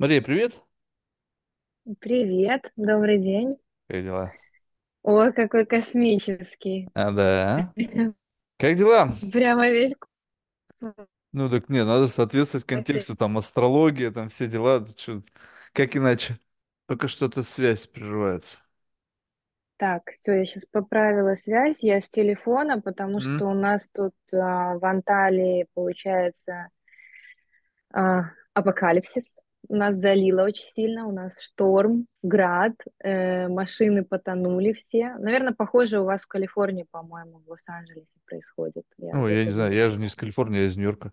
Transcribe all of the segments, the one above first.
Мария, привет. Привет, добрый день. Как дела? О, какой космический. А, да. Как дела? Прямо весь Ну так не, надо соответствовать контексту, там астрология, там все дела. Чё, Как иначе? Только что-то связь прерывается. Так, все, я сейчас поправила связь. Я с телефона, потому М? что у нас тут а, в Анталии получается а, апокалипсис. Нас залило очень сильно, у нас шторм, град, э, машины потонули все. Наверное, похоже у вас в Калифорнии, по-моему, в Лос-Анджелесе происходит. Я Ну, я не знаю, я же не из Калифорнии, я из Нью-Йорка.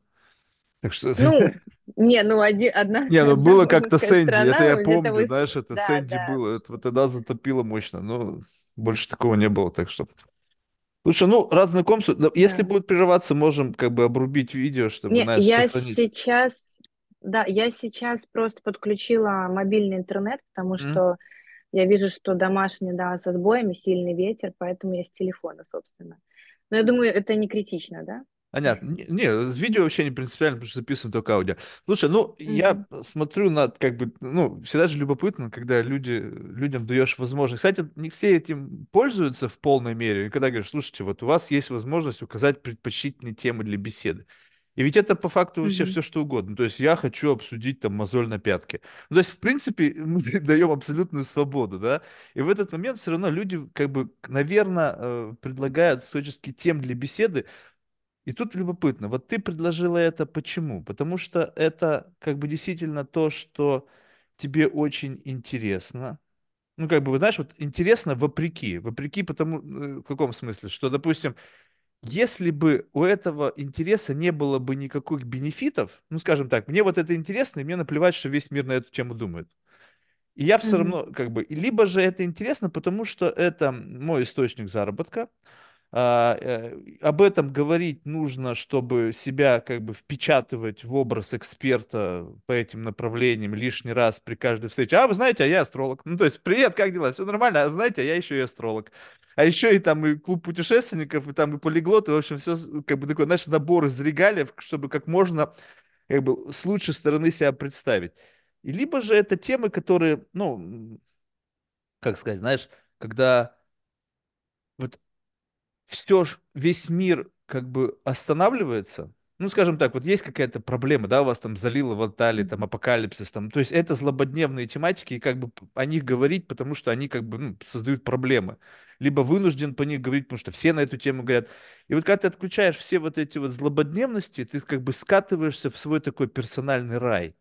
Так что... Ну, не, ну оди- одна, Не, ну было как-то Сэнди, это я страна, помню, вы... знаешь, это Да, Сэнди да. было, это вот тогда затопило мощно, но больше такого не было, так что... Слушай, ну, рад знакомству. Если Да. будет прерываться, можем как бы обрубить видео, чтобы, Не, знаешь, я сохранить. сейчас, да, я сейчас просто подключила мобильный интернет, потому что я вижу, что домашний, да, со сбоями, сильный ветер, поэтому я с телефона, собственно. Но я думаю, это не критично, да? Понятно. Не, не, с видео вообще не принципиально, потому что записываем только аудио. Слушай, ну, я Мгм. смотрю на, как бы, ну, всегда же любопытно, когда люди, людям даешь возможность. Кстати, не все этим пользуются в полной мере. И когда говоришь, слушайте, вот у вас есть возможность указать предпочтительные темы для беседы. И ведь это по факту вообще Мгм. все что угодно. То есть я хочу обсудить там мозоль на пятке. Ну, то есть, в принципе, мы даем абсолютную свободу, да. И в этот момент все равно люди, как бы, наверное, предлагают всяческие тем для беседы, и тут любопытно, вот ты предложила это почему? Потому что это как бы действительно то, что тебе очень интересно. Ну, как бы, вы знаешь, вот интересно вопреки. Вопреки потому, э, в каком смысле? Что, допустим, если бы у этого интереса не было бы никаких бенефитов, ну, скажем так, мне вот это интересно, и мне наплевать, что весь мир на эту тему думает. И я все Мгм. равно, как бы, либо же это интересно, потому что это мой источник заработка, а, э, об этом говорить нужно, чтобы себя как бы впечатывать в образ эксперта по этим направлениям лишний раз при каждой встрече. А, вы знаете, а я астролог. Ну, то есть, привет, как дела? Все нормально? А вы знаете, а я еще и астролог. А еще и там и клуб путешественников, и там и полиглот, и, в общем, все как бы такой, знаешь, набор из регалий, чтобы как можно как бы с лучшей стороны себя представить. И либо же это темы, которые, ну, как сказать, знаешь, когда вот все весь мир как бы останавливается, ну, скажем так, вот есть какая-то проблема, да, у вас там залило в Анталии, там апокалипсис, там, то есть это злободневные тематики, и как бы о них говорить, потому что они как бы, ну, создают проблемы. Либо вынужден по них говорить, потому что все на эту тему говорят. И вот когда ты отключаешь все вот эти вот злободневности, ты как бы скатываешься в свой такой персональный рай,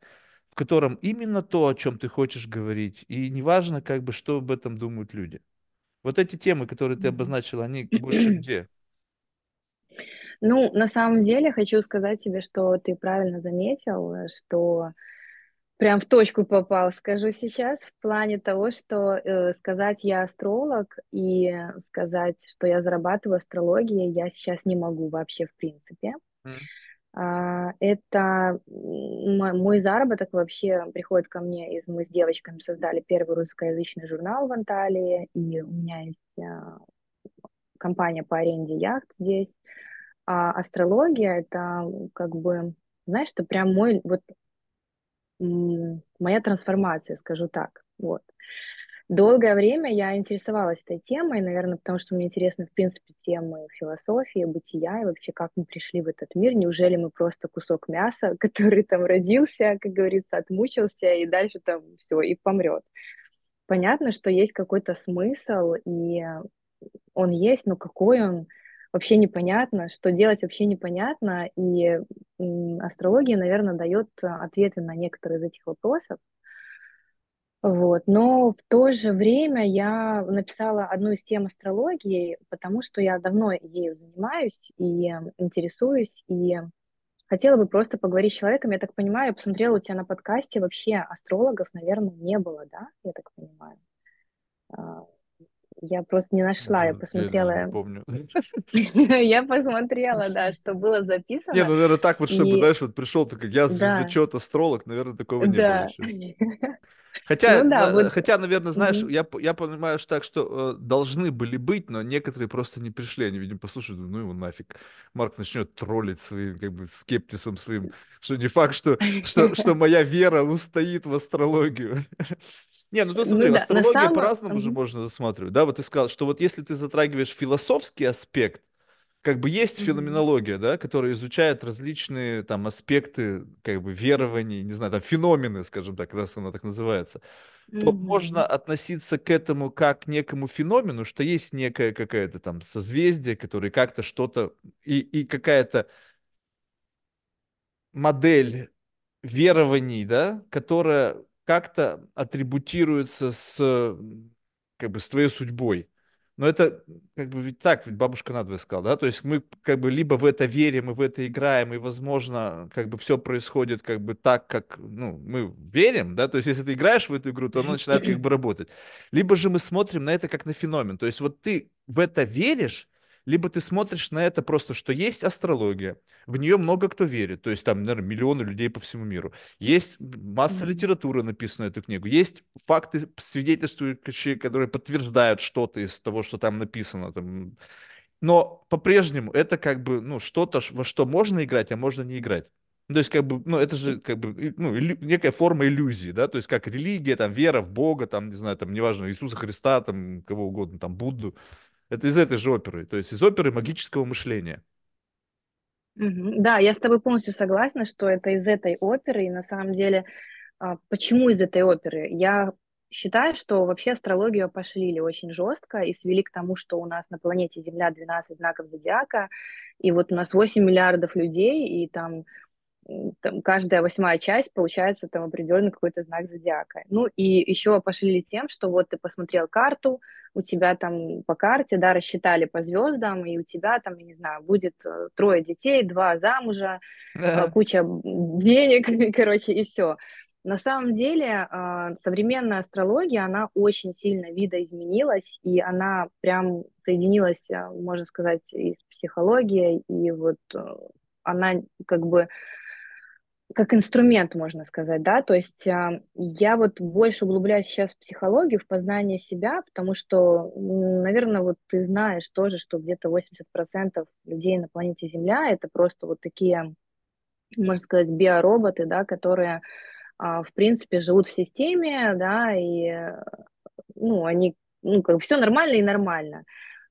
в котором именно то, о чем ты хочешь говорить, и неважно, как бы, что об этом думают люди. Вот эти темы, которые ты обозначил, они больше где? Ну, на самом деле, хочу сказать тебе, что ты правильно заметил, что Прям в точку попал, скажу сейчас, в плане того, что э, сказать я астролог и сказать, что я зарабатываю астрологией, я сейчас не могу вообще в принципе. А, это мой заработок вообще приходит ко мне из... Мы с девочками создали первый русскоязычный журнал в Анталии, и у меня есть а, компания по аренде яхт здесь. А астрология— это как бы, знаешь, это прям мой вот моя трансформация, скажу так. Вот. Долгое время я интересовалась этой темой, наверное, потому что мне интересны, в принципе, темы философии, бытия и вообще, как мы пришли в этот мир. Неужели мы просто кусок мяса, который там родился, как говорится, отмучился и дальше там все, и помрет. Понятно, что есть какой-то смысл, и он есть, но какой он, вообще непонятно, что делать вообще непонятно, и астрология, наверное, дает ответы на некоторые из этих вопросов. Вот. Но в то же время я написала одну из тем астрологии, потому что я давно ею занимаюсь и интересуюсь, и хотела бы просто поговорить с человеком. Я так понимаю, я посмотрела у тебя на подкасте, вообще астрологов, наверное, не было, да? Я так понимаю. Я просто не нашла, я Я не посмотрела, помню. я посмотрела, да, что было Не, записано, ну, наверное, так вот, чтобы, знаешь, вот пришел, как я звездочет, астролог, наверное, такого не было еще. Хотя, ну да, вот, хотя, наверное, знаешь, мгм. я, я понимаю что так, что э, должны были быть, но некоторые просто не пришли. Они, видимо, послушают, ну его нафиг. Марк начнет троллить своим, как бы, скептисом своим, что не факт, что, что, что моя вера устоит в астрологию. Не, ну ты ну смотри, да, на астрология самом, по-разному же можно рассматривать. Да, вот ты сказал, что вот если ты затрагиваешь философский аспект, как бы есть феноменология, да, которая изучает различные там аспекты, как бы верований, не знаю, там феномены, скажем так, раз она так называется, то можно относиться к этому как к некому феномену, что есть некое какое-то там созвездие, которое как-то что-то и, и какая-то модель верований, да, которая как-то атрибутируется с, как бы, с твоей судьбой. Но это как бы ведь так, ведь бабушка надвое сказала, да, то есть мы как бы либо в это верим и в это играем, и, возможно, как бы все происходит как бы так, как, ну, мы верим, да, то есть если ты играешь в эту игру, то она начинает как бы работать. Либо же мы смотрим на это как на феномен, то есть вот ты в это веришь, либо ты смотришь на это просто, что есть астрология, в нее много кто верит, то есть там, наверное, миллионы людей по всему миру. Есть масса литературы написана на эту книгу, есть факты, свидетельствующие, которые подтверждают что-то из того, что там написано. Там. Но по-прежнему это как бы, ну, что-то, во что можно играть, а можно не играть. То есть, как бы, ну, это же, как бы, ну, илю- некая форма иллюзии, да, то есть, как религия, там, вера в Бога, там, не знаю, там, неважно, Иисуса Христа, там, кого угодно, там, Будду. Это из этой же оперы, то есть, из оперы магического мышления. Да, я с тобой полностью согласна, что это из этой оперы, и на самом деле А, Почему из этой оперы? Я считаю, что вообще астрологию пошлили очень жестко и свели к тому, что у нас на планете Земля 12 знаков зодиака, и вот у нас 8 миллиардов людей, и там там каждая восьмая часть получается там определенный какой-то знак зодиака. Ну и еще пошли тем, что вот ты посмотрел карту, у тебя там по карте, да, рассчитали по звездам, и у тебя там, я не знаю, будет э, трое детей, два замужа, э, куча денег, короче, и все. На самом деле э, современная астрология, она очень сильно видоизменилась, и она прям соединилась, э, можно сказать, и с психологией, и вот она как бы как инструмент, можно сказать, да, то есть а, я вот больше углубляюсь сейчас в психологию, в познание себя, потому что, наверное, вот ты знаешь тоже, что где-то 80% людей на планете Земля это просто вот такие, можно сказать, биороботы, да, которые, а, в принципе, живут в системе, да, и, э, ну, они, ну, как бы все нормально и нормально.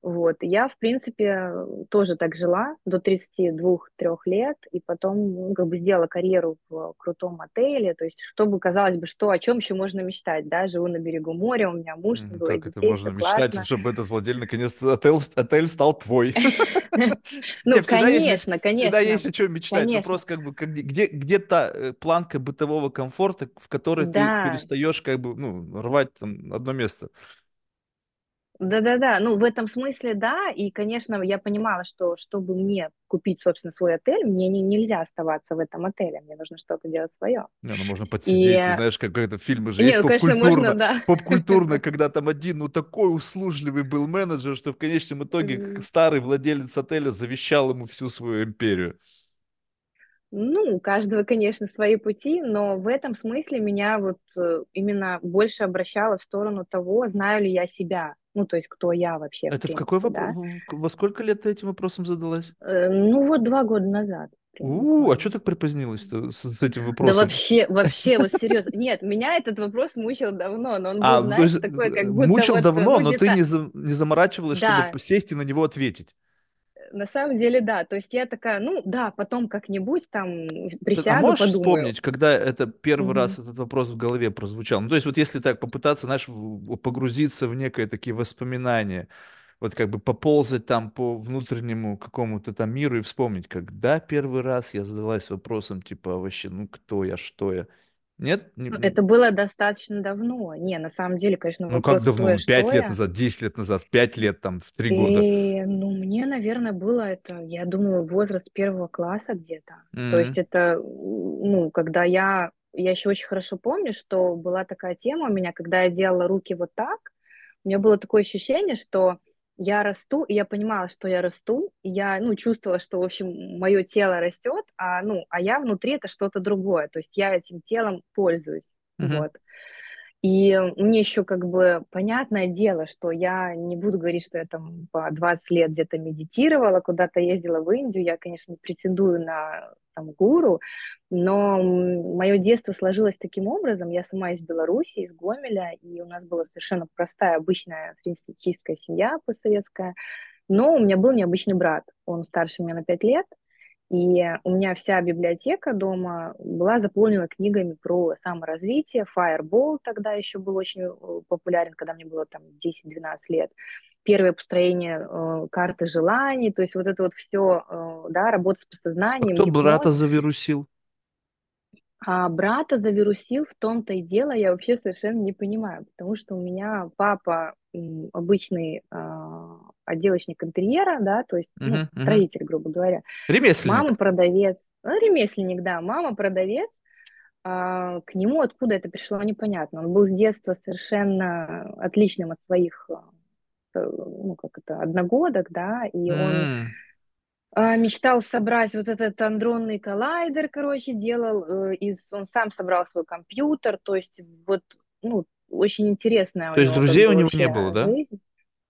Вот. Я, в принципе, тоже так жила до 32-3 лет, и потом ну, как бы сделала карьеру в крутом отеле, то есть, чтобы, казалось бы, что, о чем еще можно мечтать, да, живу на берегу моря, у меня муж, М, двое Как это детей, можно все мечтать, классно. чтобы этот владелец наконец-то отель, отель стал твой? Ну, есть, ведь- конечно, всегда есть конечно, о чем мечтать. Вопрос, конечно, как бы, где, та э, планка бытового комфорта, в которой ты перестаешь, как бы, ну, рвать там одно место. Да-да-да, ну, в этом смысле, да, и, конечно, я понимала, что чтобы мне купить, собственно, свой отель, мне не, нельзя оставаться в этом отеле, мне нужно что-то делать свое. Не, ну можно подсидеть, и знаешь, как это фильмы же не, есть ну, конечно, можно, поп-культурно, да. поп-культурно, когда там один, ну, такой услужливый был менеджер, что в конечном итоге старый владелец отеля завещал ему всю свою империю. Ну, у каждого, конечно, свои пути, но в этом смысле меня вот э, именно больше обращало в сторону того, знаю ли я себя, ну, то есть кто я вообще, в Это в какой принципе, вопрос, да. во сколько лет ты этим вопросом задалась? Э, Ну, вот два года назад, У, а что так припозднилась-то с, с этим Да вопросом? вообще, вообще, вот серьезно. Нет, меня этот вопрос мучил давно, но он был, А, ну, знаешь, есть э, такой, как будто мучил вот, давно, но ты не, за- не заморачивалась, чтобы да, посесть и на него ответить. На самом деле, да. То есть я такая, ну, да, потом как-нибудь там А присяду, можешь подумаю. вспомнить, когда это первый Мгм. раз этот вопрос в голове прозвучал? Ну, то есть вот если так попытаться, знаешь, погрузиться в некие такие воспоминания, вот как бы поползать там по внутреннему какому-то там миру и вспомнить, когда первый раз я задалась вопросом, типа, а вообще, ну, кто я, что я? Нет? Не- Ну, Это было достаточно давно. Не, на самом деле, конечно, Ну, как давно? Ну, Пять лет я. назад, десять лет назад, пять лет, там, в три года. И, ну, мне, наверное, было это, я думаю, возраст первого класса где-то. То есть это, ну, когда я, я еще очень хорошо помню, что была такая тема у меня, когда я делала руки вот так, у меня было такое ощущение, что я расту, и я понимала, что я расту, и я, ну, чувствовала, что, в общем, мое тело растет, а, ну, а я внутри это что-то другое, то есть я этим телом пользуюсь, Мгм. вот. И мне еще как бы понятное дело, что я не буду говорить, что я там по 20 лет где-то медитировала, куда-то ездила в Индию, я, конечно, не претендую на там, гуру, но мое детство сложилось таким образом, я сама из Беларуси, из Гомеля, и у нас была совершенно простая, обычная среднестатистическая семья постсоветская, но у меня был необычный брат, он старше меня на 5 лет, и у меня вся библиотека дома была заполнена книгами про саморазвитие. Fireball тогда еще был очень э, популярен, когда мне было там 10-12 лет. Первое построение э, карты желаний, то есть вот это вот все, э, да, работа с А подсознанием, кто брата гипноз. завирусил? А брата завирусил в том-то и дело, я вообще совершенно не понимаю, потому что у меня папа обычный а, отделочник интерьера, да, то есть, ну, Мгм, мгм. строитель, грубо говоря. Ремесленник. Мама продавец, ну, ремесленник, да, мама продавец. А, к нему откуда это пришло, непонятно. Он был с детства совершенно отличным от своих, а, э, ну, как это, одногодок, да, и он М, а, мечтал собрать вот этот андронный коллайдер, короче, делал э, из, он сам собрал свой компьютер, то есть вот, ну, очень интересная То есть друзей у него не было, да? жизнь.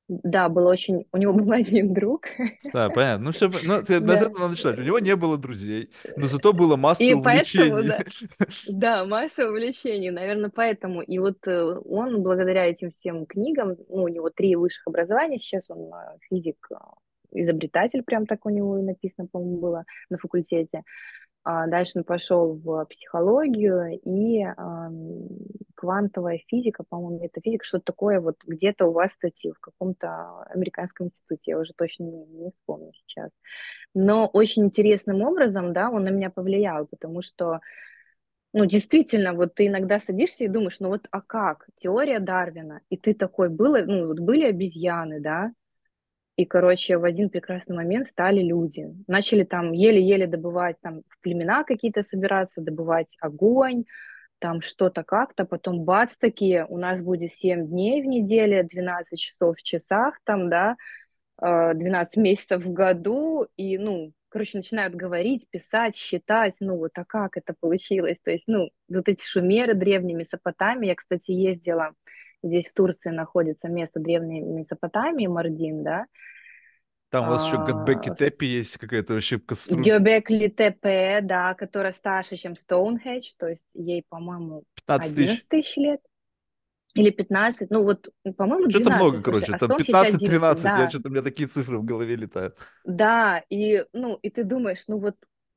Да, было очень, у него был один друг, Да, понятно. Ну, все, ну, ты- да, это надо начинать. У него не было друзей, но зато было и масса поэтому, увлечений. да, Да, масса увлечений, наверное, поэтому. И вот э, он, благодаря этим всем книгам, ну, у него три высших образования, сейчас он э, физик, э, изобретатель, прям так у него и написано, по-моему, было на факультете. А дальше он пошел в психологию и квантовая физика, по-моему, метафизика, что-то такое вот где-то у вас, кстати, в каком-то американском институте, я уже точно не, не вспомню сейчас. Но очень интересным образом, да, он на меня повлиял, потому что ну, действительно, вот ты иногда садишься и думаешь, ну вот, а как? Теория Дарвина. И ты такой, было, ну, вот были обезьяны, да, и, короче, в один прекрасный момент стали люди. Начали там еле-еле добывать, там, в племена какие-то собираться, добывать огонь, там что-то как-то, потом бац, такие, у нас будет 7 дней в неделе, 12 часов в часах, там, да, э, 12 месяцев в году, и, ну, короче, начинают говорить, писать, считать, ну, вот, а как это получилось? То есть, ну, вот эти шумеры древние, Месопотамия, я, кстати, ездила, здесь в Турции находится место древней Месопотамии, Мардин, да, Там у вас еще а, с- Tepe есть какая-то вообще конструкция. Гёбекли Тепе, да, которая старше, чем Стоунхедж, то есть ей, по-моему, 15 тысяч. 11 тысяч лет или 15, ну вот, по-моему, Что-то 12, много, слушай, короче. а Там Стоунхедж 11, 15-13. Я да, что-то, у меня такие цифры в голове летают. Да, и, ну, и ты думаешь, ну вот,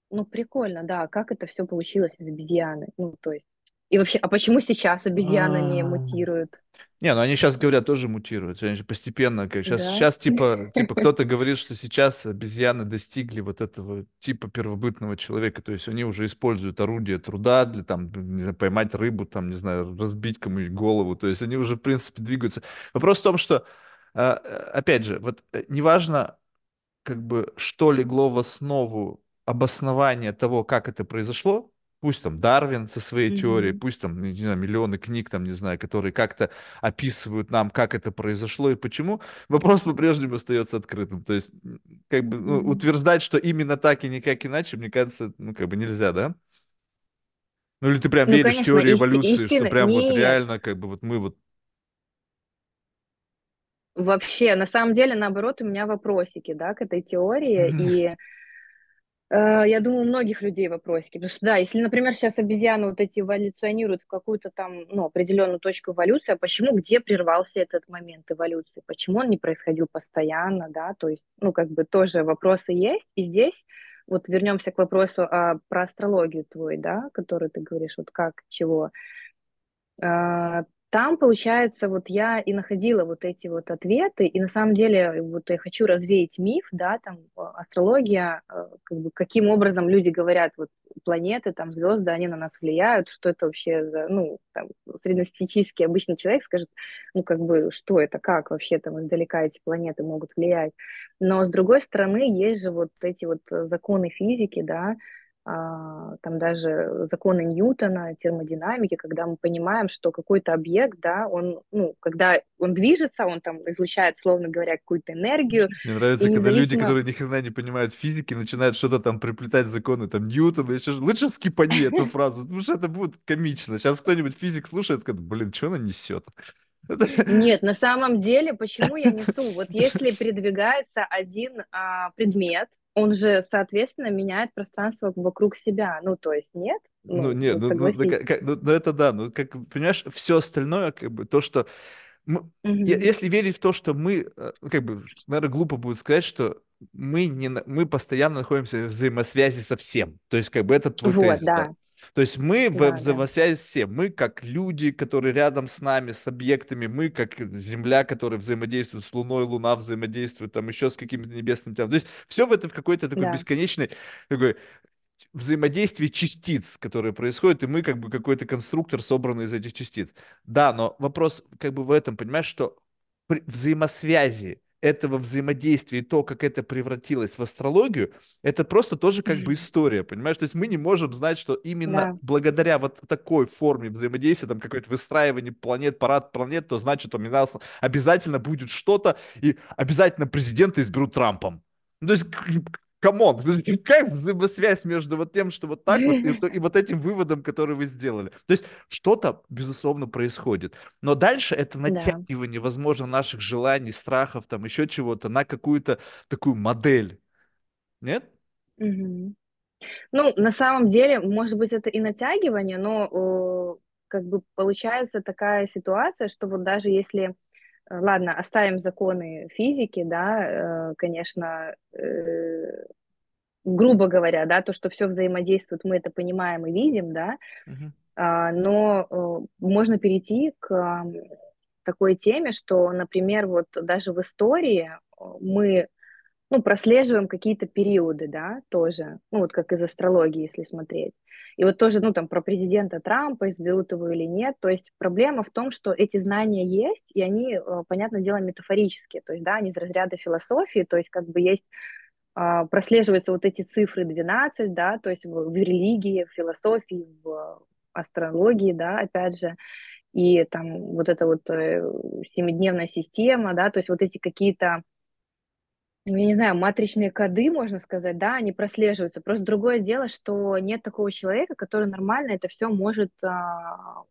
ну прикольно, да, как это все получилось из обезьяны, ну то есть, и вообще, а почему сейчас обезьяны не А. мутируют, Не, ну они сейчас говорят, тоже мутируют. Они же постепенно, как сейчас, да? сейчас типа, типа кто-то говорит, что сейчас обезьяны достигли вот этого типа первобытного человека, то есть они уже используют орудие труда для там, не знаю, поймать рыбу, там, не знаю, разбить кому-нибудь голову, то есть они уже, в принципе, двигаются. Вопрос в том, что, э, опять же, вот э, неважно, как бы, что легло в основу обоснования того, как это произошло, пусть там Дарвин со своей теорией, Мгм, пусть там, не знаю, миллионы книг, там, не знаю, которые как-то описывают нам, как это произошло и почему, вопрос по-прежнему остается открытым. То есть, как бы, ну, мгм. утверждать, что именно так и никак иначе, мне кажется, ну, как бы нельзя, да? Ну, или ты прям Ну, веришь в конечно, теорию исти- эволюции, что истина, прям вот нет, реально, как бы, вот мы вот... вообще, на самом деле, наоборот, у меня вопросики, да, к этой теории, и Э, я думаю, у многих людей вопросики. Потому что, да, если, например, сейчас обезьяны вот эти эволюционируют в какую-то там, ну, определенную точку эволюции, а почему, где прервался этот момент эволюции? Почему он не происходил постоянно, да? То есть, ну, как бы тоже вопросы есть. И здесь вот вернемся к вопросу а, про астрологию твой, да, который ты говоришь, вот как, чего. А, Там, получается, вот я и находила вот эти вот ответы, и на самом деле вот я хочу развеять миф, да, там а, астрология, а, как бы каким образом люди говорят, вот планеты, там звезды, они на нас влияют, что это вообще за, ну, там, среднестатистический обычный человек скажет, ну, как бы, что это, как вообще там издалека эти планеты могут влиять. Но с другой стороны, есть же вот эти вот законы физики, да, там даже законы Ньютона, термодинамики, когда мы понимаем, что какой-то объект, да, он, ну, когда он движется, он там излучает, словно говоря, какую-то энергию. Мне нравится, когда люди, которые ни хрена не понимают физики, начинают что-то там приплетать законы, там, Ньютона, еще... лучше скипани эту фразу, потому что это будет комично. Сейчас кто-нибудь физик слушает, скажет, блин, что она несет? Нет, на самом деле, почему я несу? Вот если передвигается один а, предмет, он же, соответственно, меняет пространство вокруг себя. Ну, то есть нет? Ну, ну нет, ну, ну, ну, как, ну, ну это да, ну, как, понимаешь, все остальное, как бы, то, что... Мы, угу. Если верить в то, что мы, э, ну, как бы, наверное, глупо будет сказать, что мы, не, мы постоянно находимся в взаимосвязи со всем. То есть, как бы, это твой вот, тезис, да. да. То есть мы да, в взаимосвязи да. все. Мы как люди, которые рядом с нами, с объектами, мы как Земля, которая взаимодействует с Луной, Луна взаимодействует там еще с каким-то небесным телом. То есть все в это в какой-то такой да. бесконечной такой взаимодействие частиц, которые происходят, и мы как бы какой-то конструктор, собранный из этих частиц. Да, но вопрос как бы в этом, понимаешь, что при взаимосвязи этого взаимодействия и то, как это превратилось в астрологию, это просто тоже как бы история, понимаешь? То есть мы не можем знать, что именно да. благодаря вот такой форме взаимодействия, там какое-то выстраивание планет, парад планет, то значит, у нас обязательно будет что-то, и обязательно президента изберут Трампом. Ну, то есть come on, какая взаимосвязь между вот тем, что вот так вот, и, и вот этим выводом, который вы сделали. То есть что-то, безусловно, происходит. Но дальше это натягивание, да. возможно, наших желаний, страхов, там еще чего-то на какую-то такую модель. Нет? Угу. Ну, на самом деле, может быть, это и натягивание, но о, как бы получается такая ситуация, что вот даже если Э, ладно, оставим законы физики, да, э, конечно, э, грубо говоря, да, то, что все взаимодействует, мы это понимаем и видим, да, uh-huh. но можно перейти к такой теме, что, например, вот даже в истории мы ну, прослеживаем какие-то периоды, да, тоже, ну, вот как из астрологии, если смотреть. И вот тоже, ну, там, про президента Трампа, изберут его или нет, то есть проблема в том, что эти знания есть, и они, э, понятное дело, метафорические, то есть, да, они из разряда философии, то есть, как бы есть а, прослеживаются вот эти цифры 12, да, то есть в, в религии, в философии, в астрологии, да, опять же, и там вот эта вот э, семидневная система, да, то есть вот эти какие-то я не знаю, матричные коды, можно сказать, да, они прослеживаются. Просто другое дело, что нет такого человека, который нормально это все может а,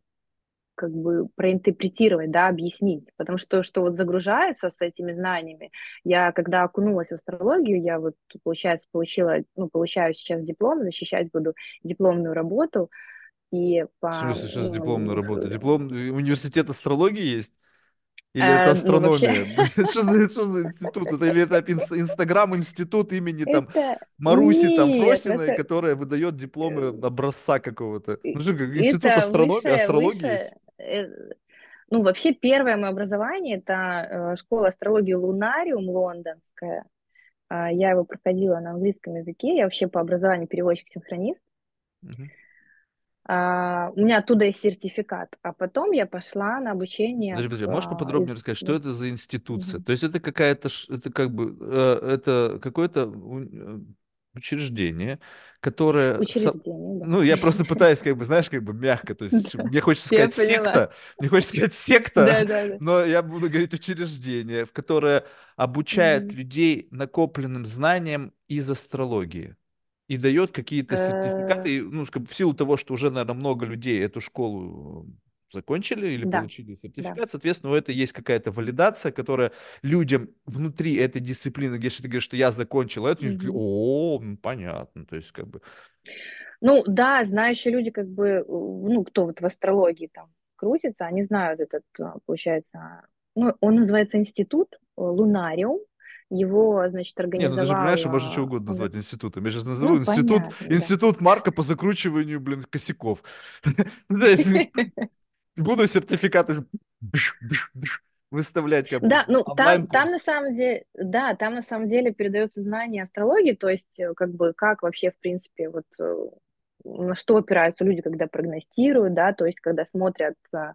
как бы проинтерпретировать, да, объяснить. Потому что что вот загружается с этими знаниями, я когда окунулась в астрологию, я вот, получается, получила, ну, получаю сейчас диплом, защищать буду дипломную работу, и по... В смысле, что ну, дипломную работу? Диплом, университет астрологии есть? Или это ну, астрономия? Что за институт? Это или это Инстаграм-институт имени там Маруси там Фросиной, которая выдает дипломы э, образца какого-то? Ну что, институт астрономии, астрологии э, Ну, вообще, первое мое образование – это э, школа астрологии Лунариум лондонская. А, я его проходила на английском языке. Я вообще по образованию переводчик-синхронист. Uh-huh. Uh, у меня оттуда есть сертификат, а потом я пошла на обучение. Подожди, подожди, в, можешь поподробнее из... рассказать, что это за институция? Mm-hmm. То есть это какая-то, это как бы, э, это какое-то э, учреждение, которое... Учреждение, да. Ну, я просто пытаюсь, как бы, знаешь, как бы мягко, то есть мне хочется сказать секта, мне хочется сказать секта, но я буду говорить учреждение, в которое обучает людей накопленным знаниям из астрологии и дает какие-то сертификаты, ну, в силу того, что уже, наверное, много людей эту школу закончили или да. получили сертификат, да. соответственно, у этого есть какая-то валидация, которая людям внутри этой дисциплины, где ты говоришь, что я закончил это, mm-hmm. о, ну, понятно, то есть как бы... Ну, да, знающие люди, как бы, ну, кто вот в астрологии там крутится, они знают этот, а, получается, ну, он называется институт э, Лунариум, его, значит, организовала... Нет, ну ты же понимаешь, что можно что угодно назвать институтом. Я сейчас ну, назову ну, институт, понятно, институт да. Марка по закручиванию, блин, косяков. Буду сертификаты выставлять как Да, ну там, там на самом деле, да, там на самом деле передается знание астрологии, то есть э, как бы как вообще в принципе вот э, на что опираются люди, когда прогностируют, да, то есть когда смотрят э,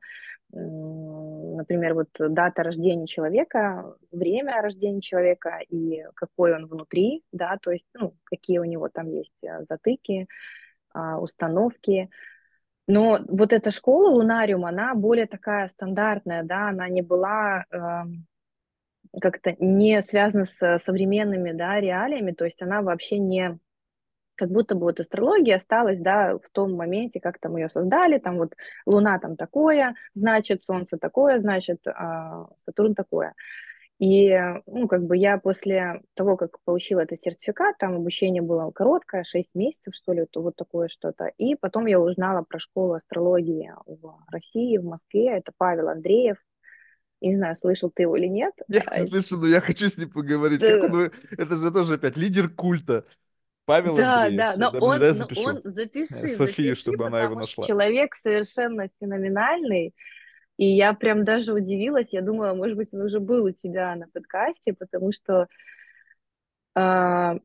например, вот дата рождения человека, время рождения человека и какой он внутри, да, то есть, ну, какие у него там есть э, затыки, а, установки. Но вот эта школа Лунариум, она более такая стандартная, да, она не была эм, как-то не связана с э, современными, да, реалиями, то есть она вообще не как будто бы вот астрология осталась, да, в том моменте, как там ее создали, там вот Луна там такое, значит, Солнце такое, значит, а, Сатурн такое. И, э, ну, как бы я после того, как получила этот сертификат, там обучение было короткое, 6 месяцев, что ли, то вот такое что-то. И потом я узнала про школу астрологии в России, в Москве. Это Павел Андреев, не знаю, слышал ты его или нет. Я не слышу, но я хочу с ним поговорить. Ты... Он... Это же тоже опять лидер культа. Павел да, Андреевич. Да, но да, он, да, запишу. он запиши, э, Софию, запиши, чтобы она его нашла. Человек совершенно феноменальный. И я прям даже удивилась. Я думала, может быть, он уже был у тебя на подкасте, потому что а,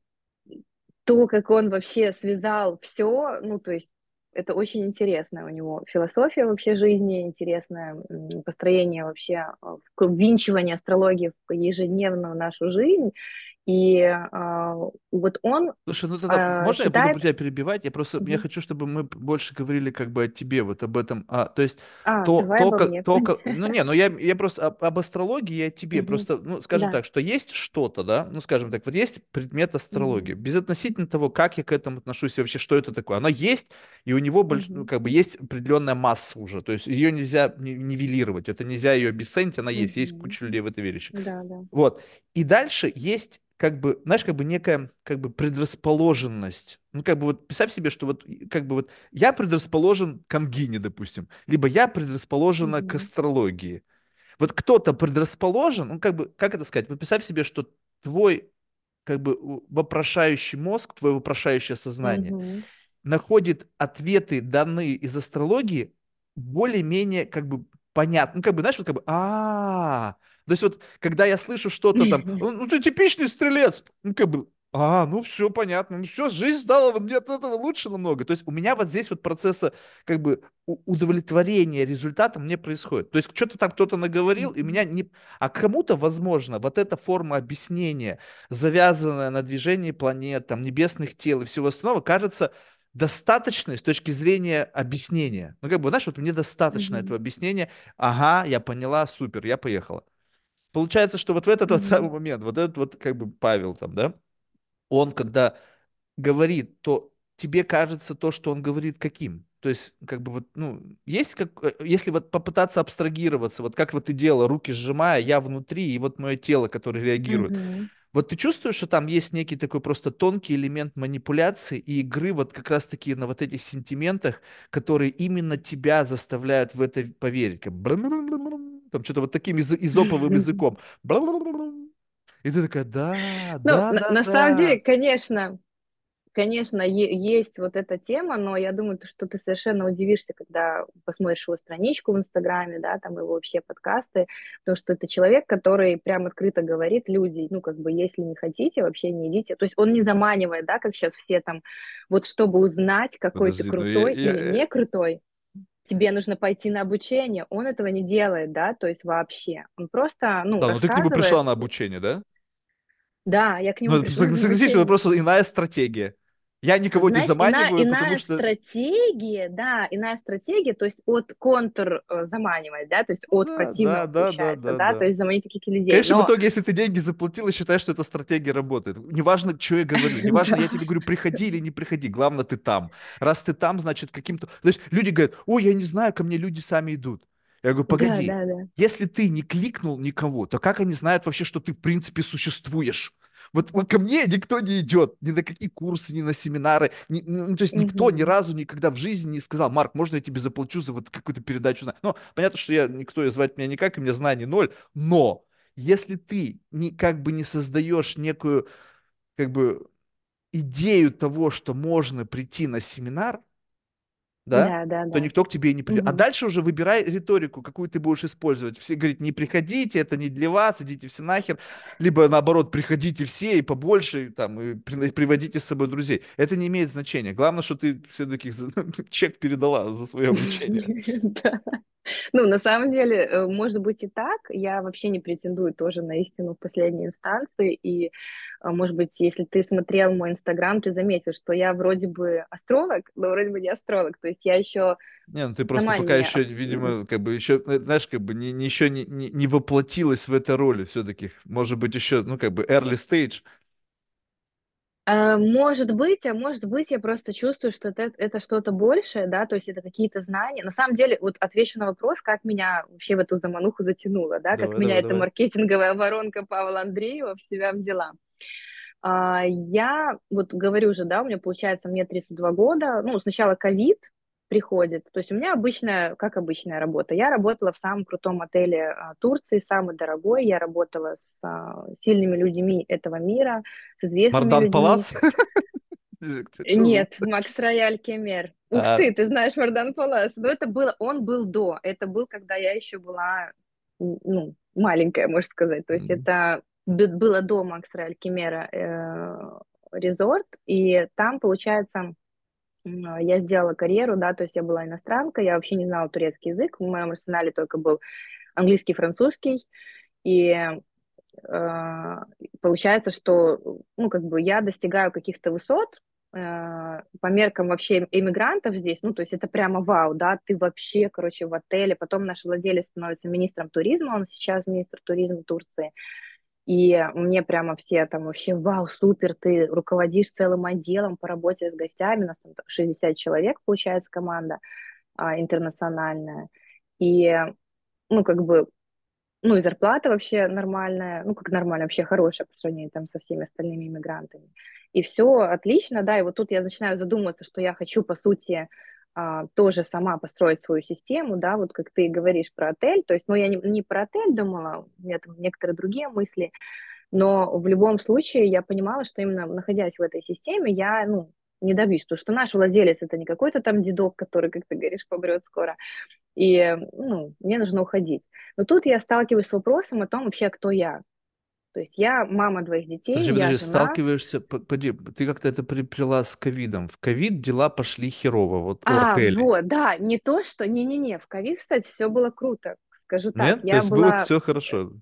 то, как он вообще связал все, ну, то есть это очень интересная у него философия вообще жизни, интересное построение вообще а, ввинчивание астрологии в ежедневную нашу жизнь. И э, вот он... Слушай, ну тогда э, можно считает... я буду тебя перебивать? Я просто mm-hmm. я хочу, чтобы мы больше говорили как бы о тебе, вот об этом. А, то есть а, то, то, как, то, как... Ну не, ну я, я просто об, об астрологии я тебе. Mm-hmm. Просто, ну скажем да. так, что есть что-то, да? Ну скажем так, вот есть предмет астрологии. Mm-hmm. Безотносительно того, как я к этому отношусь и вообще, что это такое. Она есть, и у него больш... mm-hmm. ну, как бы есть определенная масса уже. То есть ее нельзя нивелировать, это нельзя ее обесценить, она mm-hmm. есть. Есть куча людей в это верящих. Да, да. Вот. И дальше есть как бы, знаешь, как бы некая как бы предрасположенность. Ну, как бы вот представь себе, что вот как бы вот я предрасположен к ангине, допустим, либо я предрасположен mm-hmm. к астрологии. Вот кто-то предрасположен, ну, как бы, как это сказать, вот представь себе, что твой как бы вопрошающий мозг, твое вопрошающее сознание mm-hmm. находит ответы, данные из астрологии, более-менее как бы понятно, ну, как бы, знаешь, вот как бы, -а то есть вот, когда я слышу что-то там, «Ну, ну ты типичный стрелец, ну как бы, а, ну все понятно, ну все, жизнь стала мне от этого лучше намного. То есть у меня вот здесь вот процесса как бы удовлетворения результата мне происходит. То есть что-то там кто-то наговорил, и меня не... А кому-то, возможно, вот эта форма объяснения, завязанная на движении планет, там, небесных тел и всего остального, кажется достаточной с точки зрения объяснения. Ну, как бы, знаешь, вот мне достаточно mm-hmm. этого объяснения. Ага, я поняла, супер, я поехала. Получается, что вот в этот вот самый момент, вот этот вот как бы Павел там, да, он когда говорит, то тебе кажется то, что он говорит каким? То есть, как бы вот, ну, есть как, э, если вот попытаться абстрагироваться, вот как вот ты делала, руки сжимая, я внутри, и вот мое тело, которое реагирует. Mm-hmm. Вот ты чувствуешь, что там есть некий такой просто тонкий элемент манипуляции и игры вот как раз-таки на вот этих сентиментах, которые именно тебя заставляют в это поверить. Как там что-то вот таким из- изоповым языком. Бла-бла-бла-бла. И ты такая, да, ну, да, на, да. На да. самом деле, конечно, конечно, есть вот эта тема, но я думаю, что ты совершенно удивишься, когда посмотришь его страничку в Инстаграме, да, там его вообще подкасты, потому что это человек, который прям открыто говорит люди, ну, как бы, если не хотите, вообще не идите. То есть он не заманивает, да, как сейчас все там, вот чтобы узнать, какой Подожди, ты крутой я, я, или я, не крутой тебе нужно пойти на обучение. Он этого не делает, да, то есть вообще. Он просто, ну, Да, ну ты к нему пришла на обучение, да? да, я к Ну, нему это, пришла на согласитесь, это просто иная стратегия. Я никого не Знаешь, иная, заманиваю, потому иная что... стратегия, да, иная стратегия, то есть от контр э, заманивать, да, то есть от да, да, противного да, да, да, да, то есть заманить каких-то В людей. конечном Но итоге, если ты деньги заплатил и считаешь, что эта стратегия работает, неважно, что я говорю, неважно, я тебе говорю, приходи или не приходи, главное, ты там. Раз ты там, значит, каким-то... То есть люди говорят, ой, я не знаю, ко мне люди сами идут. Я говорю, да, погоди, да, да. если ты не кликнул никого, то как они знают вообще, что ты в принципе существуешь? Вот, вот ко мне никто не идет, ни на какие курсы, ни на семинары, ни- ну, то есть никто ни Мгм. разу никогда в жизни не сказал, Марк, можно я тебе заплачу за вот какую-то передачу? зна-?» Ну, понятно, что я, никто и звать меня никак, и у меня знаний ноль, но если ты не, как бы не создаешь некую как бы идею того, что можно прийти на семинар, да, Да, да, то да. никто к тебе и не придет. А Мгм. дальше уже выбирай риторику, какую ты будешь использовать. Все говорят, не приходите, это не для вас, идите все нахер. Либо наоборот, приходите все и побольше, и там, и при- приводите с собой друзей. Это не имеет значения. Главное, что ты все-таки чек передала за свое обучение. Ну, на самом деле, э, может быть и так. Я вообще не претендую тоже на истину в последней инстанции. И, а, может быть, если ты смотрел мой Инстаграм, ты заметил, что я вроде бы астролог, но вроде бы не астролог. То есть я еще Не, ну ты просто пока не... еще, видимо, как бы еще, э, знаешь, как бы не, не- еще не, не, не воплотилась в этой роли все-таки. Может быть, еще, ну, как бы early stage. Э, Может быть, а может быть, я просто чувствую, что это, это что-то большее, да, то есть это какие-то знания. На самом деле, вот отвечу на вопрос, как меня вообще в эту замануху затянуло, да, как Давай, меня давай, эта давай. маркетинговая воронка Павла Андреева в себя взяла. А, Я вот говорю же, да, у меня получается, мне 32 года, ну, сначала ковид приходит, то есть у меня обычная, как обычная работа. Я работала в самом крутом отеле а, Турции, самый дорогой, я работала с а, сильными людьми этого мира, с известными Мардан людьми. Палац? Нет, Макс Рояль Кемер. Ух А, ты, ты знаешь Мардан Палас. Но это было, он был до, это был, когда я еще была, ну, маленькая, можно сказать. То есть это было до Макс Рояль Кемера э, резорт, и там, получается, я сделала карьеру, да, то есть я была иностранка, я вообще не знала турецкий язык, в моем арсенале только был английский, французский, и э, получается, что, ну, как бы я достигаю каких-то высот, э, по меркам вообще иммигрантов здесь, ну, то есть это прямо вау, да, ты вообще, короче, в отеле, потом наш владелец становится министром туризма, он сейчас министр туризма Турции, и мне прямо все там вообще, вау, супер, ты руководишь целым отделом по работе с гостями, у нас там 60 человек, получается, команда а, интернациональная, и, ну, как бы ну, и зарплата вообще нормальная, ну, как нормально, вообще хорошая по сравнению там со всеми остальными иммигрантами. И все отлично, да, и вот тут я начинаю задумываться, что я хочу, по сути, а, тоже сама построить свою систему, да, вот как ты говоришь про отель, то есть, ну, я не, не про отель думала, у меня там некоторые другие мысли, но в любом случае я понимала, что именно находясь в этой системе, я, ну, не добьюсь, потому что наш владелец это не какой-то там дедок, который, как ты говоришь, помрет скоро, и, ну, мне нужно уходить. Но тут я сталкиваюсь с вопросом о том вообще, кто я. То есть я мама двоих детей, Подожди, я подожди, жена. сталкиваешься, п- поди, ты как-то это приплела с ковидом. В ковид дела пошли херово, вот у А, отелей. вот, да, не то, что... Не-не-не, в ковид, кстати, все было круто, скажу так. Нет? То Я есть было была... все хорошо.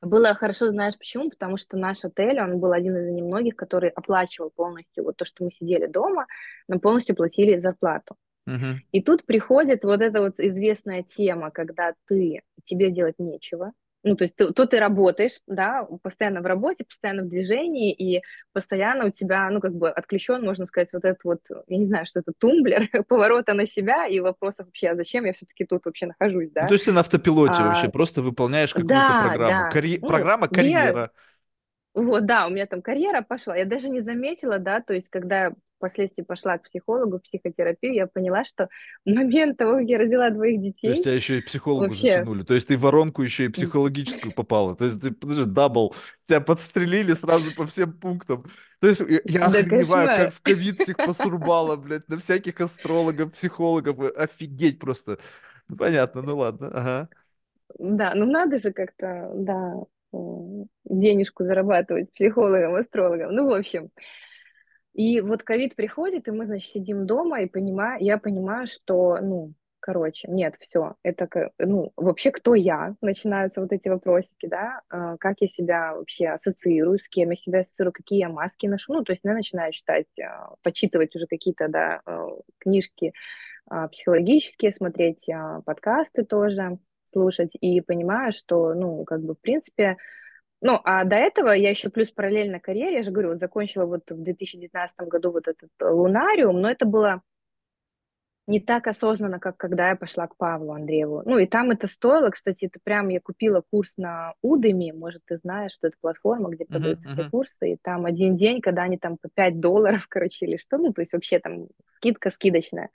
Было хорошо, знаешь почему? Потому что наш отель, он был один из немногих, который оплачивал полностью вот то, что мы сидели дома, нам полностью платили зарплату. Мгм. И тут приходит вот эта вот известная тема, когда ты, тебе делать нечего, ну, то есть ты, то ты работаешь, да, постоянно в работе, постоянно в движении, и постоянно у тебя, ну, как бы отключен, можно сказать, вот этот вот, я не знаю, что это, тумблер, поворота на себя и вопросов вообще, а зачем я все-таки тут вообще нахожусь, Ну, да? то есть ты на автопилоте вообще, А, просто выполняешь какую-то да, программу. да, Карье- ну, Программа карьера. вот, да, у меня там карьера пошла. Я даже не заметила, да, то есть, когда впоследствии пошла к психологу, психотерапию, я поняла, что в момент того, как я родила двоих То есть детей, тебя еще и психологу вообще, затянули. То есть ты воронку еще и психологическую попала. То есть ты, подожди, double. Тебя подстрелили сразу по всем пунктам. То есть я, да охреневаю, как в ковид всех посурбало, блядь, на всяких астрологов, психологов. Офигеть просто. Ну, понятно, ну ладно, ага. Да, ну надо же как-то, да, э, денежку зарабатывать психологом, астрологом. Ну, в общем. И вот ковид приходит, и мы, значит, сидим дома, и понимаю, я понимаю, что, ну, короче, нет, все, это, ну, вообще, кто я? Начинаются вот эти вопросики, да, э, как я себя вообще ассоциирую, с кем я себя ассоциирую, какие я маски ношу, ну, то есть я начинаю читать, э, почитывать уже какие-то, да, э, книжки психологические, смотреть подкасты тоже, слушать, и понимаю, что, ну, как бы, в принципе, ну, а до этого я еще плюс параллельно карьере, я же говорю, вот закончила вот в 2019 году вот этот э, лунариум, но это было не так осознанно, как когда я пошла к Павлу Андрееву. Ну, и там это стоило, кстати, это прям я купила курс на Udemy, может, ты знаешь, что это платформа, где продаются все мгм. курсы, и там один день, когда они там по 5 долларов, короче, или что, ну, то есть вообще там скидка скидочная.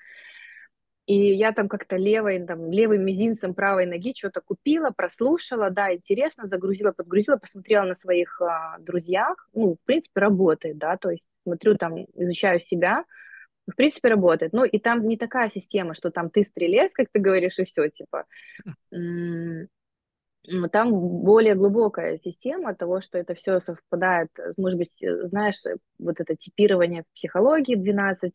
И я там как-то левой, там, левым мизинцем правой ноги что-то купила, прослушала, да, интересно, загрузила, подгрузила, посмотрела на своих а, друзьях, ну, в принципе, работает, да, то есть смотрю там, изучаю себя, В принципе, работает. Ну, и там не такая система, что там ты стрелец, как ты говоришь, и все, типа. Там более глубокая система того, что это все совпадает, может быть, знаешь, вот это типирование в психологии 12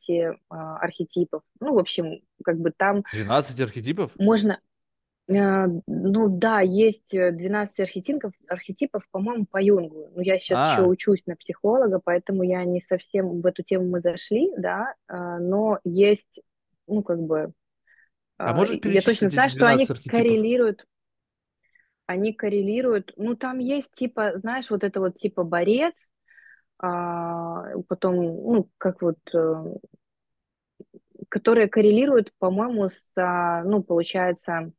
а, архетипов. Ну, в общем, как бы там... 12 архетипов? Можно, Э, ну да, есть 12 архетипов, архетипов, по-моему, по Юнгу. Но я сейчас еще А, учусь на психолога, поэтому я не совсем в эту тему мы зашли, да, а, но есть, ну как бы, а а, можешь я точно знаю, что они 12 архетипов? коррелируют, они коррелируют, ну там есть типа, знаешь, вот это вот типа борец, а, потом, ну как вот, э, которые коррелируют, по-моему, с, а, ну получается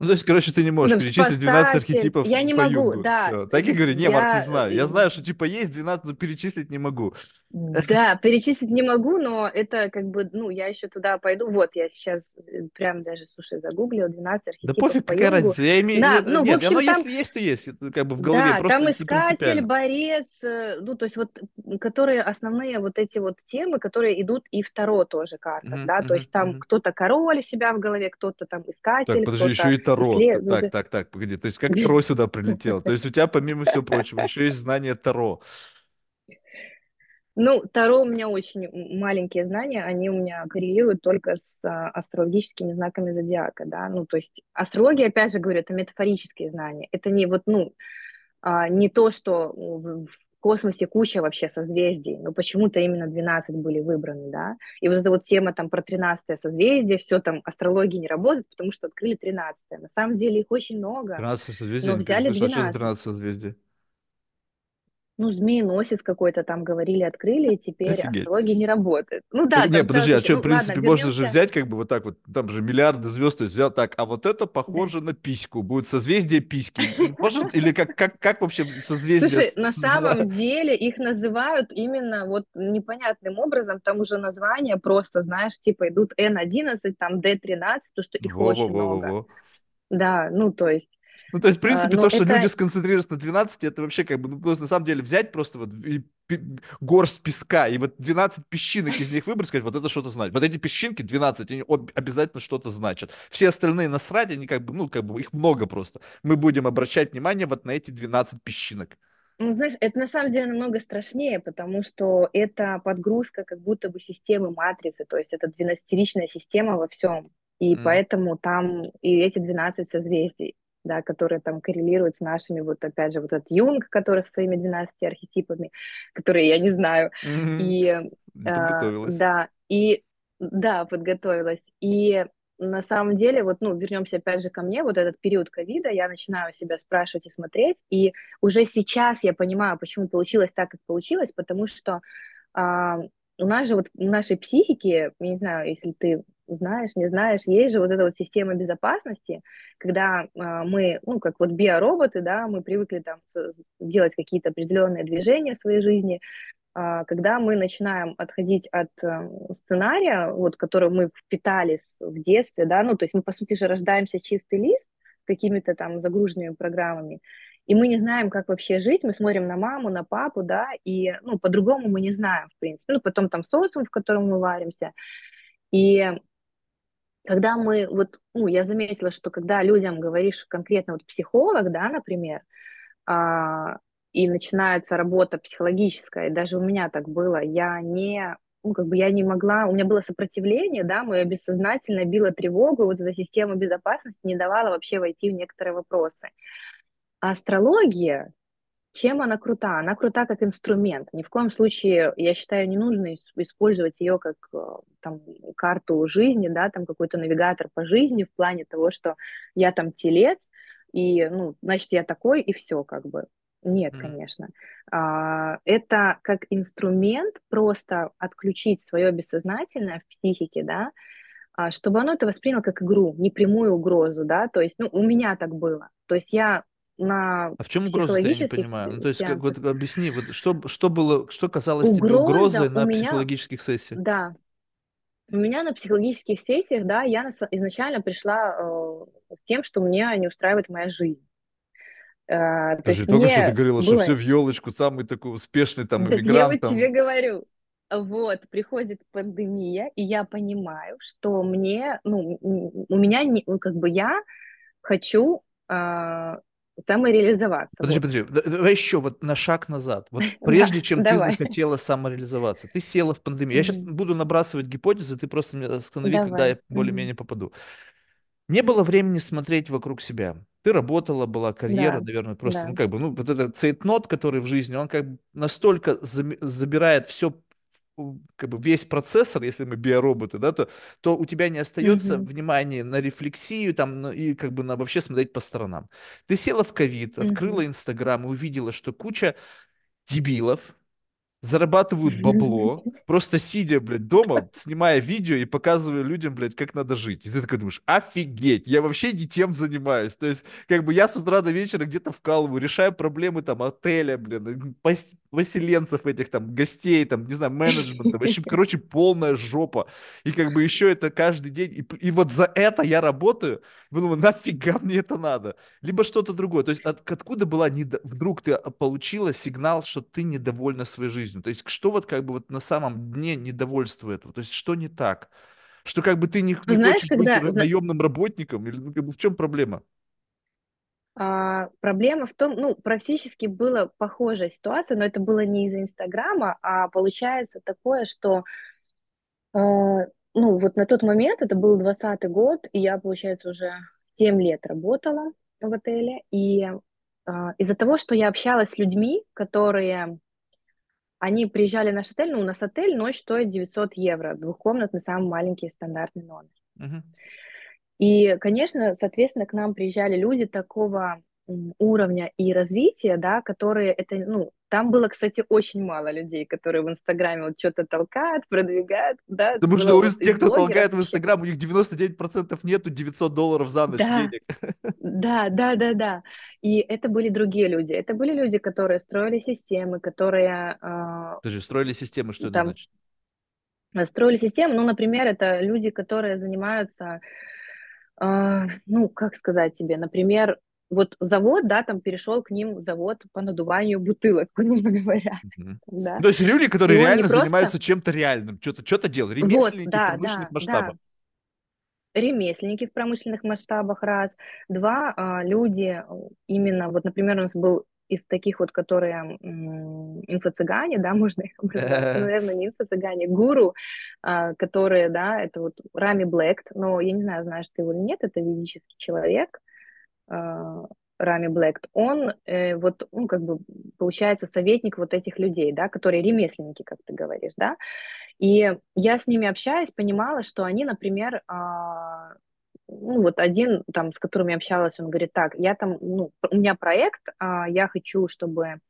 Ну, то есть, короче, ты не Ну, можешь там перечислить 12 спасатель. архетипов Я не по могу, Юнгу. да. Все. Так и говори, не, Марк, не Я, знаю. Я э, знаю, что типа есть 12, но перечислить не могу. да, перечислить не могу, но это как бы, ну, я еще туда пойду. Вот, я сейчас э, прям даже, слушай, загуглила 12 Да архетипов пофиг, по какая Юнгу. разница. Я имею... Да, э, ну, в Нет, оно общем, там, если есть, то есть. Это как бы в голове, да, просто там искатель, борец, э, ну, то есть вот, которые основные вот эти вот темы, которые идут и в Таро тоже картах, Мгм, да, то есть там мгм. кто-то король себя в голове, кто-то там Так, искатель, подожди, кто-то еще и Таро. Т- Так, так, так, погоди. То есть как Таро сюда прилетело? То есть у тебя, помимо всего прочего, еще есть знание Таро. Ну, Таро у меня очень маленькие знания, они у меня коррелируют только с а, астрологическими знаками зодиака, да, ну, то есть астрология, опять же говорю, это метафорические знания, это не вот, ну, а, не то, что в в космосе куча вообще созвездий, но почему-то именно 12 были выбраны, да, и вот эта вот тема там про 13 созвездие, все там, астрология не работает, потому что открыли 13 на самом деле их очень много, 13 созвездий, но взяли слышал. А что за 12. 13 созвездий? Ну, змееносец какой-то там говорили, открыли, и теперь Офигеть. астрология не работает. Ну Так, да, не, там подожди, а что, Ну в ладно, принципе, можно же вернемся. взять как бы вот так вот, там же миллиарды звезд, то есть взял так, а вот это похоже на письку, будет созвездие письки. Может, или как, как, как вообще созвездие Слушай, на самом деле их называют именно вот непонятным образом, там уже названия просто, знаешь, типа идут N11, там D13, то, что их очень много. Да, ну то есть, Ну, то есть, в а, принципе, но то, что люди это сконцентрируются на 12, это вообще как бы, ну, на самом деле взять просто вот и пи- горсть песка, и вот 12 песчинок из них выбрать, сказать, вот это что-то значит. Вот эти песчинки, 12, они об- обязательно что-то значат. Все остальные насрать, они как бы, ну, как бы их много просто. Мы будем обращать внимание вот на эти 12 песчинок. Ну, знаешь, это на самом деле намного страшнее, потому что это подгрузка как будто бы системы матрицы, то есть это двенадцатиричная система во всем. И М. поэтому там и эти 12 созвездий, да, которые там коррелируют с нашими, вот опять же, вот этот Юнг, который со своими 12 архетипами, которые я не знаю. Мгм. И э, да, и да, подготовилась. И на самом деле, вот, ну, вернемся опять же ко мне, вот этот период ковида, я начинаю себя спрашивать и смотреть, и уже сейчас я понимаю, почему получилось так, как получилось, потому что а, у нас же вот в нашей психике, я не знаю, если ты знаешь, не знаешь, есть же вот эта вот система безопасности, когда а, мы, ну, как вот биороботы, да, мы привыкли там делать какие-то определенные движения в своей жизни, а, когда мы начинаем отходить от э, сценария, вот, который мы впитали с- в детстве, да, ну, то есть мы, по сути же, рождаемся чистый лист с какими-то там загруженными программами, и мы не знаем, как вообще жить, мы смотрим на маму, на папу, да, и, ну, по-другому мы не знаем, в принципе, ну, потом там социум, в котором мы варимся, и когда мы, вот, ну, я заметила, что когда людям говоришь конкретно, вот психолог, да, например, а, и начинается работа психологическая, даже у меня так было, я не, ну, как бы я не могла, у меня было сопротивление, да, мое бессознательно било тревогу, вот эта система безопасности не давала вообще войти в некоторые вопросы. А астрология, чем она крута? Она крута как инструмент. Ни в коем случае, я считаю, не нужно ис- использовать ее как э, там, карту жизни, да, там какой-то навигатор по жизни в плане того, что я там телец, и, ну, значит, я такой, и все, как бы. Нет, М. конечно. А, Это как инструмент просто отключить свое бессознательное в психике, да, а, чтобы оно это восприняло как игру, не прямую угрозу, да, то есть, ну, у меня так было. То есть я на А в чем угроза-то я не понимаю? Ну, то есть, как, вот объясни, вот что, что было, что казалось тебе угроза угрозой у на меня, психологических сессиях? да, у меня на психологических сессиях, да, я на изначально пришла э, с тем, что меня не устраивает моя жизнь. Э, то Подожди, есть только что ты мне говорила, что было, все в елочку, самый такой успешный там так я иммигрант вот тебе там. говорю, вот, приходит пандемия, и я понимаю, что мне, ну, у меня, не, ну, как бы я хочу э, самореализоваться. Подожди, вот. подожди, давай еще вот на шаг назад. Вот прежде чем ты захотела самореализоваться, ты села в пандемию. Я сейчас буду набрасывать гипотезы, ты просто меня останови, когда я более-менее попаду. Не было времени смотреть вокруг себя. Ты работала, была карьера, наверное, просто, ну, как бы, ну, вот этот цейтнот, который в жизни, он как бы настолько забирает все как бы весь процессор, если мы биороботы, да, то, то у тебя не остается mm-hmm. внимания на рефлексию там ну, и как бы на вообще смотреть по сторонам. Ты села в ковид, открыла Инстаграм и увидела, что куча дебилов, зарабатывают бабло, просто сидя, блядь, дома, снимая видео и показывая людям, блядь, как надо жить. И ты такой думаешь, офигеть, я вообще не тем занимаюсь. То есть, как бы я с утра до вечера где-то вкалываю, решаю проблемы там отеля, блин, поселенцев этих там, гостей, там, не знаю, менеджмента. Вообще, короче, полная жопа. И как бы еще это каждый день. И, и вот за это я работаю. Думаю, нафига мне это надо? Либо что-то другое. То есть от, откуда была, недо... вдруг ты получила сигнал, что ты недовольна своей жизнью? То есть что вот как бы вот на самом дне недовольства этого? То есть что не так? Что как бы ты не, не Знаешь, хочешь когда... быть наемным работником? Или ну, как бы, в чем проблема? А, проблема в том, ну, практически была похожая ситуация, но это было не из-за Инстаграма, а получается такое, что, э, ну, вот на тот момент, это был 20 год, и я, получается, уже 7 лет работала в отеле, и э, из-за того, что я общалась с людьми, которые, они приезжали в наш отель, ну, у нас отель, ночь стоит 900 евро, двухкомнатный, самый маленький стандартный номер. Uh-huh. И, конечно, соответственно, к нам приезжали люди такого уровня и развития, да, которые это, ну, там было, кстати, очень мало людей, которые в Инстаграме вот что-то толкают, продвигают, да. Потому что вот те, кто толкает в Инстаграм, у них 99% нету 900 долларов за ночь да, денег. Да, да, да, да. И это были другие люди. Это были люди, которые строили системы, которые... Э, Подожди, строили системы, что там, это значит? Строили системы, ну, например, это люди, которые занимаются а, ну, как сказать тебе, например, вот завод, да, там перешел к ним завод по надуванию бутылок, грубо говоря. Mm-hmm. Да. Ну, то есть люди, которые реально просто... занимаются чем-то реальным, что-то что делают, ремесленники вот, да, в промышленных да, масштабах. Да. Ремесленники в промышленных масштабах, раз. Два, а, люди именно, вот, например, у нас был из таких вот, которые инфо-цыгане, да, можно их образовать, ну, наверное, не инфо-цыгане, гуру, а, которые, да, это вот Рами Блэк, но я не знаю, знаешь ты его или нет, это ведический человек, Рами Блэк, он э, вот, ну, как бы, получается, советник вот этих людей, да, которые ремесленники, как ты говоришь, да, и я с ними общаюсь, понимала, что они, например, а, ну, вот один, там, с которым я общалась, он говорит, так, я там, ну, у меня проект, а, я хочу, чтобы,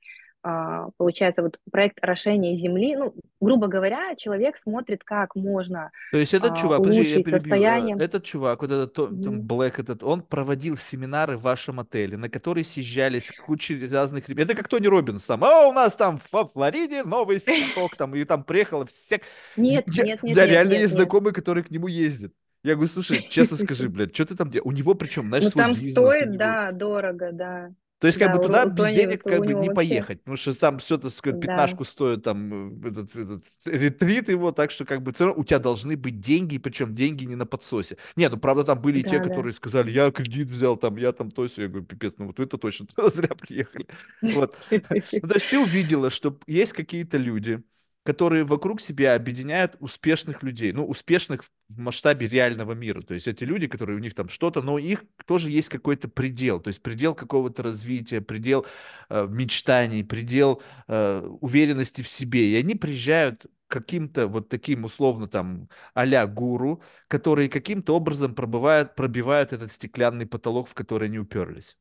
получается, вот проект орошения земли, ну, грубо говоря, человек смотрит, как можно То есть этот а, чувак, подожди, я перебью, состояние. этот чувак, вот этот, mm-hmm. там, Блэк этот, он проводил семинары в вашем отеле, на которые съезжались куча разных ребят, это как Тони Робинс там, а у нас там в Флориде новый сток, там, и там приехало всех... Нет, я, нет, нет, У меня нет, реально нет, есть нет. знакомые, которые к нему ездят. Я говорю, слушай, честно скажи, блядь, что ты там делаешь? У него причем, знаешь, ну, там стоит, да, дорого, да. То есть, как да, бы туда без Тони, денег как бы не вообще... поехать, потому что там все, так сказать, пятнашку да. стоит там этот, этот ретрит его, так что как бы у тебя должны быть деньги, причем деньги не на подсосе. Нет, ну правда там были да, те, да. которые сказали, я кредит взял, там, я там то все, я говорю, пипец, ну вот вы это точно зря приехали. Вот. Ну, то есть ты увидела, что есть какие-то люди, которые вокруг себя объединяют успешных людей, ну, успешных в масштабе реального мира. То есть эти люди, которые у них там что-то, но у них тоже есть какой-то предел, то есть предел какого-то развития, предел э, мечтаний, предел э, уверенности в себе. И они приезжают каким-то вот таким условно там а гуру, которые каким-то образом пробивают, пробивают этот стеклянный потолок, в который они уперлись.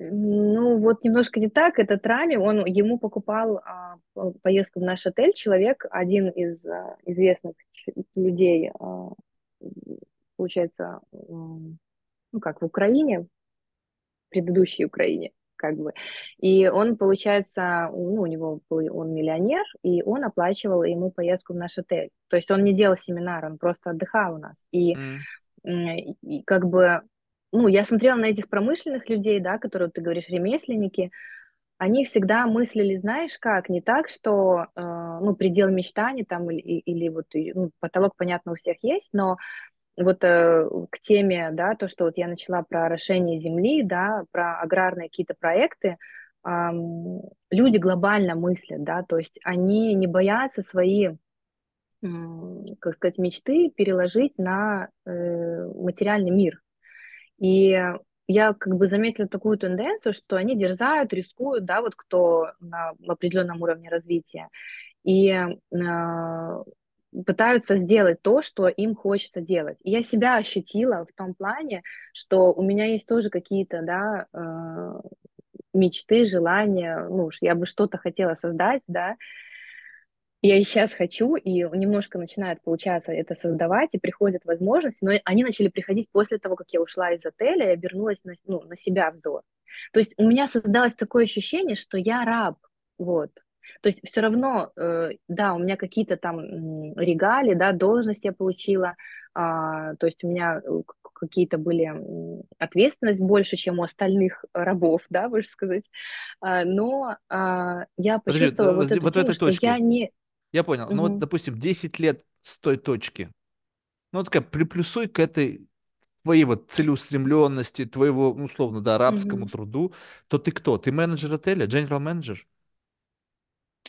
Ну, вот немножко не так. Этот Рами, он ему покупал а, поездку в наш отель человек, один из а, известных людей, а, получается, ну как, в Украине, предыдущей Украине, как бы. И он, получается, ну, у него он миллионер, и он оплачивал ему поездку в наш отель. То есть он не делал семинар, он просто отдыхал у нас. И, mm. и как бы ну, я смотрела на этих промышленных людей, да, которые ты говоришь, ремесленники, они всегда мыслили, знаешь как, не так, что, э, ну, предел мечтаний там или, или вот ну, потолок, понятно, у всех есть, но вот э, к теме, да, то, что вот я начала про орошение земли, да, про аграрные какие-то проекты, э, люди глобально мыслят, да, то есть они не боятся свои, э, как сказать, мечты переложить на э, материальный мир. И я как бы заметила такую тенденцию, что они дерзают, рискуют, да, вот кто на определенном уровне развития, и э, пытаются сделать то, что им хочется делать. И я себя ощутила в том плане, что у меня есть тоже какие-то, да, э, мечты, желания, ну, я бы что-то хотела создать, да, я и сейчас хочу, и немножко начинает получаться это создавать, и приходят возможности, но они начали приходить после того, как я ушла из отеля и обернулась на, ну, на себя взор. То есть у меня создалось такое ощущение, что я раб, вот. То есть все равно, э, да, у меня какие-то там регали, да, должность я получила, а, то есть у меня э, какие-то были ответственность больше, чем у остальных рабов, да, можно сказать. А, но а, я почувствовала Подожди, вот, вот эту тему, что точке. я не я понял. Угу. Ну вот, допустим, 10 лет с той точки. Ну, такая, приплюсуй к этой твоей вот целеустремленности, твоего, ну, условно, да, арабскому угу. труду, то ты кто? Ты менеджер отеля, general менеджер?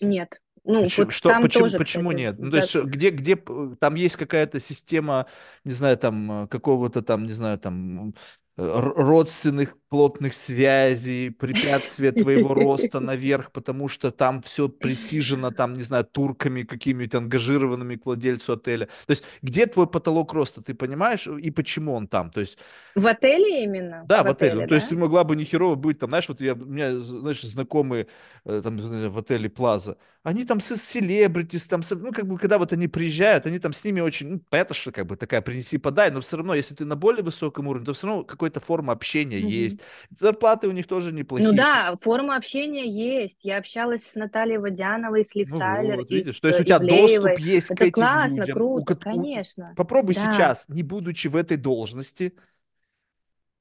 Нет. Ну, почему, вот что, почему, тоже, почему кстати, нет? Ну, то есть, где, где там есть какая-то система, не знаю, там, какого-то там, не знаю, там, родственных плотных связей, препятствия твоего роста наверх, потому что там все присижено, там, не знаю, турками какими-то ангажированными к владельцу отеля. То есть где твой потолок роста, ты понимаешь, и почему он там? То есть... В отеле именно? Да, в, в отеле. отеле. Ну, да? То есть ты могла бы не херово быть там, знаешь, вот я, у меня, знаешь, знакомые э, там в отеле Плаза, они там с селебритис, там, ну, как бы, когда вот они приезжают, они там с ними очень, ну, понятно, что как бы такая принеси-подай, но все равно, если ты на более высоком уровне, то все равно какой-то форма общения mm-hmm. есть. Зарплаты у них тоже неплохие. Ну да, форма общения есть. Я общалась с Натальей Водяновой, с Лив ну Тайлер, вот, видишь, с то есть у тебя Ивлеевой. доступ есть Это к этим классно, людям. круто, у, конечно. У, попробуй да. сейчас, не будучи в этой должности,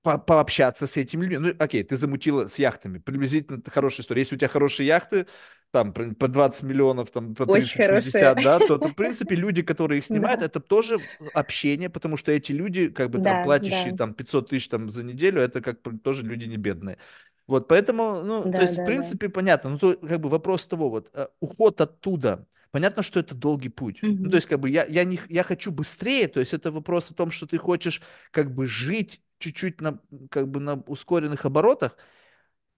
по пообщаться с этими людьми. Ну, окей, ты замутила с яхтами. Приблизительно это хорошая история. Если у тебя хорошие яхты, там, по 20 миллионов, там, по 30-50, да, то, то, в принципе, люди, которые их снимают, да. это тоже общение, потому что эти люди, как бы, там, да, платящие, да. там, 500 тысяч, там, за неделю, это, как тоже люди не бедные. Вот, поэтому, ну, да, то есть, да, в принципе, да. понятно. Ну, то, как бы, вопрос того, вот, э, уход оттуда, Понятно, что это долгий путь. Mm-hmm. Ну, то есть, как бы, я, я, не, я хочу быстрее, то есть, это вопрос о том, что ты хочешь, как бы, жить чуть-чуть на, как бы, на ускоренных оборотах,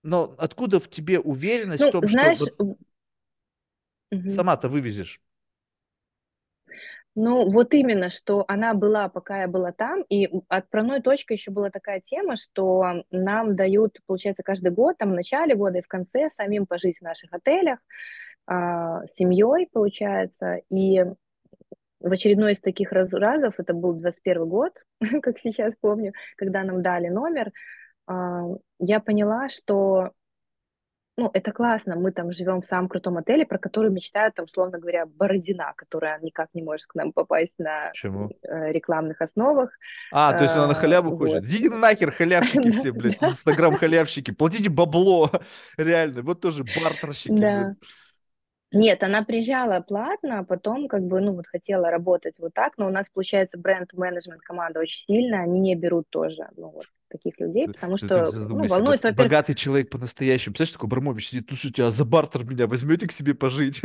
но откуда в тебе уверенность ну, в том, знаешь, что вот угу. сама-то вывезешь? Ну, вот именно, что она была, пока я была там, и отправной точкой еще была такая тема, что нам дают, получается, каждый год, там в начале года и в конце, самим пожить в наших отелях, а, семьей, получается, и в очередной из таких раз, разов, это был 21 год, как сейчас помню, когда нам дали номер, я поняла, что ну, это классно, мы там живем в самом крутом отеле, про который мечтают, там, словно говоря, Бородина, которая никак не может к нам попасть на Почему? Э, рекламных основах. А, то есть она на халяву вот. хочет? Идите нахер, халявщики все, блядь, инстаграм-халявщики, платите бабло, реально, вот тоже бартерщики. Нет, она приезжала платно, а потом как бы, ну, вот хотела работать вот так, но у нас, получается, бренд-менеджмент команда очень сильная, они не берут тоже, ну, вот таких людей, потому что, ну, волнуется, во Богатый человек по-настоящему, представляешь, такой Абрамович сидит, слушайте, а за бартер меня возьмете к себе пожить?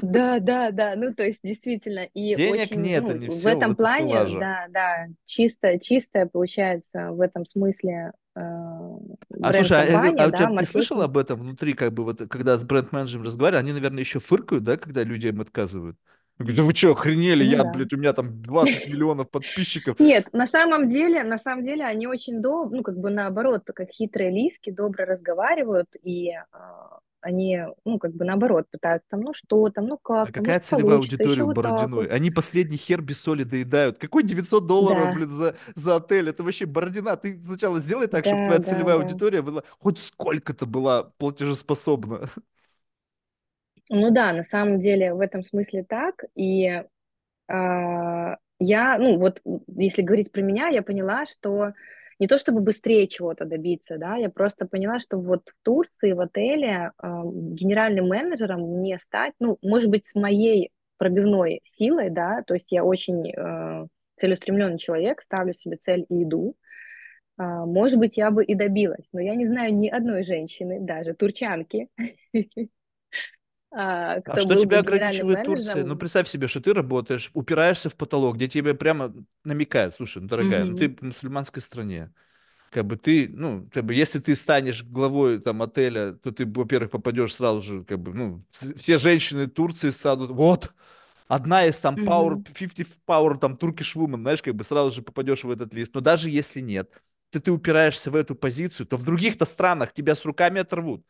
Да, да, да, ну, то есть, действительно, и Денег очень, нет, ну, они в все, этом плане, да, да, чисто, чистая, получается, в этом смысле а слушай, а, а, а да, ты слышал об этом внутри, как бы вот, когда с бренд-менеджером разговаривали, они, наверное, еще фыркают, да, когда люди им отказывают? Говорю, да вы что, охренели, ну, я, да. блядь, у меня там 20 миллионов подписчиков. Нет, на самом деле, на самом деле они очень добры, ну, как бы наоборот, как хитрые лиски, добро разговаривают, и а, они, ну, как бы наоборот, пытаются там, ну, что там, ну, как А какая целевая аудитория у Бородиной? Вот Они последний хер без соли доедают. Какой 900 долларов, да. блин, за, за отель? Это вообще Бородина. Ты сначала сделай так, да, чтобы твоя да, целевая да. аудитория была хоть сколько-то была платежеспособна. Ну да, на самом деле в этом смысле так. И э, я, ну вот, если говорить про меня, я поняла, что не то чтобы быстрее чего-то добиться, да, я просто поняла, что вот в Турции, в отеле э, генеральным менеджером мне стать, ну, может быть, с моей пробивной силой, да, то есть я очень э, целеустремленный человек, ставлю себе цель и иду, э, может быть, я бы и добилась, но я не знаю ни одной женщины, даже турчанки, а, а что тебя ограничивает Турция? Ну, представь себе, что ты работаешь, упираешься в потолок, где тебе прямо намекают, слушай, ну, дорогая, mm-hmm. ну ты в мусульманской стране, как бы ты, ну, как бы, если ты станешь главой там отеля, то ты, во-первых, попадешь сразу же, как бы, ну, все женщины Турции станут, вот, одна из там power, 50 power, там, Turkish woman, знаешь, как бы сразу же попадешь в этот лист. Но даже если нет, ты, ты упираешься в эту позицию, то в других-то странах тебя с руками оторвут.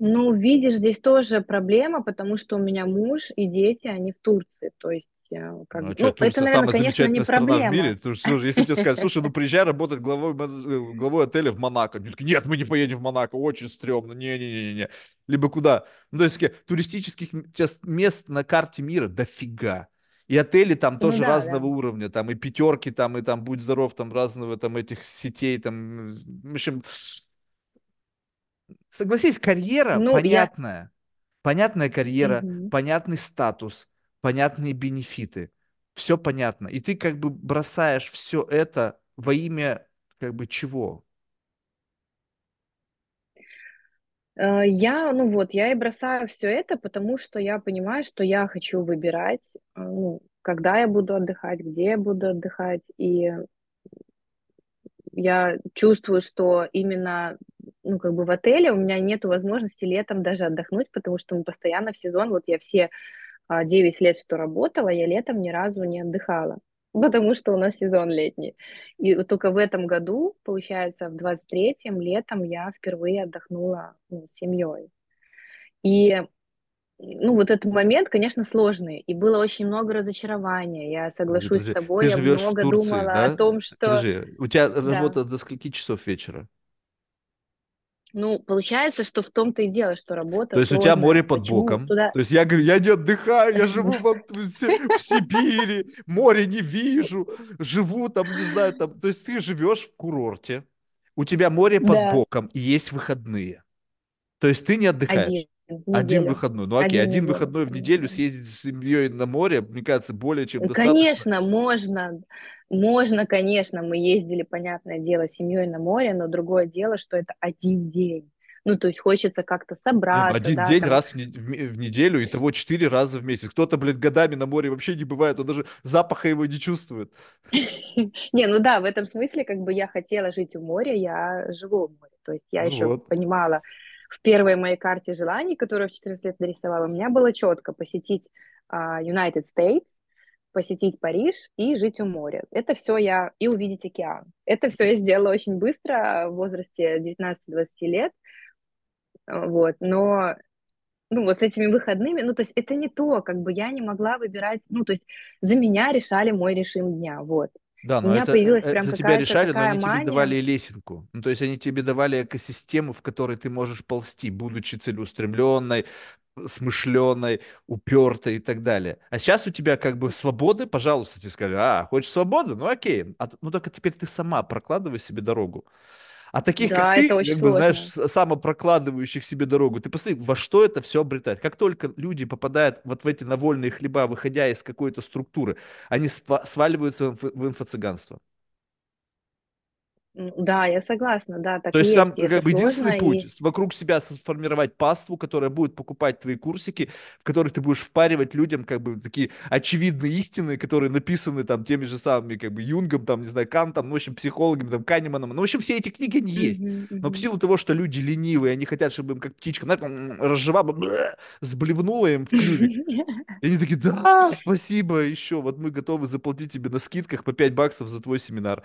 Ну, видишь, здесь тоже проблема, потому что у меня муж и дети, они в Турции, то есть э, как ну, а что, ну, это, наверное, конечно, не проблема. в мире. Ты, слушай, если тебе сказать, слушай, ну приезжай работать главой, э, главой отеля в Монако. Нет, мы не поедем в Монако, очень стрёмно, не-не-не-не. Либо куда? Ну, то есть туристических мест на карте мира дофига. И отели там ну тоже ну, да, разного да. уровня, там и пятерки, там и там будь здоров, там разного там этих сетей, там, в общем, согласись, карьера ну, понятная. Я... Понятная карьера, угу. понятный статус, понятные бенефиты. Все понятно. И ты как бы бросаешь все это во имя как бы чего? Э, я, ну вот, я и бросаю все это, потому что я понимаю, что я хочу выбирать, э, ну, когда я буду отдыхать, где я буду отдыхать, и я чувствую, что именно ну, как бы в отеле у меня нет возможности летом даже отдохнуть, потому что мы постоянно в сезон, вот я все 9 а, лет, что работала, я летом ни разу не отдыхала, потому что у нас сезон летний. И вот только в этом году, получается, в 23-м летом я впервые отдохнула ну, семьей. И ну, вот этот момент, конечно, сложный, и было очень много разочарования. Я соглашусь Подожди, с тобой, ты я много Турции, думала да? о том, что... Подожди, у тебя да. работа до скольки часов вечера? Ну, получается, что в том-то и дело, что работа То есть сложная. у тебя море под Почему? боком. Туда... То есть я говорю, я не отдыхаю, я живу в, Сибири, море не вижу, живу там, не знаю, там. То есть ты живешь в курорте, у тебя море под боком и есть выходные. То есть ты не отдыхаешь. Один. Один выходной. Ну окей, один, один выходной в неделю съездить с семьей на море, мне кажется, более чем достаточно. Конечно, можно. Можно, конечно, мы ездили, понятное дело, с семьей на море, но другое дело, что это один день. Ну, то есть хочется как-то собраться. Нет, один да, день там... раз в, не- в неделю, и того четыре раза в месяц. Кто-то, блин, годами на море вообще не бывает, он даже запаха его не чувствует. Не, ну да, в этом смысле, как бы я хотела жить у моря, я живу у моря. То есть я еще понимала, в первой моей карте желаний, которую в 14 лет нарисовала, у меня было четко посетить uh, United States, посетить Париж и жить у моря. Это все я... И увидеть океан. Это все я сделала очень быстро, в возрасте 19-20 лет. Вот. Но ну, вот с этими выходными, ну, то есть это не то, как бы я не могла выбирать, ну, то есть за меня решали мой режим дня, вот. Да, но У меня это, появилась э, прям за тебя решали, но они мания. тебе давали лесенку. Ну, то есть они тебе давали экосистему, в которой ты можешь ползти, будучи целеустремленной, смышленой, упертой и так далее. А сейчас у тебя как бы свободы, пожалуйста, тебе сказали, а, хочешь свободу? Ну окей, а, ну только теперь ты сама прокладывай себе дорогу. А таких, да, как ты, как бы, знаешь, самопрокладывающих себе дорогу, ты посмотри, во что это все обретает. Как только люди попадают вот в эти навольные хлеба, выходя из какой-то структуры, они сваливаются в, в инфо-цыганство. Да, я согласна, да, так То есть там как бы единственный путь и... вокруг себя сформировать паству, которая будет покупать твои курсики, в которых ты будешь впаривать людям как бы такие очевидные истины, которые написаны там теми же самыми как бы Юнгом, там, не знаю, Кантом, ну, в общем, психологами, там, Канеманом. Ну, в общем, все эти книги, они есть. Mm-hmm, mm-hmm. Но в силу того, что люди ленивые, они хотят, чтобы им как птичка, знаешь, разжева, сблевнула им в клюве. И они такие, да, спасибо, еще, вот мы готовы заплатить тебе на скидках по 5 баксов за твой семинар.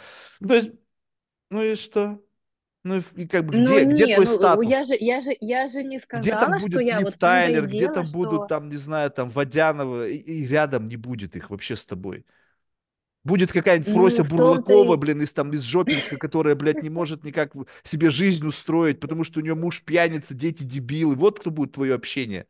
То есть ну и что? Ну и как бы где, ну, где не, твой ну, статус? Я же, я, же, я же не сказала, где там будет что я вот Тайлер, где там что... будут там, не знаю, там Водянова, и, и рядом не будет их вообще с тобой. Будет какая-нибудь ну, Фрося Бурлакова, и... блин, из там из Жопинска, которая, блядь, не может никак себе жизнь устроить, потому что у нее муж пьяница, дети дебилы. Вот кто будет твое общение.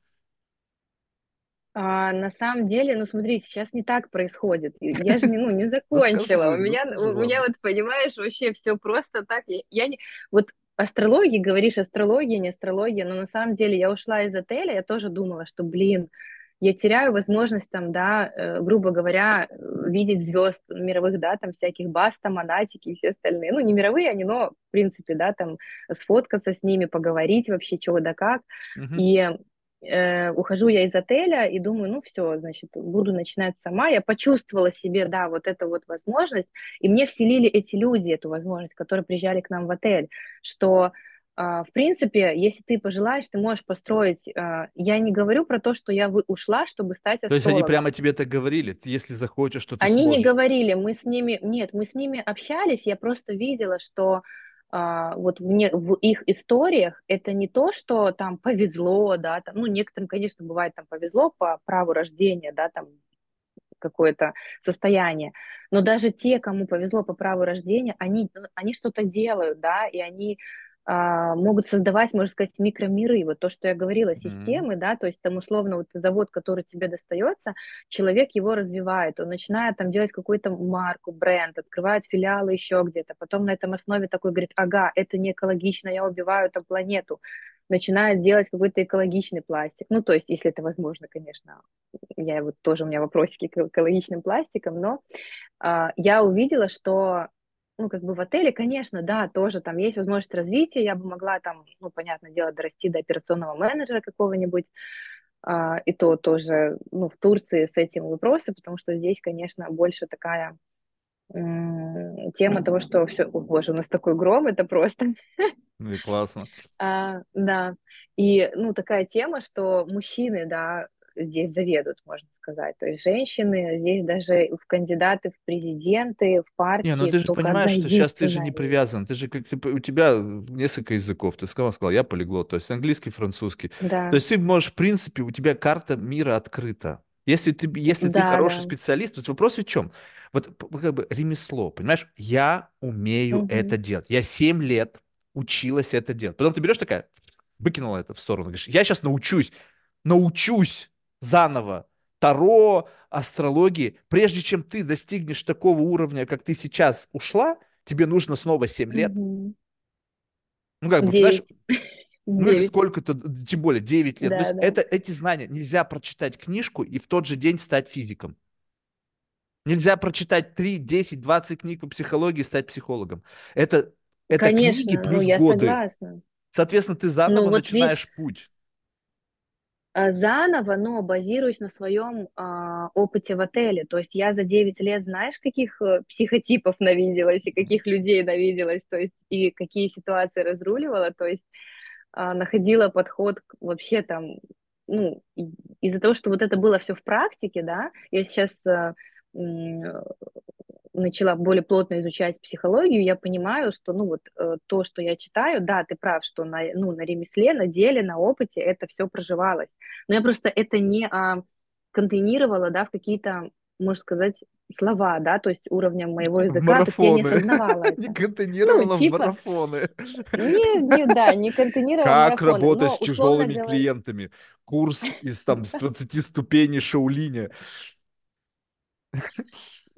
А, на самом деле, ну смотри, сейчас не так происходит. Я же не, ну, не Ну закончила. У ну меня, у меня вот, понимаешь, вообще все просто так. Я, я не... Вот астрология, говоришь, астрология, не астрология, но на самом деле я ушла из отеля, я тоже думала, что, блин, я теряю возможность там, да, э, грубо говоря, э, видеть звезд мировых, да, там всяких Баста, Монатики и все остальные. Ну, не мировые они, но, в принципе, да, там сфоткаться с ними, поговорить вообще, чего да как. Мгм. И э, ухожу я из отеля и думаю, ну все, значит, буду начинать сама. Я почувствовала себе, да, вот эту вот возможность, и мне вселили эти люди эту возможность, которые приезжали к нам в отель, что а, в принципе, если ты пожелаешь, ты можешь построить. а, Я не говорю про то, что я вы- ушла, чтобы стать То есть они астрологом. прямо тебе это говорили, если захочешь, что ты Они не сможешь. говорили, мы с ними, нет, мы с ними общались, я просто видела, что вот в, не- в их историях это не то, что там повезло, да, там, ну, некоторым, конечно, бывает там повезло по праву рождения, да, там какое-то состояние, но даже те, кому повезло по праву рождения, они, они что-то делают, да, и они а, могут создавать, можно сказать, микромиры. Вот то, что я говорила, системы, да, то есть там условно вот завод, который тебе достается, человек его развивает, он начинает там делать какую-то марку, бренд, открывает филиалы еще где-то, потом на этом основе такой говорит, ага, это не экологично, я убиваю там планету, начинает делать какой-то экологичный пластик. Ну, то есть, если это возможно, конечно. Я вот тоже у меня вопросики к экологичным пластикам, но а, я увидела, что ну, как бы в отеле, конечно, да, тоже там есть возможность развития, я бы могла там, ну, понятное дело, дорасти до операционного менеджера какого-нибудь, а, и то тоже, ну, в Турции с этим вопросы, потому что здесь, конечно, больше такая м, тема того, что все, о боже, у нас такой гром, это просто, Ну и классно. А, да, и, ну, такая тема, что мужчины, да, здесь заведут, можно сказать. То есть женщины здесь даже в кандидаты в президенты, в Не, ну партии ты же понимаешь, что сейчас ты же не привязан, ты же как ты, у тебя несколько языков, ты сказал, сказал, я полиглот, то есть английский, французский. То Да, есть ты можешь, в принципе, у тебя карта мира открыта. Если ты, если ты да, хороший да. специалист, вот вопрос в чем? Вот как бы ремесло, понимаешь? Я умею это Мгм, делать. Я 7 лет училась это делать. Потом ты берешь такая, выкинула это в сторону, говоришь, я сейчас научусь, научусь заново Таро, астрологии. Прежде чем ты достигнешь такого уровня, как ты сейчас ушла, тебе нужно снова 7 лет. мгм. Ну, как бы, понимаешь, Девять, ну или сколько-то, тем более 9 лет. То да, есть да. это, эти знания нельзя прочитать книжку и в тот же день стать физиком. Нельзя прочитать 3, 10, 20 книг по психологии и стать психологом. Это, это книги Конечно, ну, плюс я годы. согласна. Соответственно, ты Ну, заново вот видишь, начинаешь путь. А, заново, но базируюсь на своем а, опыте в отеле. То есть я за 9 лет, знаешь, каких э, психотипов навиделась и каких людей навиделась, то есть и какие ситуации разруливала, то есть а, находила подход к- вообще там, ну, из-за того, что вот это было все в практике, да, я сейчас м, начала более плотно изучать психологию, я понимаю, что, ну, вот э, то, что я читаю, да, ты прав, что на, ну, на ремесле, на деле, на опыте это все проживалось. Но я просто это не а, контейнировала, да, в какие-то, можно сказать, слова, да, то есть уровнем моего языка, то есть я не осознавала Не это. Ну, контейнировала в типа, марафоны. не, не, да, не контейнировала Как марафоны, работать но, с тяжелыми говоря, клиентами? Курс из там с 20 ступеней Шаулиня.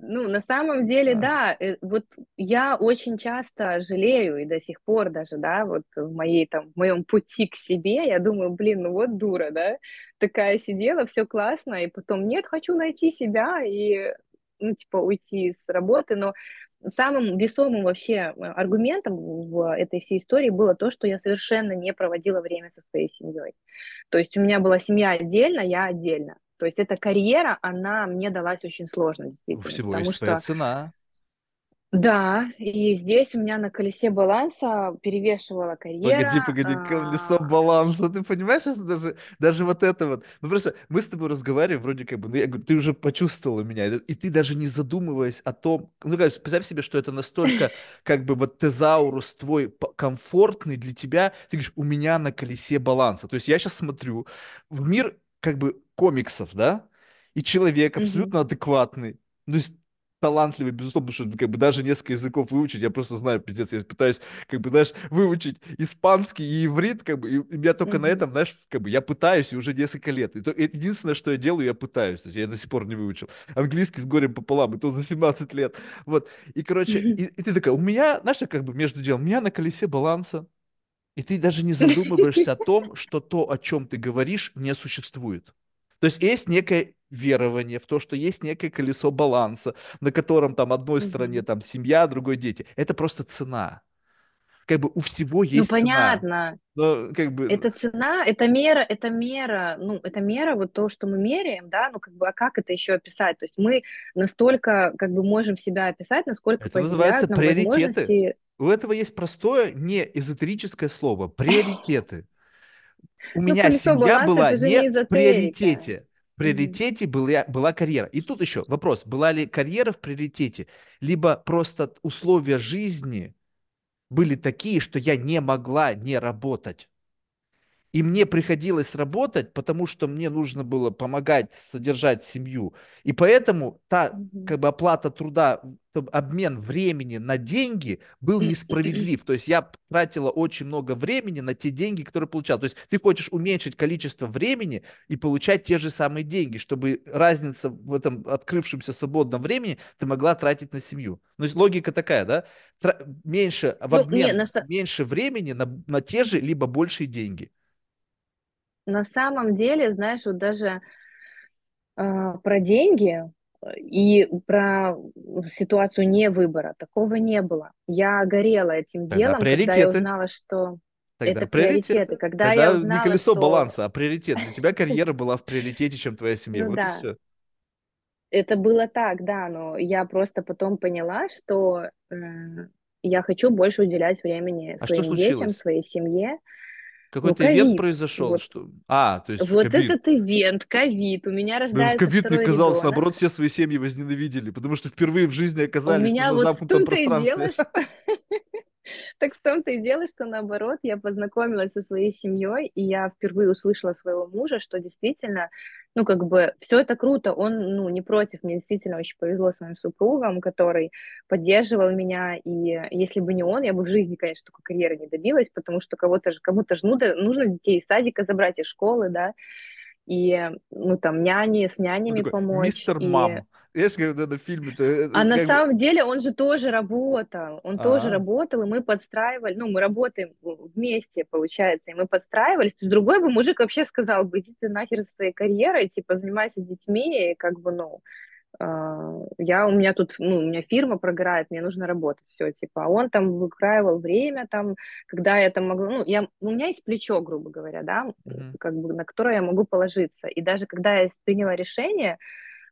Ну, на самом деле, А, да, э, вот я очень часто жалею и до сих пор даже, да, вот в моей там, в моем пути к себе, я думаю, блин, ну вот дура, да, такая сидела, все классно, и потом, нет, хочу найти себя и, ну, типа, уйти с работы, но самым весомым вообще э, аргументом в этой всей истории было то, что я совершенно не проводила время со своей семьей. То есть у меня была семья отдельно, я отдельно. То есть эта карьера, она мне далась очень сложно, У действительно, всего потому есть своя что, цена. да, и здесь у меня на колесе баланса перевешивала Погоди, карьера. погоди, колесо а, баланса, ты понимаешь, что даже, даже вот это вот, ну просто мы с тобой разговариваем, вроде как бы, ну я говорю, ты уже почувствовала меня, и ты даже не задумываясь о том, ну как, представь себе, что это настолько, как бы вот тезаурус твой комфортный для тебя, ты говоришь, у меня на колесе баланса, то есть я сейчас смотрю в мир как бы комиксов, да, и человек абсолютно адекватный, то есть талантливый, безусловно, потому что как бы даже несколько языков выучить, я просто знаю, пиздец, я пытаюсь, как бы, знаешь, выучить испанский и иврит, как бы, и у меня только mm-hmm. на этом, знаешь, как бы, я пытаюсь уже несколько лет. И то, и единственное, что я делаю, я пытаюсь, то есть я до сих пор не выучил. Английский с горем пополам, и то за 17 лет. Вот, и, короче, mm-hmm. и, и ты такая, у меня, знаешь, как бы между делом, у меня на колесе баланса, и ты даже не задумываешься о том, что то, о чем ты говоришь, не существует. То есть есть некое верование в то, что есть некое колесо баланса, на котором там одной стороне там семья, другой дети. Это просто цена. Как бы у всего ну, есть ну, понятно. цена. Но, как бы... Это цена, это мера, это мера, ну, это мера, вот то, что мы меряем, да, ну, как бы, а как это еще описать? То есть мы настолько, как бы, можем себя описать, насколько это называется приоритеты. У этого есть простое, не эзотерическое слово, приоритеты. У ну, меня семья была не в приоритете. Приоритете была, была карьера. И тут еще вопрос, была ли карьера в приоритете, либо просто условия жизни были такие, что я не могла не работать. И мне приходилось работать, потому что мне нужно было помогать содержать семью. И поэтому та как бы оплата труда, обмен времени на деньги был несправедлив. То есть я тратила очень много времени на те деньги, которые получал. То есть ты хочешь уменьшить количество времени и получать те же самые деньги, чтобы разница в этом открывшемся свободном времени ты могла тратить на семью. Ну, есть логика такая, да? Тра- меньше в обмен, ну, не, на... меньше времени на, на те же, либо большие деньги. На самом деле, знаешь, вот даже э, про деньги э, и про ситуацию не выбора такого не было. Я горела этим Тогда делом, когда я узнала, что Тогда это приоритеты. приоритеты. Когда Тогда я узнала, не колесо что... баланса, а приоритет. Для тебя карьера была в приоритете, чем твоя семья. Ну, вот да. и все. Это было так, да, но я просто потом поняла, что э, я хочу больше уделять времени а своим детям, своей семье. Какой-то ну, ивент произошел, вот. что... А, то есть Вот этот ивент, ковид, у меня рождается В ковид, мне казалось, ребенок. наоборот, все свои семьи возненавидели, потому что впервые в жизни оказались у меня на вот замкнутом пространстве. Дело, что... Так в том-то и дело, что наоборот, я познакомилась со своей семьей, и я впервые услышала своего мужа, что действительно, ну, как бы, все это круто, он, ну, не против, мне действительно очень повезло своим супругом, который поддерживал меня, и если бы не он, я бы в жизни, конечно, такой карьеры не добилась, потому что кого-то же, кому-то же нужно, нужно детей из садика забрать, из школы, да, и, ну, там, няни, с нянями такой, помочь. Мистер и... Мам. Видишь, когда на фильме э, А на самом деле он же тоже работал, он А-а-а. тоже работал, и мы подстраивали, ну, мы работаем вместе, получается, и мы подстраивались. То есть другой бы мужик вообще сказал бы, иди ты нахер со своей карьерой, типа, занимайся детьми, и как бы, ну, а, я, у меня тут, ну, у меня фирма прогорает, мне нужно работать, все, типа, а он там выкраивал время, там, когда я там могу, ну, я, у меня есть плечо, грубо говоря, да, mm-hmm. как бы, на которое я могу положиться, и даже когда я приняла решение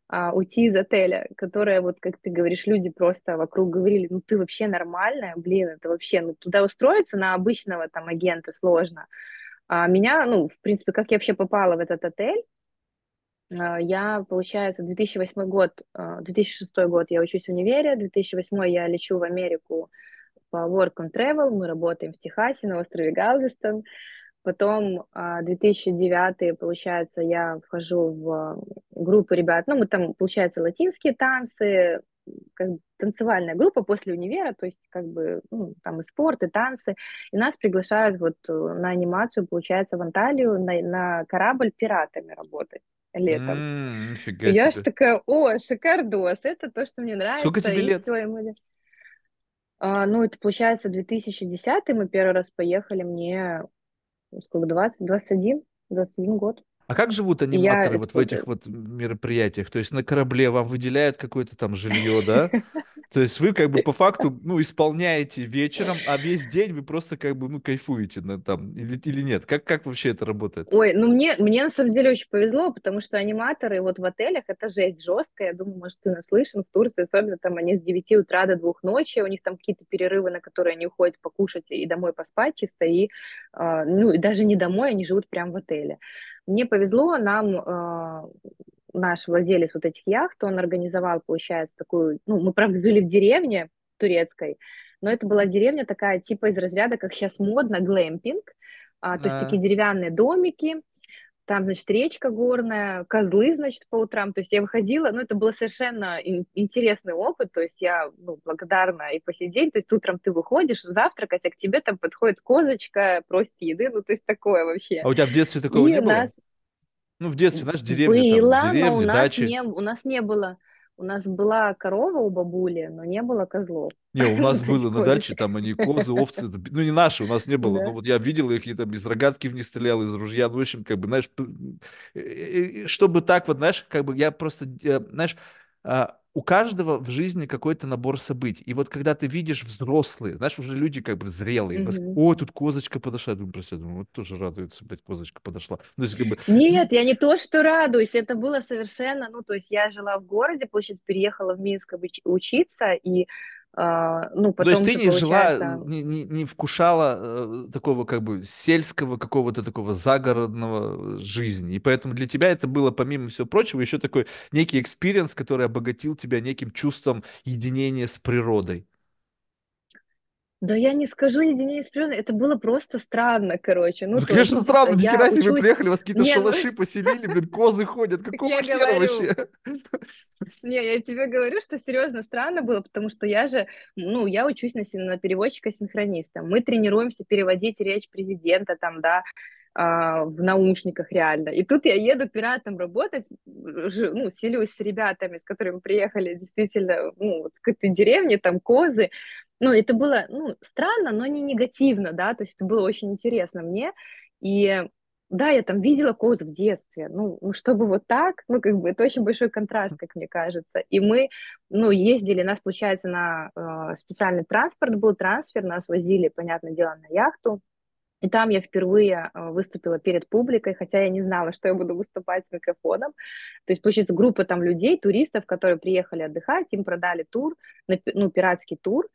а, уйти из отеля, которое, вот, как ты говоришь, люди просто вокруг говорили, ну, ты вообще нормальная, блин, это вообще, ну, туда устроиться на обычного там агента сложно, а меня, ну, в принципе, как я вообще попала в этот отель, а, я, получается, 2008 год, 2006 а, год я учусь в универе, 2008 я лечу в Америку по work and travel, мы работаем в Техасе на острове Галвестон. Потом 2009, а, получается, я вхожу в группу ребят, ну, мы там, получается, латинские танцы, как бы танцевальная группа после универа, то есть как бы ну, там и спорт, и танцы, и нас приглашают вот э, на анимацию, получается, в Анталию на, на корабль пиратами работать летом. Mm, нифига и я же такая, о, шикардос, это то, что мне нравится. Сколько тебе лет? Все, и мы... а, ну, это получается 2010 мы первый раз поехали, мне сколько, 20, 21, 21 год. А как живут аниматоры я... вот в этих вот мероприятиях? То есть на корабле вам выделяют какое-то там жилье, да? То есть вы как бы по факту, ну, исполняете вечером, а весь день вы просто как бы, ну, кайфуете на там, или, или нет? Как, как вообще это работает? Ой, ну, мне, мне на самом деле очень повезло, потому что аниматоры вот в отелях, это жесть жесткая, я думаю, может, ты наслышан, в Турции особенно там они с 9 утра до 2 ночи, у них там какие-то перерывы, на которые они уходят покушать и домой поспать чисто, и, э, ну, и даже не домой, они живут прямо в отеле. Мне повезло, нам э, наш владелец вот этих яхт, он организовал, получается, такую, ну, мы, правда, жили в деревне турецкой, но это была деревня такая, типа из разряда, как сейчас модно, глэмпинг, а, то есть такие деревянные домики, там, значит, речка горная, козлы, значит, по утрам. То есть я выходила, ну, это был совершенно интересный опыт, то есть я ну, благодарна и по сей день. То есть утром ты выходишь завтракать, а к тебе там подходит козочка, просит еды, ну, то есть такое вообще. А у тебя в детстве такого и не было? нас... Ну, в детстве, знаешь, деревня, Было, там, но у нас, дачи. не, у нас не было. У нас была корова у бабули, но не было козлов. Не, у нас Ну, было на даче, там они козы, овцы, ну не наши, у нас не было, но Да. вот я видел их, и там из рогатки в них стрелял, из ружья, ну, в общем, как бы, знаешь, п- э, э, чтобы так вот, знаешь, как бы я просто, э, знаешь, а, у каждого в жизни какой-то набор событий, и вот когда ты видишь взрослые, знаешь, уже люди как бы зрелые, Мгм. ой, тут козочка подошла, я думаю про себя, думаю, вот тоже радуется, блядь, козочка подошла, ну, то есть, как бы, м, Нет, я не то, что радуюсь, это было совершенно, ну, то есть я жила в городе, получается, переехала в Минск учиться, и, ну, Ну, То есть потом ты не жила, получается, не, не, не вкушала э, такого как бы сельского какого-то такого загородного жизни. И поэтому для тебя это было, помимо всего прочего, еще такой некий experience, который обогатил тебя неким чувством единения с природой. Да я не скажу единение с природой, это было просто странно, короче, ну, Ну, конечно, есть странно, ни хера себе, учусь, приехали, вас какие-то ну, шалаши поселили, блин, козы ходят, какого хера говорю, вообще? Не, я тебе говорю, что серьезно странно было, потому что я же, ну, я учусь на, на переводчика-синхрониста. Мы тренируемся переводить речь президента там, да, а, в наушниках реально. И тут я еду пиратом работать, ж- ну, селюсь с ребятами, с которыми приехали действительно, ну, вот в какой-то деревне, там, козы. Ну, это было, ну, странно, но не негативно, да, то есть это было очень интересно мне. И да, я там видела коз в детстве, ну, ну, чтобы вот так, ну, как бы, это очень большой контраст, как мне кажется. И мы, ну, ездили, нас, получается, на э, специальный транспорт был, трансфер, нас возили, понятное дело, на яхту. И там я впервые э, выступила перед публикой, хотя я не знала, что я буду выступать с микрофоном. То есть, получается, группа там людей, туристов, которые приехали отдыхать, им продали тур, ну, пиратский тур.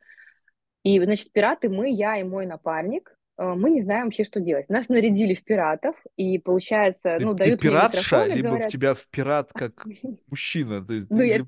И, значит, пираты мы, я и мой напарник, э, мы не знаем вообще, что делать. Нас нарядили в пиратов, и, получается, Ты, ну, ты дают мне пиратша, микрофон и либо в говорят, тебя в пират как мужчина, ну, я,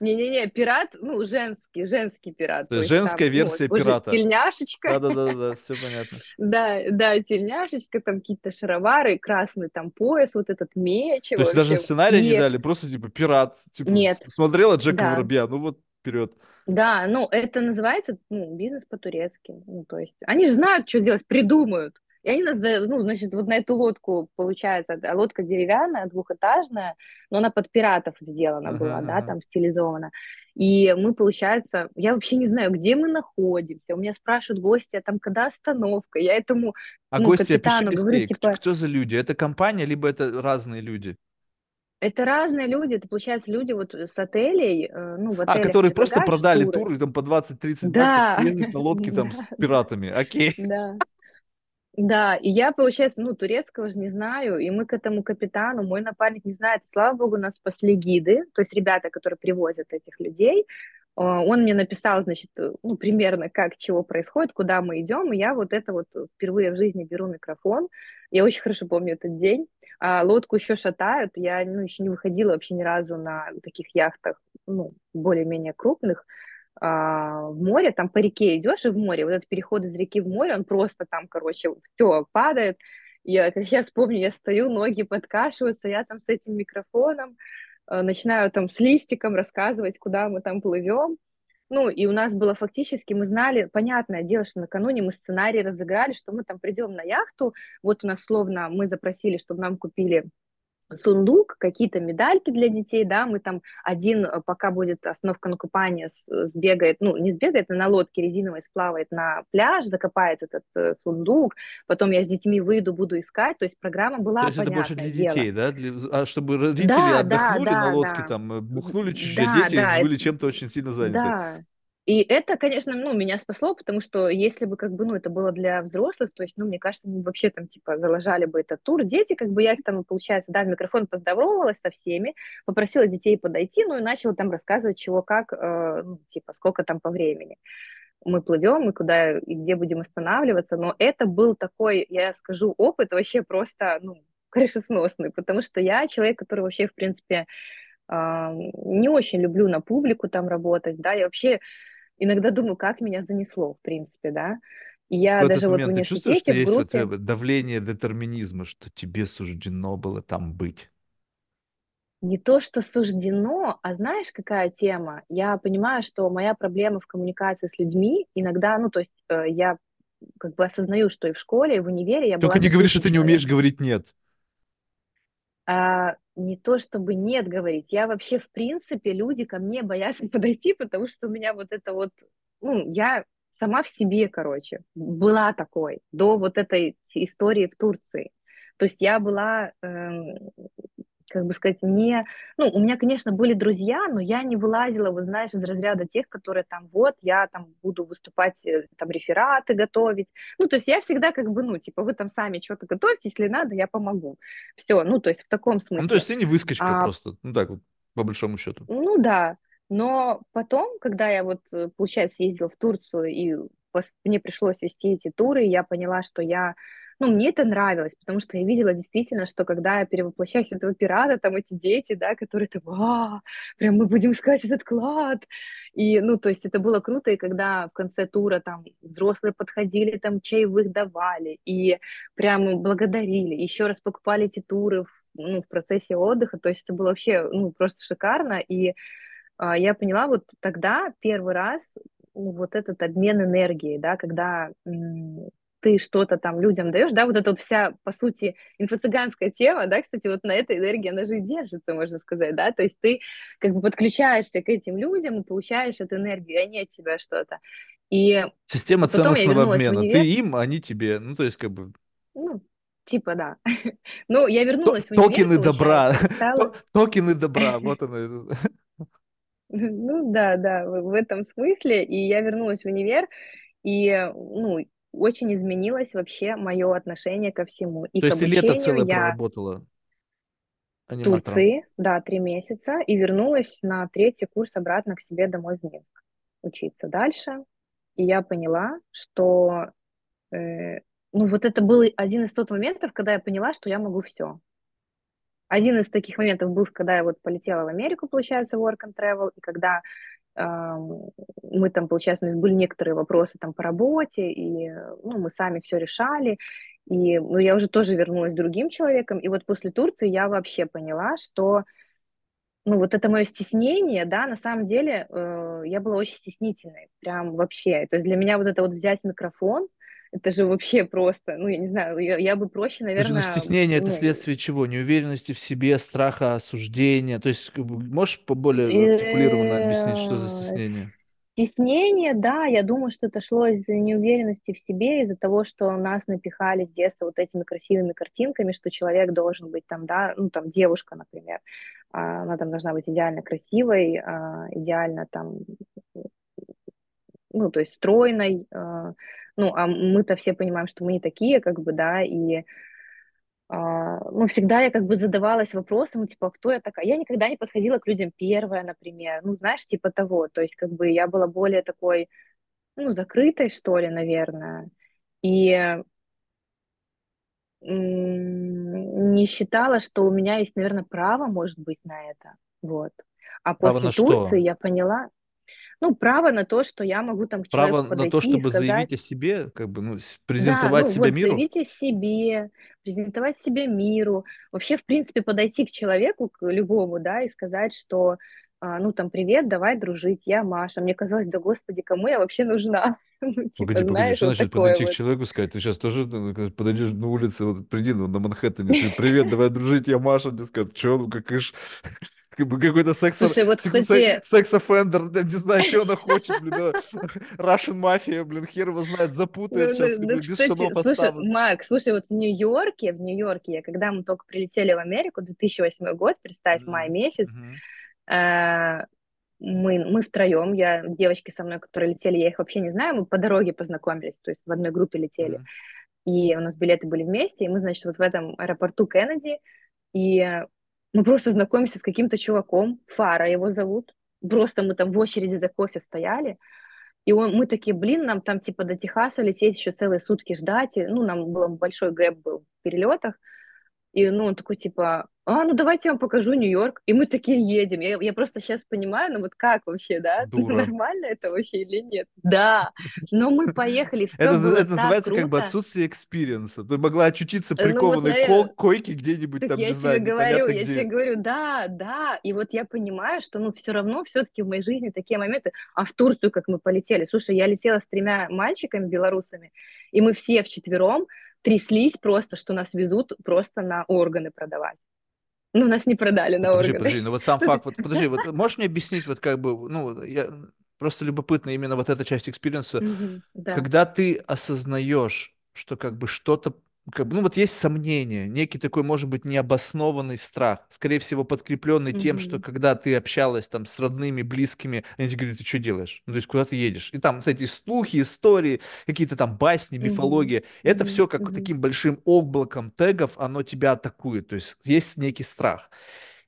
не-не-не, пират, ну, женский, женский пират, то то есть там, женская ну, версия уже пирата. тельняшечка, Да-да-да-да, все понятно. да, да, тельняшечка, там какие-то шаровары, красный там пояс, вот этот меч, То есть даже сценария не дали, просто типа пират, типа нет, смотрела Джека да, Воробья, ну вот вперед. да, ну, это называется, ну, бизнес по-турецки, ну, то есть, они же знают, что делать, придумают, и они нас, ну, значит, вот на эту лодку, получается, лодка деревянная, двухэтажная, но она под пиратов сделана Ага, была, да, там стилизована, и мы, получается, я вообще не знаю, где мы находимся, у меня спрашивают гости, а там когда остановка, я этому, А ну, гости, капитану говорю, типа, кто за люди? Это компания, либо это разные люди? это разные люди, это, получается, люди вот с отелей, э, ну, в А, отелях которые просто продали туры, тур и там по 20-30 баксов да, съездить на лодке там с пиратами. Окей. да. Да, и я, получается, ну, турецкого же не знаю, и мы к этому капитану, мой напарник не знает, слава богу, нас спасли гиды, то есть ребята, которые привозят этих людей, А, он мне написал, значит, э, ну, примерно как, чего происходит, куда мы идем, и я вот это вот впервые в жизни беру микрофон, я очень хорошо помню этот день, а лодку еще шатают, я, ну, еще не выходила вообще ни разу на таких яхтах, ну, более-менее крупных, а, в море, там по реке идешь и в море, вот этот переход из реки в море, он просто там, короче, все падает. Я, как сейчас помню, я стою, ноги подкашиваются, я там с этим микрофоном э, начинаю там с листиком рассказывать, куда мы там плывем. Ну, и у нас было фактически, мы знали, понятное дело, что накануне мы сценарий разыграли, что мы там придем на яхту, вот у нас словно мы запросили, чтобы нам купили сундук, какие-то медальки для детей, да, мы там один, э, пока будет остановка на купание, с- сбегает, ну, не сбегает, а на лодке резиновой сплавает на пляж, закопает этот э, сундук, потом я с детьми выйду, буду искать, то есть программа То была, есть это больше для дело. детей, да? Для- а чтобы родители Да, да, отдохнули на да, лодке, да, там, э, бухнули чуть-чуть, да, дети да, были чем-то очень сильно заняты. да. И это, конечно, ну, меня спасло, потому что если бы, как бы, ну, это было для взрослых, то есть, ну, мне кажется, они вообще там, типа, залажали бы этот тур. Дети, как бы, я там, получается, да, в микрофон поздоровалась со всеми, попросила детей подойти, ну, и начала там рассказывать, чего как, э, ну, типа, сколько там по времени мы плывем и куда и где будем останавливаться. Но это был такой, я скажу, опыт вообще просто, ну, крышесносный, потому что я человек, который вообще, в принципе, не очень люблю на публику там работать, да, я вообще иногда думаю, как меня занесло, в принципе, да. И я В даже вот в момент ты чувствуешь, что в есть группе, э, давление детерминизма, что тебе суждено было там быть? Не то, что суждено, а знаешь, какая тема? Я понимаю, что моя проблема в коммуникации с людьми иногда, ну, то есть э, я как бы осознаю, что и в школе, и в универе я Только была не говори, что ты не умеешь говорить «нет». А, не то чтобы нет говорить, я вообще, в принципе, люди ко мне боятся подойти, потому что у меня вот это вот, ну, я сама в себе, короче, была такой до вот этой истории в Турции. То есть я была эм, как бы сказать, не... Ну, у меня, конечно, были друзья, но я не вылазила, вот знаешь, из разряда тех, которые там, вот, я там буду выступать, э, там, рефераты готовить. Ну, то есть я всегда как бы, ну, типа, вы там сами что-то готовьте, если надо, я помогу. Все, ну, то есть в таком Ну, то смысле. есть ты не выскочка А, просто, ну так вот, по большому счету. ну, да, но потом, когда я вот, э, получается, ездила в Турцию, и мне пришлось вести эти туры, я поняла, что я ну, мне это нравилось, потому что я видела действительно, что когда я перевоплощаюсь в этого пирата, там эти дети, да, которые там, а, прям мы будем искать этот клад. И, ну, то есть это было круто, и когда в конце тура там взрослые подходили, там чаевых давали, и прям благодарили, еще раз покупали эти туры в, ну, в процессе отдыха, то есть это было вообще, ну, просто шикарно, и а, я поняла вот тогда первый раз ну, вот этот обмен энергией, да, когда ты что-то там людям даешь, да, вот эта вот вся, по сути, инфо-цыганская тема, да, кстати, вот на этой энергии она же и держится, можно сказать, да, то есть ты как бы подключаешься к этим людям и получаешь эту энергию, и они от тебя что-то. И Система ценностного в обмена. Ты им, а они тебе. Ну, то есть, как бы, ну, типа, да. Ну, я вернулась в универ, токены добра. стала... Токены добра. Вот оно. Ну, да, да, в в этом смысле. И я вернулась в универ, и, ну, очень изменилось вообще мое отношение ко всему. И То есть ты лето целое я проработала аниматором. Турции, да, три месяца, и вернулась на третий курс обратно к себе домой в Минск учиться дальше. И я поняла, что, э, ну, вот это был один из тот моментов, когда я поняла, что я могу все. Один из таких моментов был, когда я вот полетела в Америку, получается, work and travel, и когда мы там, получается, у нас были некоторые вопросы там по работе, и ну, мы сами все решали, и ну, я уже тоже вернулась другим человеком, и вот после Турции я вообще поняла, что ну, вот это мое стеснение, да, на самом деле э, я была очень стеснительной, прям вообще. То есть для меня вот это вот взять микрофон, это же вообще просто, ну, я не знаю, я, я бы проще, наверное, стеснение это ну, следствие чего? Неуверенности в себе, страха осуждения. То есть, можешь поболее артикулированно объяснить, что за Э, стеснение? Стеснение, да, я думаю, что это шло из-за неуверенности в себе, из-за того, что нас напихали с детства вот этими красивыми картинками, что человек должен быть там, да, ну там девушка, например, а, она там должна быть идеально красивой, а, идеально там, ну то есть стройной, а, ну а мы-то все понимаем, что мы не такие, как бы, да, и а, ну, всегда я как бы задавалась вопросом, типа, «А кто я такая? Я никогда не подходила к людям первая, например, ну, знаешь, типа того, то есть как бы я была более такой, ну, закрытой, что ли, наверное, и не считала, что у меня есть, наверное, право, может быть, на это, вот. А Право после Турции я поняла, ну, право на то, что я могу там к Право на то, чтобы сказать, заявить о себе, как бы, ну, с- Да, презентовать ну себя вот миру? заявить о себе, презентовать себя миру, вообще, в принципе, подойти к человеку, к любому, да, и сказать, что, а, ну, там, привет, давай дружить, я Маша. Мне казалось, да, господи, кому я вообще нужна? Ну, Погоди, типа, погоди, знаешь, что вот значит подойти к человеку и сказать, ты сейчас тоже ну, подойдешь на улице, вот приди ну, на Манхэттене, ты, привет, давай дружить, я Маша, мне скажут, что, ну, как ишь, как бы какой-то секс, Слушай, вот, кстати, секс-оффендер, не знаю, что она хочет, блин. Russian мафия, блин, хер его знает, запутает ну, сейчас, ну, ну, бы без штанов слушай. Марк, слушай, вот в Нью-Йорке, в Нью-Йорке, я, когда мы только прилетели в Америку, 2008 год, представь, май месяц, э, мы, мы втроем, я, девочки со мной, которые летели, я их вообще не знаю, мы по дороге познакомились, то есть в одной группе летели, и у нас билеты были вместе, и мы, значит, вот в этом аэропорту Кеннеди, и мы просто знакомимся с каким-то чуваком, Фара его зовут, просто мы там в очереди за кофе стояли, и он, мы такие, блин, нам там типа до Техаса лететь еще целые сутки ждать, и, ну, нам был большой гэп был в перелетах, и, ну, он такой, типа, а, ну давайте я вам покажу Нью-Йорк. И мы такие едем. Я, я просто сейчас понимаю, ну вот как вообще, да? Дура. Нормально это вообще или нет? Да, но мы поехали, Это, все было это так называется как бы круто. отсутствие experience а. Ты могла очутиться Э, Ну вот, прикованной наверное, койке где-нибудь так там, не я тебе знаю, говорю, непонятно я тебе где. говорю, да, да. И вот я понимаю, что, ну, все равно все-таки в моей жизни такие моменты. А в Турцию, как мы полетели, слушай, я летела с тремя мальчиками белорусами, и мы все вчетвером тряслись просто, что нас везут просто на органы продавать. Ну, нас не продали на подожди, органы. подожди, ну вот сам факт, вот подожди, вот можешь мне объяснить, вот как бы, ну, я просто любопытно именно вот эта часть experience а, мгм, да. когда ты осознаешь, что как бы что-то, как бы, ну вот есть сомнение, некий такой, может быть, необоснованный страх, скорее всего, подкрепленный тем, что когда ты общалась там с родными, близкими, они тебе говорят, ты что делаешь? Ну, то есть куда ты едешь? И там, кстати, слухи, истории, какие-то там басни, мгм, мифология, это мгм, все как мгм. таким большим облаком тегов, оно тебя атакует, то есть есть некий страх.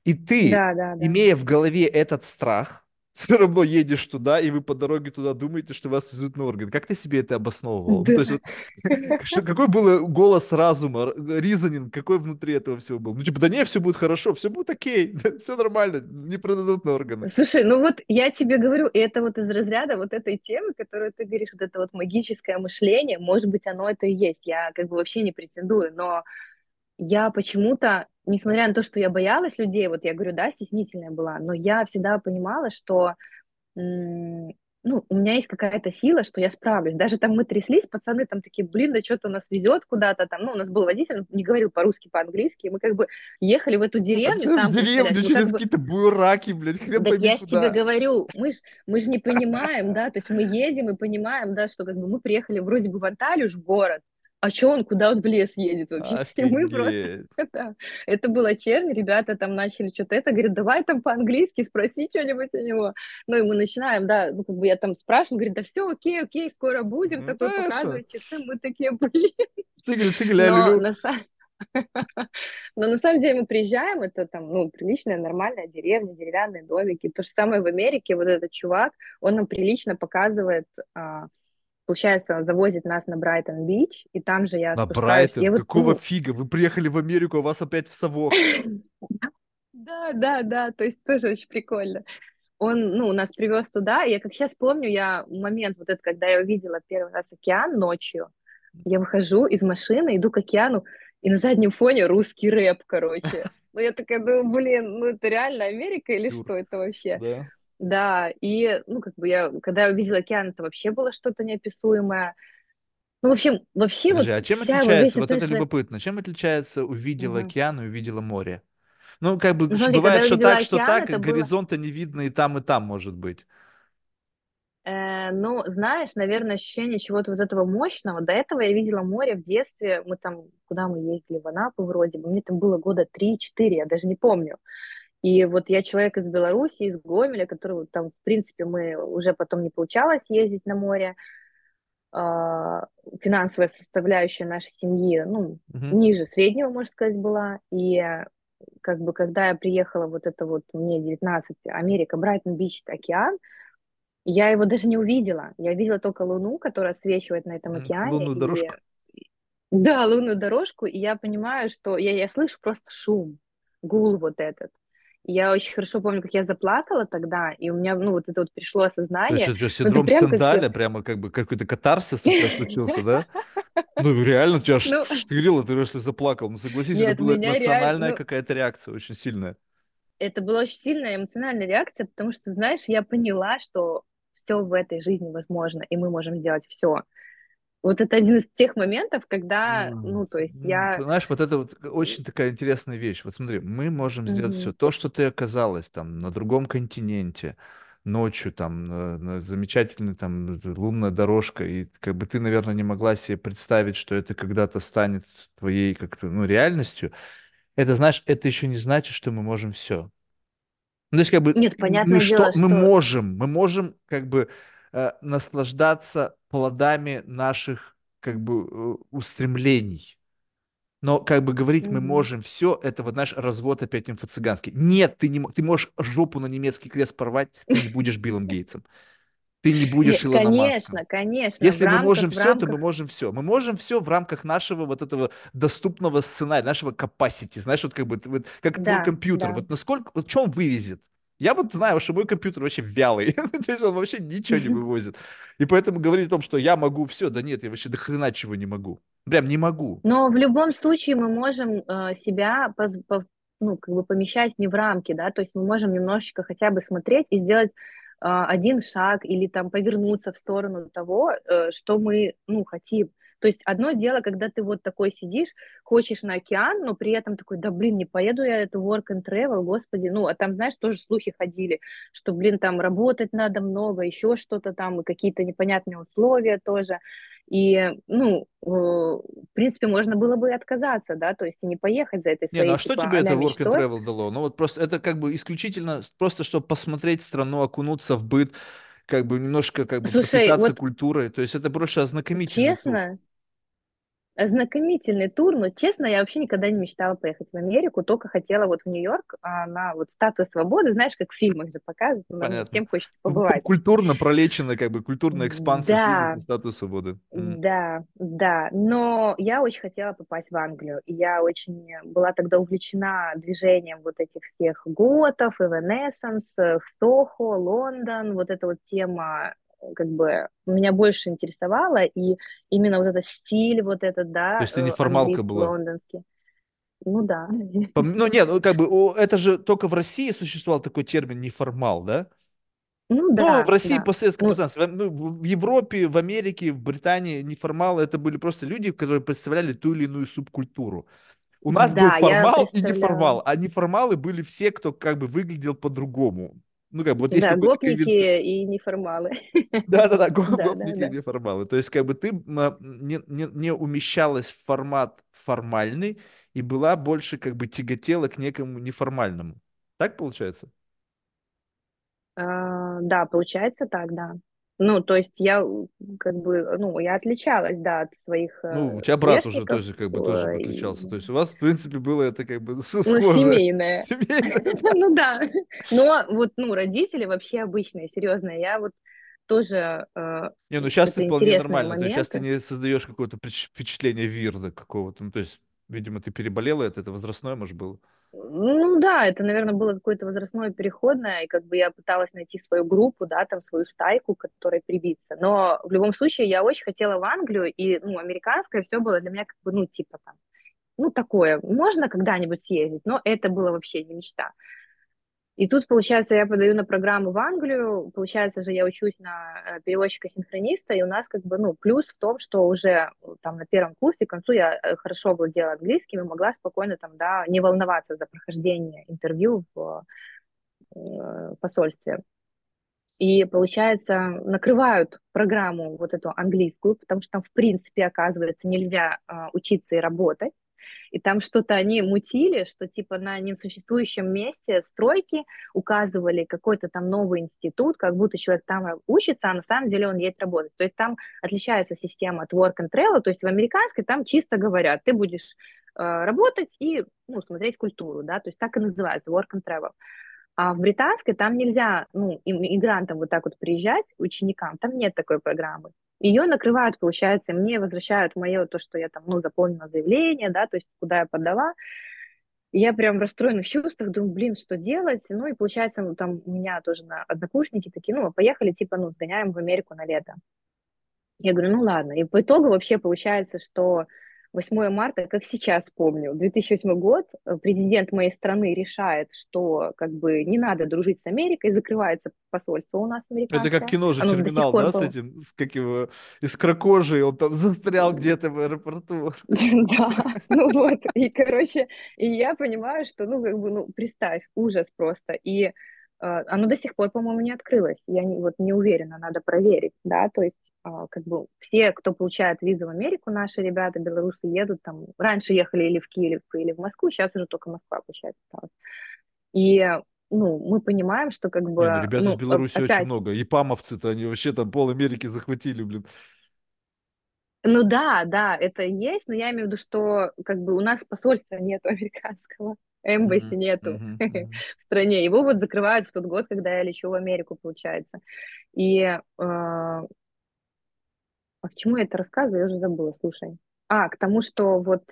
И ты, Да, да, да. имея в голове этот страх, все равно едешь туда, и вы по дороге туда думаете, что вас везут на орган. Как ты себе это обосновывал? Ну, то есть, Да. вот, что, какой был голос разума, ризонинг, какой внутри этого всего был? Ну, типа, да не, все будет хорошо, все будет окей, все нормально, не продадут на органы. Слушай, ну вот я тебе говорю, и это вот из разряда вот этой темы, которую ты говоришь, вот это вот магическое мышление, может быть, оно это и есть. Я как бы вообще не претендую, но я почему-то, несмотря на то, что я боялась людей, вот я говорю, да, стеснительная была, но я всегда понимала, что ну, у меня есть какая-то сила, что я справлюсь. Даже там мы тряслись, пацаны там такие, блин, да что-то нас везет куда-то там. Ну, у нас был водитель, он не говорил по-русски, по-английски. Мы как бы ехали в эту А деревню, сам представляешь, деревню мы как через бы какие-то буераки, блядь, хрен пойми я ж тебе говорю, мы ж, мы ж не понимаем, да, то есть мы едем и понимаем, да, что как бы мы приехали вроде бы в Анталию, в город, а что он, куда он в лес едет вообще? И мы просто, Офигеть. да, это была чернь, ребята там начали что-то это, говорят, давай там по-английски спроси что-нибудь у него. Ну и мы начинаем, да, ну как бы я там спрашиваю, говорит, да все, окей, окей, скоро будем, Ну, такой конечно. показывает часы, мы такие, блин. Цигель, цигель, Но на самом но на самом деле мы приезжаем, это там, ну, приличная, нормальная деревня, деревянные домики. То же самое в Америке, вот этот чувак, он нам прилично показывает, а, получается, завозит нас на Брайтон-Бич, и там же я На. Брайтон, Я вот, какого фига? Вы приехали в Америку, а вас опять в совок. да, да, да, то есть тоже очень прикольно. Он, ну, нас привез туда, я как сейчас помню, я момент вот этот, когда я увидела первый раз океан ночью, я выхожу из машины, иду к океану, и на заднем фоне русский рэп, короче. Ну, я такая думаю, блин, ну это реально Америка или Сюр. что это вообще? Да. Да, и, ну, как бы я, когда я увидела океан, это вообще было что-то неописуемое. Ну, в общем, вообще вот Подожди, а чем вся отличается, вот это это же... любопытно, чем отличается увидел Мгм. океан и увидела море? Ну, как бы Ну, смотри, бывает, что увидела так, что океан, так, и это было... горизонта не видно и там, и там может быть. Э, ну, знаешь, наверное, ощущение чего-то вот этого мощного. До этого я видела море в детстве. Мы там, куда мы ездили, в Анапу вроде бы. Мне там было года три-четыре, я даже не помню. И вот я человек из Беларуси, из Гомеля, который вот там, в принципе, мы уже потом не получалось ездить на море. А, Финансовая составляющая нашей семьи, ну, Мгм. ниже среднего, можно сказать, была. И э, как бы, когда я приехала, вот это вот, мне 19, Америка, Брайтон-Бич, океан, я его даже не увидела. Я видела только Луну, которая освещает на этом океане. Лунную И дорожку. да, лунную дорожку, и я понимаю, что я, я слышу просто шум, гул вот этот. Я очень хорошо помню, как я заплакала тогда, и у меня, ну, вот это вот пришло То есть осознание. это что, Ну, синдром как бы... Стендаля, прямо как бы какой-то катарсис у тебя случился, да? Ну, реально, тебя Ну, штырило, ты просто заплакал. Ну, согласись, это была эмоциональная Ну, какая-то реакция очень сильная. это была очень сильная эмоциональная реакция, потому что, знаешь, я поняла, что все в этой жизни возможно, и мы можем сделать все. Вот это один из тех моментов, когда, М, ну, то есть я... Знаешь, вот это вот очень такая интересная вещь. Вот смотри, мы можем сделать все. Мгм. То, что ты оказалась там на другом континенте, ночью там, на, на замечательной там лунная дорожка, и как бы ты, наверное, не могла себе представить, что это когда-то станет твоей как-то, ну, реальностью. Это, знаешь, это еще не значит, что мы можем все. Ну, то есть, как бы, Нет, мы понятное что, дело, мы что... можем, мы можем, как бы, э, наслаждаться плодами наших, как бы, э, устремлений. Но, как бы, говорить мы Мгм. можем все, это вот наш развод опять инфо-цыганский. Нет, ты не, ты можешь жопу на немецкий крест порвать, ты не будешь Биллом Гейтсом. ты не будешь Не, Илоном Маском. конечно, конечно, в Если мы рамках, можем в все, то мы рамках, можем все. Мы можем все в рамках нашего вот этого доступного сценария, нашего capacity. Знаешь, вот как бы вот, как твой да, компьютер. да. Вот насколько, вот он вывезет? Я вот знаю, что мой компьютер вообще вялый. То есть он вообще ничего не вывозит. И поэтому говорить о том, что я могу все, да нет, я вообще до хрена чего не могу. Прям не могу. Но в любом случае мы можем э, себя поз- по- ну, как бы помещать не в рамки, да, то есть мы можем немножечко хотя бы смотреть и сделать э, один шаг или там повернуться в сторону того, э, что мы, ну, хотим. То есть одно дело, когда ты вот такой сидишь, хочешь на океан, но при этом такой, да блин, не поеду я эту work and travel, господи, ну, а там, знаешь, тоже слухи ходили, что, блин, там работать надо много, еще что-то там, и какие-то непонятные условия тоже. И, ну, э, в принципе, можно было бы и отказаться, да, то есть и не поехать за этой Не, ну своей, а что типа, тебе это work and travel дало? Ну вот просто это как бы исключительно просто, чтобы посмотреть страну, окунуться в быт, как бы немножко как бы Слушай, вот культурой. То есть это больше ознакомительный тур. честно, Ознакомительный тур, но, честно, я вообще никогда не мечтала поехать в Америку, только хотела вот в Нью-Йорк а, на вот статую свободы, знаешь, как в фильмах же показывают, ну, Понятно. всем хочется побывать. Культурно пролеченная, как бы культурная экспансия, Да, на Статую Свободы. Да, да, но я очень хотела попасть в Англию, и я очень была тогда увлечена движением вот этих всех готов, в Сохо, Лондон, вот эта вот тема как бы меня больше интересовала, и именно вот этот стиль, вот этот, То да, есть ты э, неформалка английский, была. лондонский. Ну да. Ну нет, ну как бы это же только в России существовал такой термин неформал, да? Ну Ну, в да, России да. постсоветское Ну, пространство, в, ну, в в Европе, в Америке, в Британии неформалы это были просто люди, которые представляли ту или иную субкультуру. У нас был да, я формал и неформал, а неформалы были все, кто как бы выглядел по-другому. Ну, как бы вот есть Да, гопники конвенци... и неформалы. Да-да-да, го- Да, да, гопники и да. неформалы. То есть как бы ты м, не, не, не умещалась в формат формальный и была больше как бы тяготела к некому неформальному. Так получается? А, да, получается так, да. Ну, то есть я как бы, ну, я отличалась, да, от своих Ну, у э, тебя брат уже тоже как бы тоже э, и, отличался. То есть у вас, в принципе, было это как бы с- ну, семейное. Семейно. Ну да, но вот, ну, родители вообще обычные, серьезные. Я вот тоже, э, Не, ну сейчас ты вполне нормально. То есть сейчас ты не создаешь какое-то впеч- впечатление вирза какого-то. Ну, то есть, видимо, ты переболела это, это возрастное, может, было. Ну да, это, наверное, было какое-то возрастное переходное, и как бы я пыталась найти свою группу, да, там свою стайку, которой прибиться. Но в любом случае я очень хотела в Англию, и, ну, американское все было для меня как бы, ну, типа там, ну, такое, можно когда-нибудь съездить, но это было вообще не мечта. И тут, получается, я подаю на программу в Англию, получается же, я учусь на э, переводчика-синхрониста, и у нас как бы, ну, плюс в том, что уже э, там на первом курсе, к концу я э, хорошо владела английским и могла спокойно там, да, не волноваться за прохождение интервью в посольстве. И, получается, накрывают программу вот эту английскую, потому что там, в принципе, оказывается, нельзя учиться и работать. И там что-то они мутили, что типа на несуществующем месте стройки указывали какой-то там новый институт, как будто человек там учится, а на самом деле он едет работать. То есть там отличается система от work and travel, то есть в американской там чисто говорят, ты будешь э, работать и ну, смотреть культуру, да, то есть так и называется work and travel. А в британской там нельзя, ну, иммигрантам вот так вот приезжать, ученикам, там нет такой программы. Ее накрывают, получается, мне возвращают мое то, что я там, ну, заполнила заявление, да, то есть куда я подала. Я прям в расстроенных чувствах, думаю, блин, что делать? Ну, и получается, ну, там у меня тоже на однокурсники такие, ну, поехали, типа, ну, сгоняем в Америку на лето. Я говорю, ну, ладно. И по итогу вообще получается, что 8 марта, как сейчас помню, 2008 год, э, президент моей страны решает, что как бы не надо дружить с Америкой, закрывается посольство у нас Это как американское, кино же оно «Терминал», пор да, с было. этим, с как его, из кракожи, он там застрял где-то в аэропорту. Да, ну вот, и, короче, и я понимаю, что, ну, как бы, ну, представь, ужас просто, и э, оно до сих пор, по-моему, не открылось, я не, вот не уверена, надо проверить, да, то есть, как бы, все, кто получает визу в Америку, наши ребята, белорусы, едут там, раньше ехали или в Киев, или в Москву, сейчас уже только Москва, получается, осталась. И, ну, мы понимаем, что, как Не, ну бы, ребят из ну, о- Беларуси очень опять, много. И памовцы-то, они вообще там пол Америки захватили, блин. ну да, да, это есть, но я имею в виду, что, как бы, у нас посольства нет американского, эмбасси Мгм, нету мгм, мгм. в стране. Его вот закрывают в тот год, когда я лечу в Америку, получается. И э, а к чему я это рассказываю, я уже забыла, слушай. А, к тому, что вот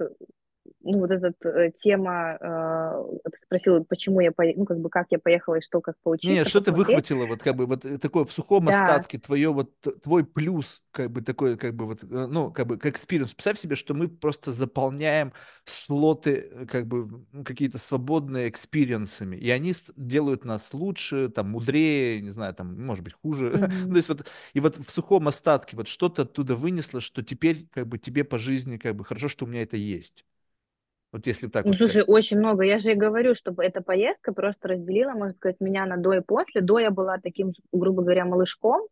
ну, вот эта э, тема, э, ты спросила, почему я, пое- ну, как бы, как я поехала и что, как Не, поучиться, что ты выхватила, вот как бы вот э, такое в сухом Да, остатке, твое вот твой плюс, как бы такой, как бы вот, э, ну, как бы как experience. Представь себе, что мы просто заполняем слоты, как бы ну, какие-то свободные experience ами, и они делают нас лучше, там, мудрее, не знаю, там, может быть, хуже. Ну, мгм. то есть вот, и вот в сухом остатке вот что-то оттуда вынесло, что теперь как бы тебе по жизни как бы хорошо, что у меня это есть. Вот если так Ну, вот сказать. слушай, очень много. Я же и говорю, чтобы эта поездка просто разделила, можно сказать, меня на до и после. До я была таким, грубо говоря, малышком.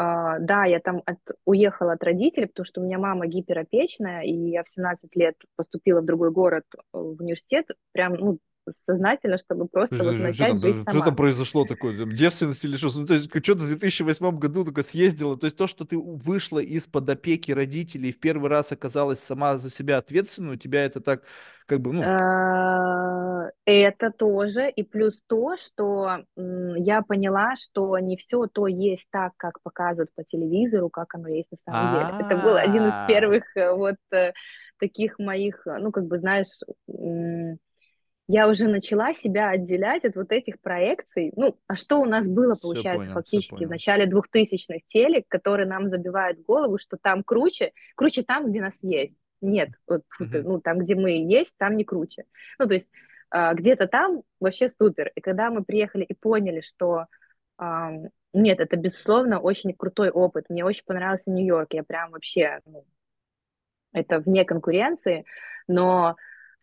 А, да, я там от- уехала от родителей, потому что у меня мама гиперопечная, и я в 17 лет поступила в другой город, э, в университет, прям, ну, сознательно, чтобы просто вот Что начать там, жить э, что там сама. произошло такое? Там, девственность или что? Ну, то есть, что-то в 2008 году только съездила. То есть, то, что ты вышла из-под опеки родителей и в первый раз оказалась сама за себя ответственной, у тебя это так, как бы, ну, Э, Это тоже, и плюс то, что я поняла, что не все то есть так, как показывают по телевизору, как оно есть на самом деле. Это был один из а первых э, вот э, таких моих, ну, как бы, знаешь, я уже начала себя отделять от вот этих проекций. Ну, а что у нас было, все получается, понял, фактически в начале двухтысячных телек, которые нам забивают голову, что там круче, круче там, где нас есть. Нет, вот, Мгм. ну, там, где мы есть, там не круче. Ну, то есть а, где-то там вообще супер. И когда мы приехали и поняли, что нет, это, безусловно, очень крутой опыт. Мне очень понравился Нью-Йорк. Я прям вообще, ну, это вне конкуренции, но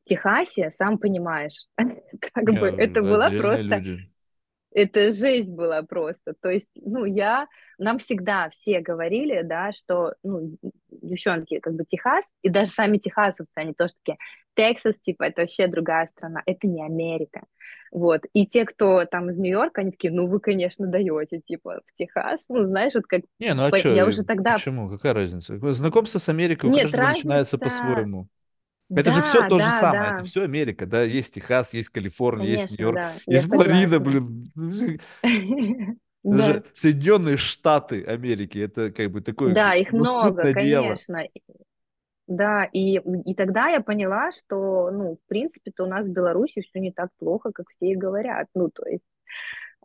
Техасе, сам понимаешь, как бы это отдельные просто это жесть была просто. То есть, ну, я, нам всегда все говорили, да, что, ну, девчонки, как бы Техас, и даже сами техасовцы, они тоже такие, Тексас, типа, это вообще другая страна, это не Америка. Вот, и те, кто там из Нью-Йорка, они такие, ну, вы, конечно, даете, типа, в Техас, ну, знаешь, вот как, Не, ну а по- я что, уже тогда, почему, какая разница? Знакомство с Америкой у нет, каждого начинается разница, по-своему. Это же все да, то же да, самое, это да, все Америка, да, есть Техас, есть Калифорния, есть конечно, Нью-Йорк, да, я есть Флорида, согласна. блин. Это Да, же Соединенные Штаты Америки. Это как бы такое да, их много, лоскутное одеяло. конечно. Да, и, и тогда я поняла, что, ну, в принципе-то у нас в Беларуси все не так плохо, как все и говорят. Ну, то есть,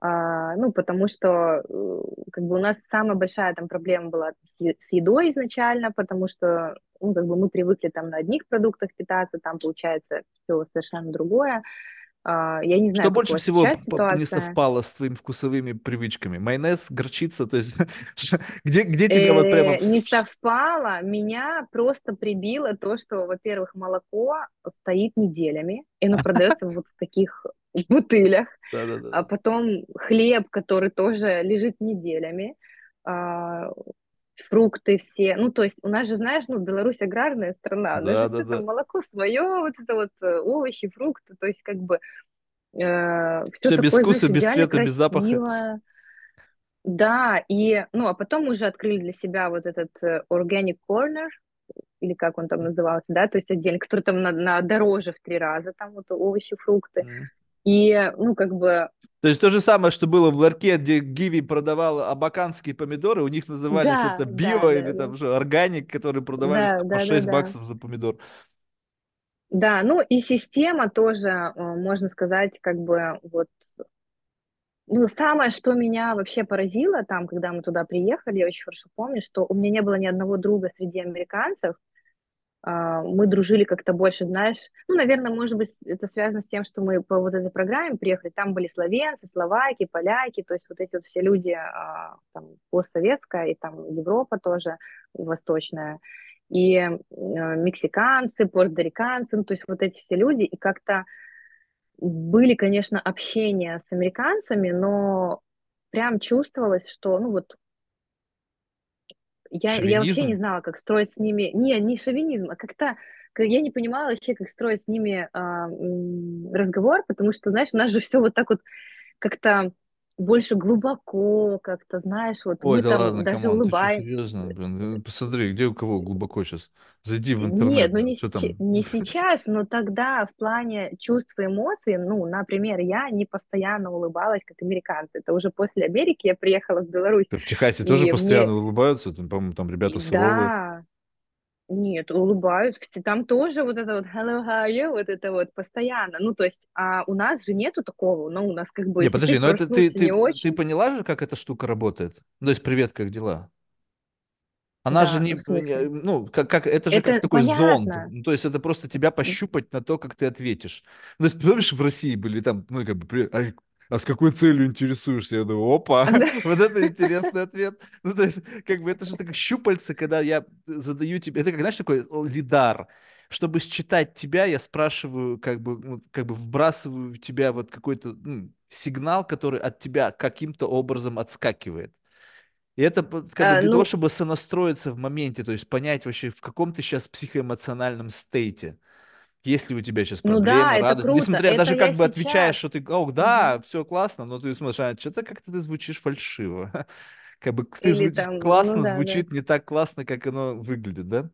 а, ну, потому что, э, как бы у нас самая большая там проблема была с едой изначально, потому что, ну, как бы мы привыкли там на одних продуктах питаться, там получается все совершенно другое. А, я не Что знаю, у больше всего не совпало с твоими вкусовыми привычками? Майонез, горчица, то есть где, где тебя вот прямо... Э, не совпало, меня просто прибило то, что, во-первых, молоко стоит неделями, и оно продается вот в таких бутылях, а Да-да-да. потом хлеб, который тоже лежит неделями, а, фрукты все. Ну, то есть у нас же, знаешь, ну, Беларусь аграрная страна, у нас же все там молоко свое, вот это вот э, овощи, фрукты, то есть как бы все Все без такое, вкуса, знаешь, без цвета, без запаха. красиво, да, и, ну, а потом уже открыли для себя вот этот э, Organic Corner, или как он там назывался, да, то есть отдельно, который там на, на дороже в три раза, там вот овощи, фрукты. Мгм. И, ну, как бы, То есть то же самое, что было в ларьке, где Гиви продавал абаканские помидоры, у них назывались да, это да, био да, или да, там что, органик, которые продавались да, там по да, да, 6 да. баксов за помидор. Да, ну и система тоже, э, можно сказать, как бы вот, ну, самое, что меня вообще поразило там, когда мы туда приехали, я очень хорошо помню, что у меня не было ни одного друга среди американцев, мы дружили как-то больше, знаешь, ну, наверное, может быть, это связано с тем, что мы по вот этой программе приехали, там были словенцы, словаки, поляки, то есть вот эти вот все люди, а, там, постсоветская и там Европа тоже восточная, и э, мексиканцы, пуэрториканцы, ну, то есть вот эти все люди, и как-то были, конечно, общения с американцами, но прям чувствовалось, что, ну, вот я, я вообще не знала, как строить с ними... Не, не шовинизм, а как-то... как- Я не понимала вообще, как строить с ними а, разговор, потому что, знаешь, у нас же все вот так вот как-то больше глубоко как-то, знаешь, вот Ой, мы да там ладно, даже come on, улыбаемся. серьезно? Блин, э, посмотри, где у кого глубоко сейчас. Зайди в Нет, интернет, ну блин, не, там? не сейчас, но тогда в плане чувств и эмоций, ну, например, я не постоянно улыбалась, как американцы. Это уже после Америки я приехала в Беларусь, В Техасе тоже постоянно мне, улыбаются, там, по-моему, там ребята суровые. да, нет, улыбаются, там тоже вот это вот hello, how are you, вот это вот постоянно. Ну, то есть, а у нас же нету такого, ну, у нас как бы, Не, ты подожди, но это ты, ты, ты очень, поняла же, как эта штука работает? Ну, то есть, привет, как дела? Она же да, не, в не- ну, как, как, это же как Это такой зонд. понятно. Ну, то есть это просто тебя пощупать на то, как ты ответишь. Ну, то есть, помнишь, в России были там, ну, как бы, «Привет, а, с какой целью интересуешься? Я думаю, опа, вот это интересный ответ. Ну, то есть, как бы, это же так щупальца, когда я задаю тебе, это как, знаешь, такой лидар. Чтобы считать тебя, я спрашиваю, как бы, ну, как бы вбрасываю в тебя вот какой-то ну, сигнал, который от тебя каким-то образом отскакивает. И это как бы А, для того, ну, чтобы сонастроиться в моменте, то есть понять вообще, в каком ты сейчас психоэмоциональном стейте. Есть ли у тебя сейчас ну да, проблемы, это радость. круто. Несмотря, Это даже как бы отвечаешь, сейчас. что ты, о, Мгм. да, все классно, но ты смотришь, а что-то как-то ты звучишь фальшиво. Как бы ты Или звучишь там, ну классно, да, да. звучит не так классно, как оно выглядит, да?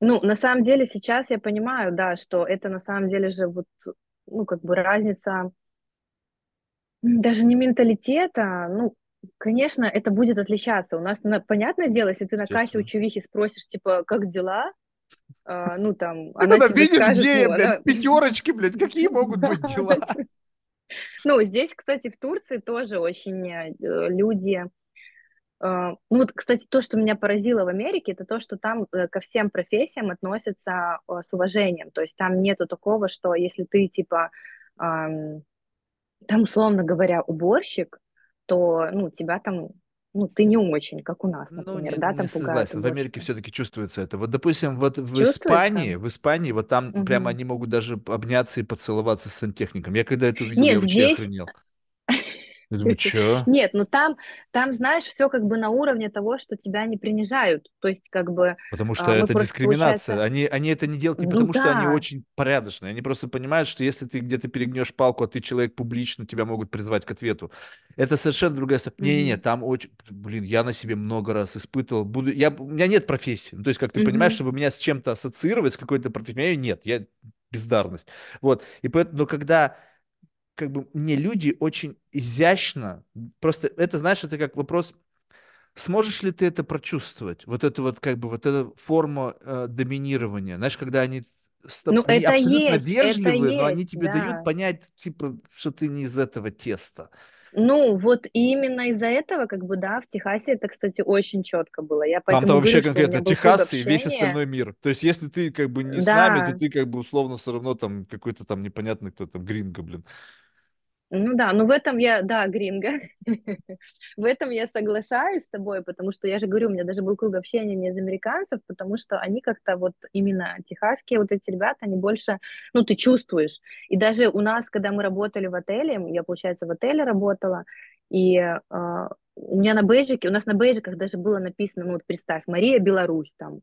Ну, на самом деле сейчас я понимаю, да, что это на самом деле же вот, ну, как бы разница даже не менталитета, ну, конечно, это будет отличаться. У нас, на- понятное дело, если ты на кассе у чувихи спросишь, типа, как дела, А, ну, там, Ты она когда тебе видишь, скажет, где ну, блядь, она... в пятерочке, блядь, какие могут быть дела? она Ну, здесь, кстати, в Турции тоже очень э, люди А, Ну вот, кстати, то, что меня поразило в Америке, это то, что там э, ко всем профессиям относятся э, с уважением. То есть там нету такого, что если ты типа, ам, там, условно говоря, уборщик, то, ну, тебя там, ну, ты не очень, как у нас, Ну, например, не, да, не там пугают согласен. В Америке все-таки чувствуется это. Вот, допустим, вот в Чувствуется? Испании, в Испании, вот там прямо Мгм. они могут даже обняться и поцеловаться с сантехником. Я когда это увидел, я Нет, вообще здесь охренел. Я думаю, чё? Нет, ну там, там, знаешь, все как бы на уровне того, что тебя не принижают. То есть, как бы Потому что а, это дискриминация. получается, Они, они это не делают не ну потому, что они да, очень порядочные. Они просто понимают, что если ты где-то перегнешь палку, а ты человек публично, тебя могут призвать к ответу. Это совершенно другая история. Не-не-не, мгм, там очень... Блин, я на себе много раз испытывал. Буду... Я... У меня нет профессии. Ну, то есть, как ты понимаешь, мгм. чтобы меня с чем-то ассоциировать, с какой-то профессией, у меня её нет. Я бездарность. Вот. И поэтому, но когда как бы мне люди очень изящно, просто это, знаешь, это как вопрос, сможешь ли ты это прочувствовать? Вот это вот как бы вот эта форма э, доминирования. Знаешь, когда они, Ну они это абсолютно есть, это вежливые, но они есть, тебе дают да. понять, типа, что ты не из этого теста. Ну вот именно из-за этого, как бы, да, в Техасе это, кстати, очень четко было. Я Там-то вообще конкретно Техас и весь остальной мир. То есть, если ты как бы не с нами, то Да, ты как бы условно все равно там какой-то там непонятный кто там гринго, блин. Ну да, ну в этом я, да, гринго. В этом я соглашаюсь с тобой, потому что я же говорю, у меня даже был круг общения не из американцев, потому что они как-то вот именно техасские вот эти ребята, они больше, ну ты чувствуешь. И даже у нас, когда мы работали в отеле, я, получается, в отеле работала, и э, у меня на бейджике, у нас на бейджиках даже было написано, ну вот представь, Мария Беларусь там,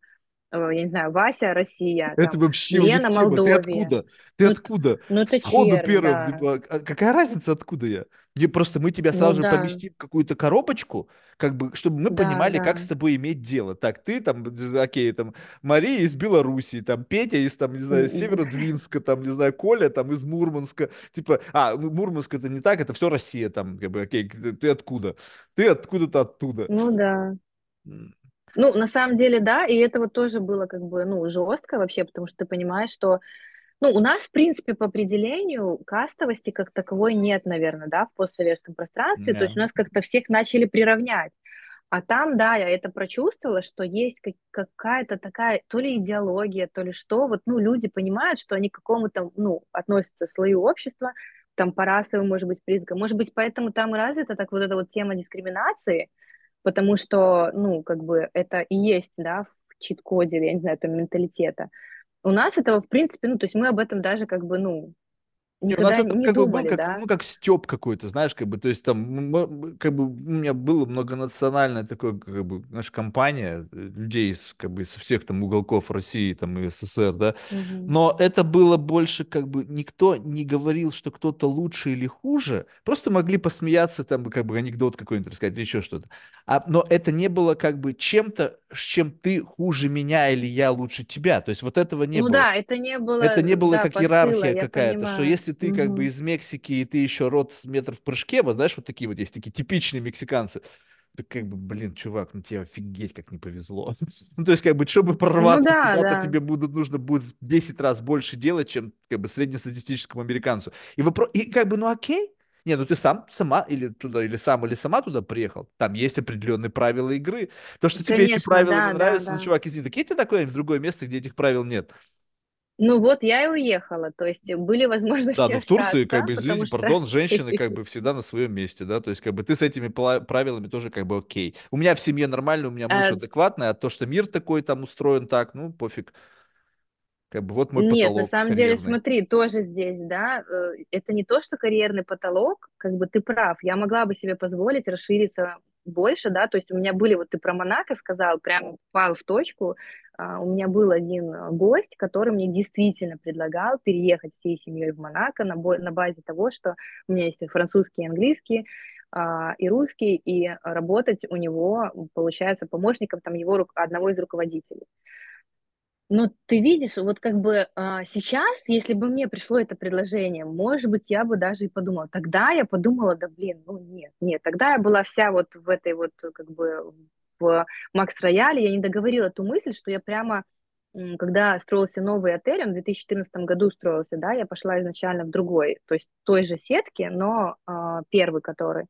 я не знаю, Вася Россия, Это там, вообще Лена тема. Ты Молдовия. откуда? Ты Ну, откуда? ну это Сходу чернь, первым. да. типа, а какая разница, откуда я? Мне просто мы тебя Ну сразу же да, поместим в какую-то коробочку, как бы, чтобы мы да, понимали, да. как с тобой иметь дело. Так, ты там, окей, там, Мария из Белоруссии, там, Петя из, там, не знаю, Северодвинска, там, не знаю, Коля, там, из Мурманска. Типа, а, ну, Мурманск это не так, это все Россия, там, как бы, окей, ты ты откуда? Ты откуда-то оттуда. Ну да. Ну, на самом деле, да, и это вот тоже было как бы, ну, жестко вообще, потому что ты понимаешь, что, ну, у нас, в принципе, по определению кастовости как таковой нет, наверное, да, в постсоветском пространстве, то Не. есть у нас как-то всех начали приравнять. А там, да, я это прочувствовала, что есть как- какая-то такая то ли идеология, то ли что, вот, ну, люди понимают, что они к какому-то, ну, относятся слою общества, там, по расовым, может быть, признакам. Может быть, поэтому там и развита так вот эта вот тема дискриминации, потому что, ну, как бы это и есть, да, в чит-коде, я не знаю, там, менталитета. У нас этого, в принципе, ну, то есть мы об этом даже как бы, ну, Не, у нас это не как бы был думали, как, да? ну, как стёб какой-то, знаешь, как бы, то есть там, как бы у меня было многонациональная такое, как бы, знаешь, компания э, людей из, как бы, со всех там уголков России, там, и СССР, да, Мгм. но это было больше, как бы, никто не говорил, что кто-то лучше или хуже, просто могли посмеяться, там, как бы, анекдот какой-нибудь рассказать или еще что-то. А, но это не было, как бы, чем-то, чем ты хуже меня или я лучше тебя, то есть вот этого не Ну было. да, это не Это было, не было да, как посыла, иерархия какая-то, что если ты как бы из Мексики и ты еще род с метров в прыжке, вот знаешь, вот такие вот есть такие типичные мексиканцы, то как бы, блин, чувак, ну тебе офигеть как не повезло. Ну то есть как бы, чтобы Ну прорваться да, куда-то, да. тебе будут, нужно будет в 10 раз больше делать, чем как бы среднестатистическому американцу. И, вопро... и как бы, ну окей, не, ну ты сам, сама или туда, или сам, или сама туда приехал. Там есть определенные правила игры. То, что тебе эти Конечно, правила не да, да, нравятся, ну, да. чувак, извини, так едь такое в другое место, где этих правил нет. Ну вот я и уехала, то есть были Да, возможности но в Турции, как бы, извините, что пардон, женщины как бы всегда на своем месте, да, то есть как бы ты с этими правилами тоже как бы окей. У меня в семье нормально, у меня муж э, адекватный, а то, что мир такой там устроен так, ну, пофиг. Как бы вот мой Нет, на потолок самом деле, карьерный. смотри, тоже здесь, да, э, это не то, что карьерный потолок, как бы ты прав, я могла бы себе позволить расшириться больше, да, то есть у меня были, вот ты про Монако сказал, прям попал в точку, А, у меня был один э, гость, который мне действительно предлагал переехать всей семьей в Монако на, на базе того, что у меня есть и французский, и английский, а, и русский, и работать у него, получается, помощником там его одного из руководителей. Но ты видишь, вот как бы а, сейчас, если бы мне пришло это предложение, может быть, я бы даже и подумала. Тогда я подумала, да блин, ну нет, нет. Тогда я была вся вот в этой вот как бы в Макс Рояле, я не договорила ту мысль, что я прямо, когда строился новый отель, он в 2014 году строился, да, я пошла изначально в другой, то есть той же сетке, но а, первый, который.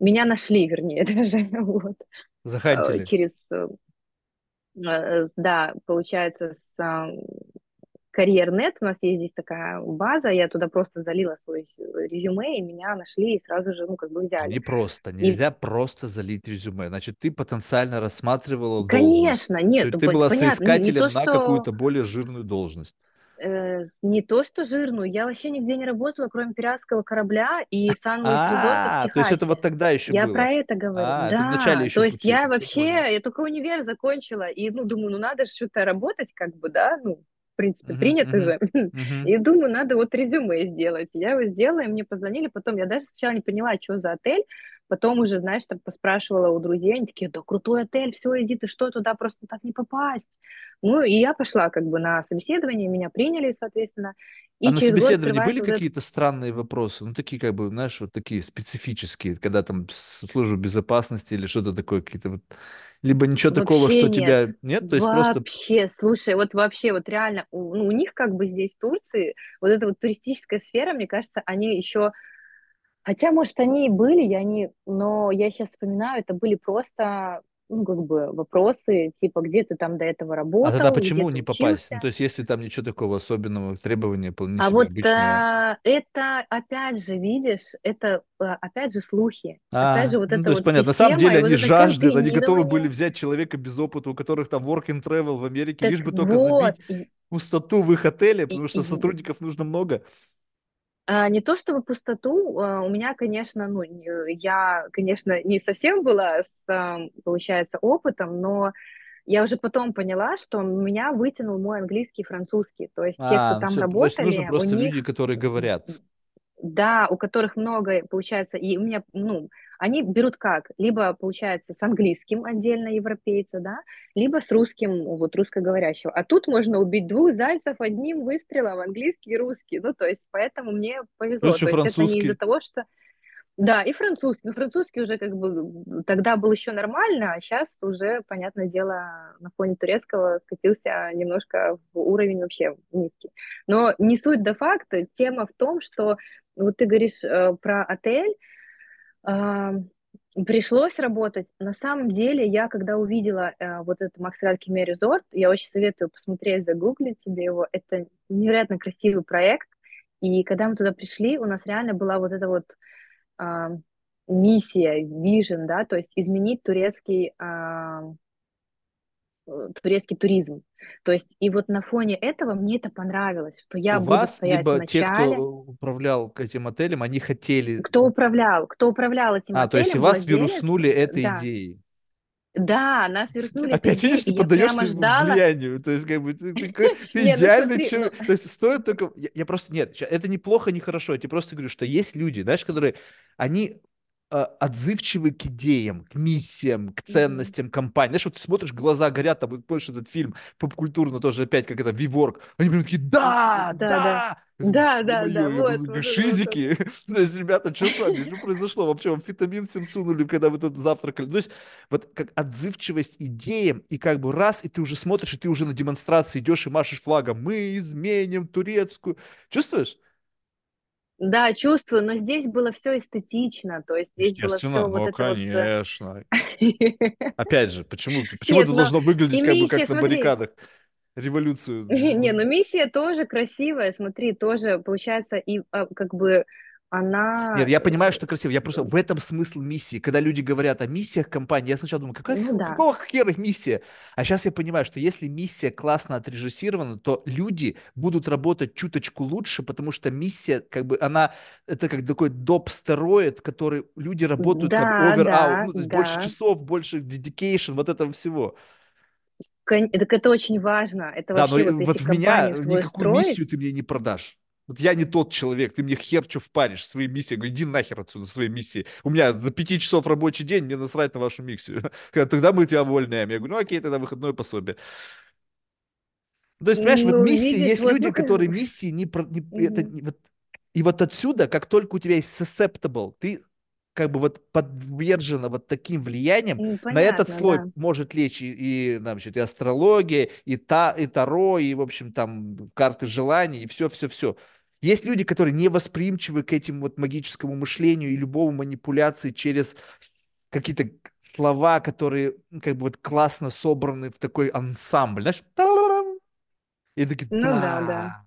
Меня нашли, вернее, даже вот, э, Захантили. через Э, да, получается, с а, Карьер.нет, у нас есть здесь такая база, я туда просто залила свой резюме, и меня нашли, и сразу же, ну, как бы Не взяли. просто, И, нельзя просто залить резюме. Значит, ты потенциально рассматривала должность. конечно, То нет, ты пон- была понятно, не, не то, соискателем на что какую-то более жирную должность. Э, не то, что жирную, я вообще нигде не работала, кроме пиратского корабля и резорта в А, то есть это вот тогда еще Я было. про это говорю. А, это Да, еще то есть я вообще, я только универ закончила, и, ну, думаю, ну, надо же что-то работать, как бы, да, ну, в принципе, принято же. И думаю, надо вот резюме сделать. Я его сделала, и мне позвонили, потом я даже сначала не поняла, что за отель, потом уже, знаешь, там поспрашивала у друзей, они такие, да крутой отель, все, иди, ты что, туда просто так не попасть. Ну, и я пошла как бы на собеседование, меня приняли, соответственно, А и на через год собеседовании были вот какие-то странные вопросы? Ну, такие, как бы, знаешь, вот такие специфические, когда там служба безопасности или что-то такое, какие-то вот... Либо ничего такого, Вообще что нет, тебя нет, то есть просто... вообще, слушай, вот вообще, вот реально, у, ну, у них как бы здесь, в Турции, вот эта вот туристическая сфера, мне кажется, они еще, хотя, может, они и были, я не, но я сейчас вспоминаю, это были просто, ну, как бы вопросы, типа, где ты там до этого А тогда работал, почему не попасть? Ну, то есть, если там ничего такого особенного, требования вполне а вот обычные. а, это, опять же, видишь, это, а, опять же, слухи, опять А, же, вот ну, то эта есть, вот понятно. На самом система деле вот они это жаждут, они готовы были взять человека без опыта, у которых там work and travel в Америке, так лишь бы только вот, забить пустоту в их отеле, потому что сотрудников нужно много. А, не то чтобы пустоту, а, у меня, конечно, ну, я, конечно, не совсем была с, получается, опытом, но я уже потом поняла, что меня вытянул мой английский и французский. То есть те, кто А, там все, то есть нужно работали, у просто люди, них которые говорят. да, у которых много, получается, и у меня, ну, они берут как? Либо, получается, с английским отдельно европейца, да, либо с русским, вот, русскоговорящего. А тут можно убить двух зайцев одним выстрелом, английский и русский. Ну, то есть, поэтому мне повезло. еще То есть, это не из-за того, что... Да, и французский. Но французский уже как бы тогда был еще нормально, а сейчас уже, понятное дело, на фоне турецкого скатился немножко в уровень вообще низкий. Но не суть до факта. Тема в том, что вот ты говоришь э, про отель, пришлось работать. На самом деле, я когда увидела э, вот этот Максрад Кеме Резорт, я очень советую посмотреть, загуглить тебе его. Это невероятно красивый проект. И когда мы туда пришли, у нас реально была вот эта вот а, миссия, vision, да, то есть изменить турецкий а, турецкий туризм. То есть и вот на фоне этого мне это понравилось, что я У буду вас, стоять либо в те, кто управлял этим отелем, они хотели... Кто управлял? Кто управлял этим А, то есть и отелем? вас Владелец? вируснули этой Да. идеей. Да, нас вируснули Опять видишь, ты поддаешься влиянию. То есть, как бы, ты, ты, ты Не, ну идеальный ну, человек. То есть, стоит только... Я, я просто... Нет, это неплохо, не хорошо. Я тебе просто говорю, что есть люди, знаешь, которые... Они э, отзывчивы к идеям, к миссиям, к ценностям компании. Знаешь, вот ты смотришь, глаза горят, там, вот помнишь этот фильм попкультурно тоже опять, как это, Виворк. Они прям такие, да, Да, да. да! Да, да, вот, шизики. То есть, ребята, что с вами? Что произошло? Вообще, вам фитамин всем сунули, когда вы тут завтракали? То есть, вот как отзывчивость идеям, и как бы раз, и ты уже смотришь, и ты уже на демонстрации идешь и машешь флагом. Мы изменим турецкую. Чувствуешь? Да, чувствую, но здесь было все эстетично, то есть здесь было все вот ну, это вот... э, конечно. Опять же, почему, почему Нет, это но должно выглядеть как бы как миссия, на смотри, баррикадах? Революцию. Не, ну миссия тоже красивая, смотри, тоже получается, и а, как бы Нет, она, я э, понимаю, что красиво. Я просто в этом смысл миссии. Когда люди говорят о миссиях компании, я сначала думаю, какая, ну да, какого хера миссия? А сейчас я понимаю, что если миссия классно отрежиссирована, то люди будут работать чуточку лучше, потому что миссия, как бы, она, это как такой доп-стероид, который люди работают как да, over-out, да, ну, то есть больше да, часов, больше dedication, вот этого всего. Так это очень важно, это Да, но вообще и вот вот в меня никакую строить, миссию ты мне не продашь. Вот я не тот человек, ты мне хер что впаришь своей миссией. Я говорю, иди нахер отсюда своей миссией. У меня за пяти часов рабочий день, мне насрать на вашу миссию. Тогда мы тебя увольняем. Я говорю, ну окей, тогда выходное пособие. Ну, То есть, понимаешь, вот ну, миссии, видишь, есть вот, люди, ну, как которые миссии не, не- это, мгм. не- вот, и вот отсюда, как только у тебя есть susceptible, ты как бы вот подвержена вот таким влиянием, Ну, на этот понятно, слой да, может лечь и, и, значит, и астрология, и, та, и таро, и, в общем, там, карты желаний, и все-все-все. Есть люди, которые не восприимчивы к этим вот магическому мышлению и любому манипуляции через какие-то слова, которые ну, как бы вот классно собраны в такой ансамбль, знаешь, и такие, ну да, да. да,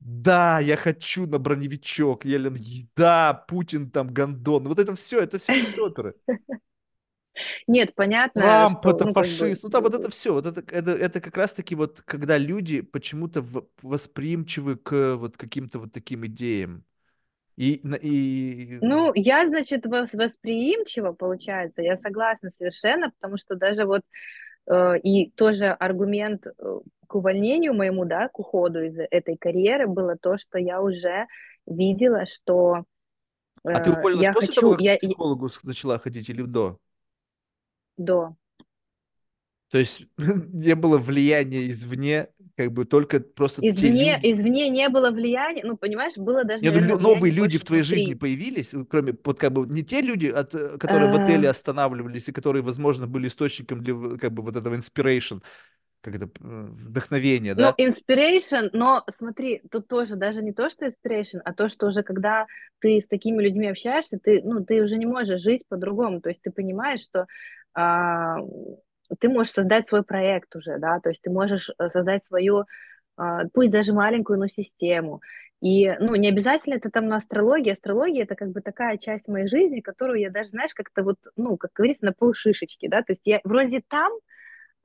да, я хочу на броневичок, Елен, да, Путин там гондон. Вот это все, это все соп-оперы. Нет, понятно, Трамп что, это ну, как бы, фашист. Ну там вот это все, вот это, это, это как раз-таки вот, когда люди почему-то восприимчивы к вот каким-то вот таким идеям. И, и Ну, я, значит, вос- восприимчива, получается, я согласна совершенно, потому что даже вот э, и тоже аргумент э, к увольнению моему, да, к уходу из этой карьеры было то, что я уже видела, что а ты э, уволилась я после того, хочу, как ты я к психологу начала ходить или до? До, То есть не было влияния извне, как бы только просто извне, люди, извне не было влияния, ну, понимаешь, было даже, Не, ну, наверное, новые люди в твоей жизни внутри. появились, вот кроме, вот как бы не те люди, от, э, которые в Э, отеле останавливались и которые, возможно, были источником для как бы вот этого inspiration, как это, э, вдохновения, Ну, да? inspiration, но смотри, тут тоже даже не то, что inspiration, а то, что уже когда ты с такими людьми общаешься, ты, ну, ты уже не можешь жить по-другому. То есть ты понимаешь, что а, ты можешь создать свой проект уже, да, то есть ты можешь э, создать свою, а, пусть даже маленькую, но систему. И, ну, не обязательно это там на астрологии. Астрология это как бы такая часть моей жизни, которую я даже, знаешь, как-то вот, ну, как говорится, на полшишечки, да, то есть я вроде там,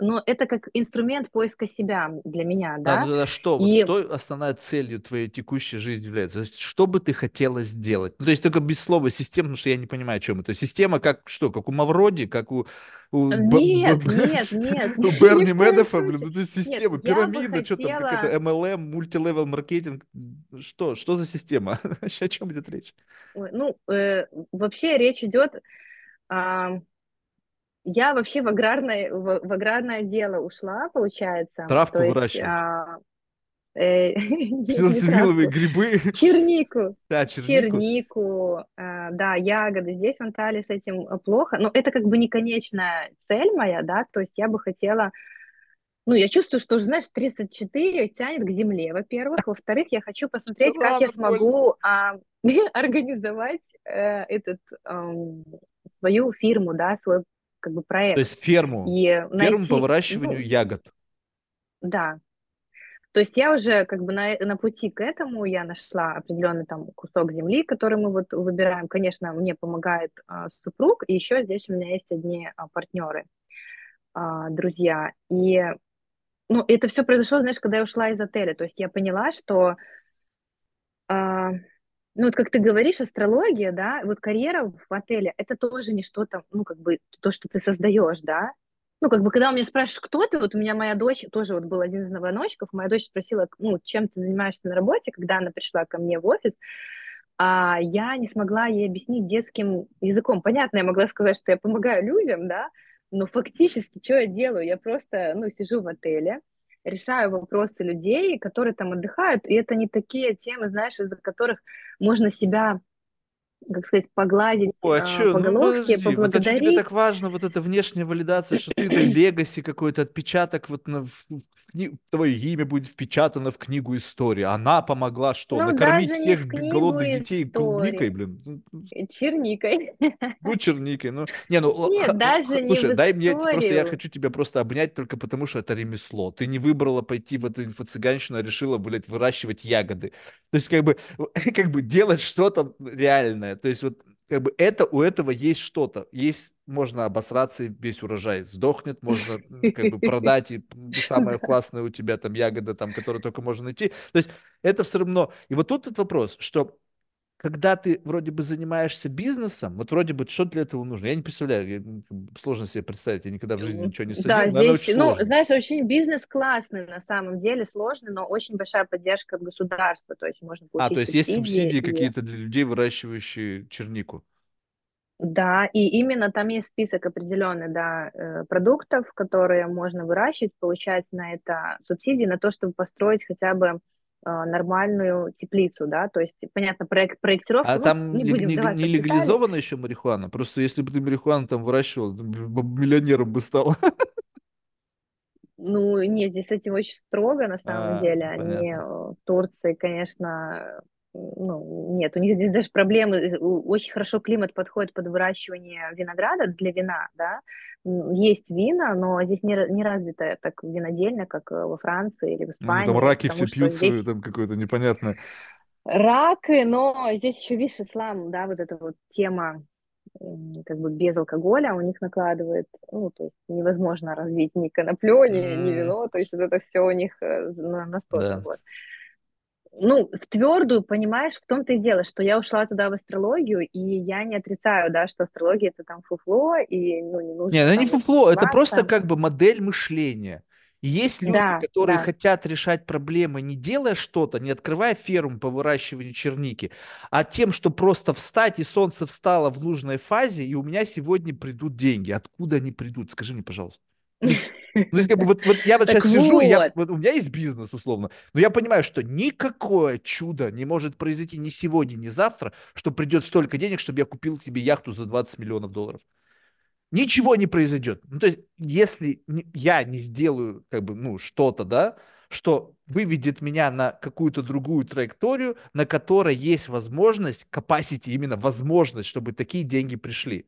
но это как инструмент поиска себя для меня, Да, ну да. тогда что, вот И что основная целью твоей текущей жизни является? То есть что бы ты хотела сделать? Ну, то есть только без слова система, потому что я не понимаю, о чем это. Система как что, как у Мавроди, как у, у, нет, Б- нет, нет, у ни Берни Медофа, блин, случае. ну, то есть система, пирамида, что там, как это хотела, MLM, мультилевел маркетинг, что, что за система? О чем идет речь? ой, ну, э, вообще речь идет, я вообще в аграрное, в, в аграрное дело ушла, получается, Травку выращивать. а, э, грибы, чернику, да, чернику. чернику, а, да, ягоды. Здесь в Анталии с этим э, плохо, но это как бы не конечная цель моя, да, то есть я бы хотела Ну, я чувствую, что уже, знаешь, 34 тянет к земле, во-первых. Во-вторых, я хочу посмотреть, как я смогу а, организовать э, этот, ам, свою фирму, да, свой как бы То проект. есть ферму, И ферму по найти, выращиванию ну, ягод. да. То есть я уже как бы на, на пути к этому, я нашла определенный там кусок земли, который мы вот выбираем. Конечно, мне помогает а, супруг, и еще здесь у меня есть одни а, партнеры. а, друзья. И ну, это все произошло, знаешь, когда я ушла из отеля. То есть я поняла, что а, ну, вот как ты говоришь, астрология, да, вот карьера в отеле, это тоже не что-то, ну, как бы то, что ты создаешь, да. Ну, как бы, когда у меня спрашиваешь, кто ты, вот у меня моя дочь, тоже вот был один из звоночков, моя дочь спросила, ну, чем ты занимаешься на работе, когда она пришла ко мне в офис, а я не смогла ей объяснить детским языком. Понятно, я могла сказать, что я помогаю людям, да, но фактически что я делаю? Я просто, ну, сижу в отеле, решаю вопросы людей, которые там отдыхают, и это не такие темы, знаешь, из-за которых можно себя как сказать, погладить Ой, а э, чё, по ну головке, подожди, вот а тебе поблагодарить. так важно, вот эта внешняя валидация, что ты это легаси какой-то отпечаток, вот на, в, в кни- твое имя будет впечатано в книгу истории. Она помогла что? Ну, Накормить не всех голодных детей клубникой, истории, блин. Ну, ну, черникой. ну, черникой, ну. Не, ну, Нет, х- даже не слушай, в дай мне, просто я историю. хочу тебя просто обнять только потому, что это ремесло. Ты не выбрала пойти в эту инфо-цыганщину, а решила, блядь, выращивать ягоды. То есть, как бы, как бы делать что-то реальное. То есть, вот как бы это у этого есть что-то. Есть, можно обосраться и весь урожай сдохнет, можно как бы продать и м, самая классная у тебя там ягода, там, которую только можно найти. То есть это все равно. И вот тут этот вопрос, что когда ты вроде бы занимаешься бизнесом, вот вроде бы что для этого нужно? Я не представляю, я, сложно себе представить, я никогда в жизни ничего не садил, Да, здесь, ну, сложно. знаешь, очень бизнес классный на самом деле, сложный, но очень большая поддержка от государства, то есть можно А, то получить есть есть субсидии, субсидии и какие-то для людей, выращивающих чернику. да, и именно там есть список определенный, да, э, продуктов, которые можно выращивать, получать на это субсидии, на то, чтобы построить хотя бы нормальную теплицу, да, то есть, понятно, проект, А проектировку, ну, там не не, не детали, легализована еще марихуана? Просто если бы ты марихуану там выращивал, ты миллионером бы стал. Ну, нет, здесь с этим очень строго, на самом А, деле. Они э, понятно. в Турции, конечно, ну, нет, у них здесь даже проблемы. Очень хорошо климат подходит под выращивание винограда для вина, да. Есть вина, но здесь не, не развито так винодельня, как э, во Франции или в там Испании, раки все потому что пьют здесь там какое-то непонятное. раки, но здесь еще, видишь, ислам, да, вот эта вот тема как бы без алкоголя у них накладывает, ну, то есть невозможно развить ни коноплю, ни, ни М, вино, то есть вот это все у них э, на- настолько Да. вот. Ну, в твердую, понимаешь, в том-то и дело, что я ушла туда в астрологию, и я не отрицаю, да, что астрология это там фуфло, и, ну, не нужно это не этим фуфло, это просто как бы модель мышления. И есть люди, Да, которые да. хотят решать проблемы, не делая что-то, не открывая ферму по выращиванию черники, а тем, что просто встать, и солнце встало в нужной фазе, и у меня сегодня придут деньги. Откуда они придут? Скажи мне, пожалуйста. Ну, то есть, как бы вот, вот я вот Так сейчас сижу, и я, вот, у меня есть бизнес, условно, но я понимаю, что никакое чудо не может произойти ни сегодня, ни завтра, что придет столько денег, чтобы я купил тебе яхту за 20 миллионов долларов. Ничего не произойдет. Ну, то есть, если я не сделаю, как бы, ну, что-то, да, что выведет меня на какую-то другую траекторию, на которой есть возможность, capacity, именно возможность, чтобы такие деньги пришли.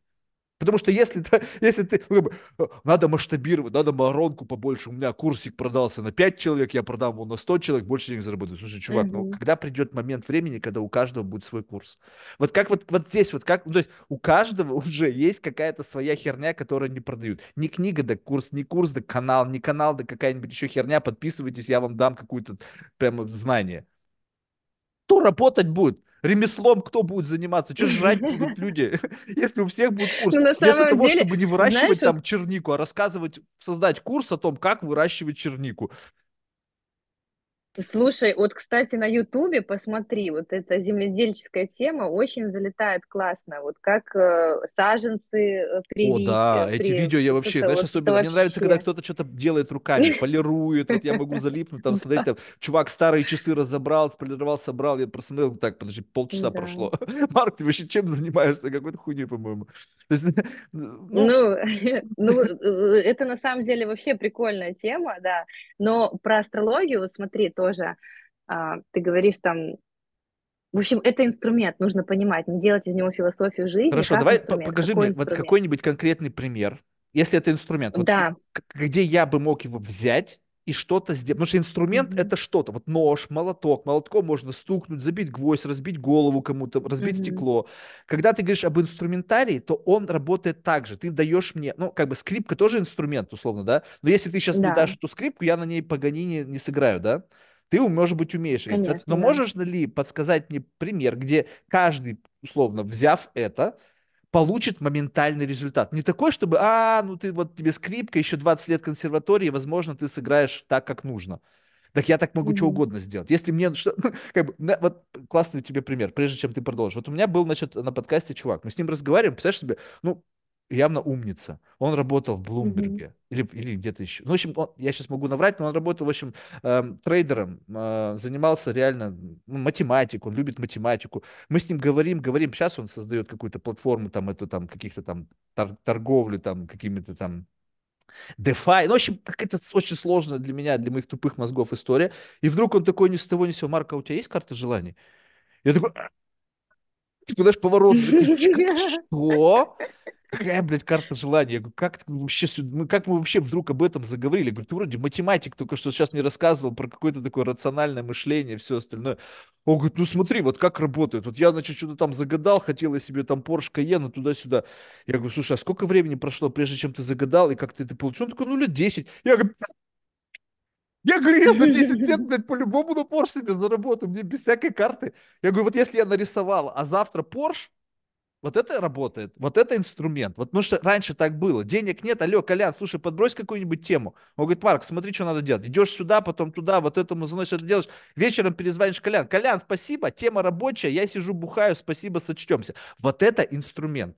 Потому что если, ты- если ты, ну, как бы, э, надо масштабировать, надо воронку побольше, у меня курсик продался на 5 человек, я продам его на 100 человек, больше денег заработаю. Слушай, чувак, ну Мгм. когда придет момент времени, когда у каждого будет свой курс? Вот как вот, вот здесь, вот как, ну, то есть у каждого уже есть какая-то своя херня, которую не продают. Не книга, да курс, не курс, да канал, не канал, да какая-нибудь еще херня, подписывайтесь, я вам дам какую-то прямо знание. Кто работать будет? Ремеслом кто будет заниматься? Что жрать будут люди, если у всех будет курс? Ну, Вместо того, деле, чтобы не выращивать там чернику, а рассказывать, создать курс о том, как выращивать чернику. Слушай, вот, кстати, на Ютубе посмотри, вот эта земледельческая тема очень залетает классно. Вот как э, саженцы э, О, привить, да, э, эти при... видео я вообще, знаешь, вот, особенно, мне нравится, когда вообще. кто-то что-то делает руками, полирует, вот я могу залипнуть, там, смотреть, там, чувак старые часы разобрал, сполировал, собрал, я просмотрел, так, подожди, полчаса да. прошло. Марк, ты вообще чем занимаешься? Какой-то хуйней, по-моему. То есть, ну, Ну, ну, э, это на самом деле вообще прикольная тема, да. Но про астрологию, вот смотри, тоже, а, ты говоришь там, в общем, это инструмент, нужно понимать, не делать из него философию жизни, Хорошо, давай покажи какой мне вот инструмент. какой-нибудь конкретный пример, если это инструмент, вот Да, где я бы мог его взять, и что-то сделать. Потому что инструмент Мгм. это что-то. Вот нож, молоток. Молотком можно стукнуть, забить гвоздь, разбить голову кому-то, разбить Мгм. стекло. Когда ты говоришь об инструментарии, то он работает так же. Ты даешь мне, ну, как бы скрипка тоже инструмент, условно, да? Но если ты сейчас мне Да, дашь эту скрипку, я на ней Паганини не сыграю, да? Ты, может быть, умеешь. Это- Но конечно, да. можешь ли подсказать мне пример, где каждый, условно, взяв это, получит моментальный результат. Не такой, чтобы, а, ну ты вот тебе скрипка, еще 20 лет консерватории, возможно, ты сыграешь так, как нужно. Так я так могу что Мгм. угодно сделать. Если мне что, как бы, на- вот классный тебе пример, прежде чем ты продолжишь. Вот у меня был, значит, на подкасте чувак, мы с ним разговариваем, представляешь себе, ну, явно умница. Он работал в. Блумберге или, или где-то еще. Ну, в общем, он- я сейчас могу наврать, но он работал, в общем, эм, трейдером, э, занимался реально ну, математикой, он любит математику. Мы с ним говорим, говорим, сейчас он создает какую-то платформу, там, эту, там, каких-то там тор- торговли, там, какими-то там DeFi. Ну, в общем, какая-то очень сложная для меня, для моих тупых мозгов история. И вдруг он такой ни с того ни с сего, Марка, у тебя есть карта желаний? Я такой, «А, типа, знаешь, поворот, такой, «Ч- как- что? Какая, блядь, карта желаний? Я говорю, как вообще, мы, как мы вообще вдруг об этом заговорили? Я говорю, ты вроде математик, только что сейчас мне рассказывал про какое-то такое рациональное мышление и все остальное. Он говорит, ну смотри, вот как работает. Вот я, значит, что-то там загадал, хотел я себе там Porsche Cayenne туда-сюда. Я говорю, слушай, а сколько времени прошло, прежде чем ты загадал, и как ты это получил? Он такой, ну лет 10. Я говорю, я говорю, я за 10 лет, блядь, по-любому на Porsche себе заработаю, мне без всякой карты. Я говорю, вот если я нарисовал, а завтра Porsche, вот это работает, вот это инструмент. Вот потому что раньше так было. Денег нет, алло, Колян, слушай, подбрось какую-нибудь тему. Он говорит, Марк, смотри, что надо делать. Идешь сюда, потом туда, вот этому заносишь, это делаешь. Вечером перезвонишь Колян. Колян, спасибо, тема рабочая, я сижу, бухаю, спасибо, сочтемся. Вот это инструмент.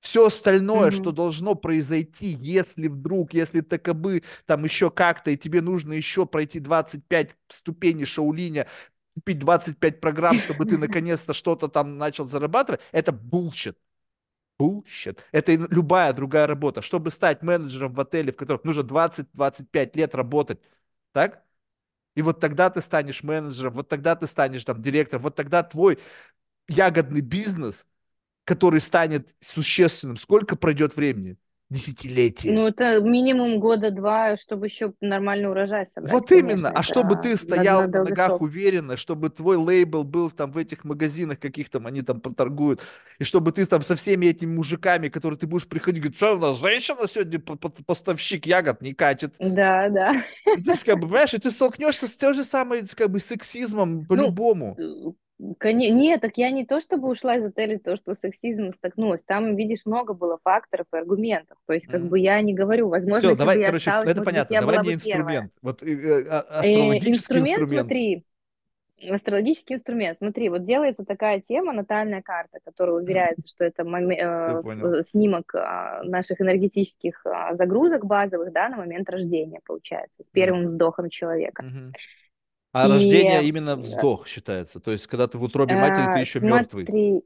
Все остальное, что Мгм. должно произойти, если вдруг, если такобы, там еще как-то, и тебе нужно еще пройти 25 ступеней Шаулиня, купить 25 программ, чтобы ты наконец-то что-то там начал зарабатывать, это bullshit. Bullshit. Это и любая другая работа. Чтобы стать менеджером в отеле, в котором нужно 20-25 лет работать, так? И вот тогда ты станешь менеджером, вот тогда ты станешь там директором, вот тогда твой ягодный бизнес, который станет существенным, сколько пройдет времени? Десятилетие. Ну, это минимум года два, чтобы еще нормальный урожай собрать, Вот именно. конечно, А чтобы ты стоял на на ногах долгосрок. уверенно, чтобы твой лейбл был там в этих магазинах, каких там они там проторгуют, и чтобы ты там со всеми этими мужиками, которые ты будешь приходить, говорить, что у нас женщина сегодня по- по- поставщик ягод не катит. Да, да. И ты, как бы, понимаешь, и ты столкнешься с тем же самым, как бы, сексизмом Ну, по-любому. коне- нет, так я не то чтобы ушла из отеля, то, что с сексизмом столкнулась. Там, видишь, много было факторов и аргументов. То есть, как бы я не говорю, возможно, Все, давай, я короче, осталась, это быть, понятно. я Давай мне бы первая. инструмент. Вот э, э, а- Э, астрологический инструмент, инструмент. смотри, Астрологический инструмент. Смотри, вот делается такая тема, натальная карта, которая уверяется, что это э, снимок а, наших энергетических а, загрузок базовых, да, на момент рождения, получается, с первым вздохом человека. Мгм. А И рождение именно э, вздох считается. То есть, когда ты в утробе матери, ты э, еще мертвый. смотри,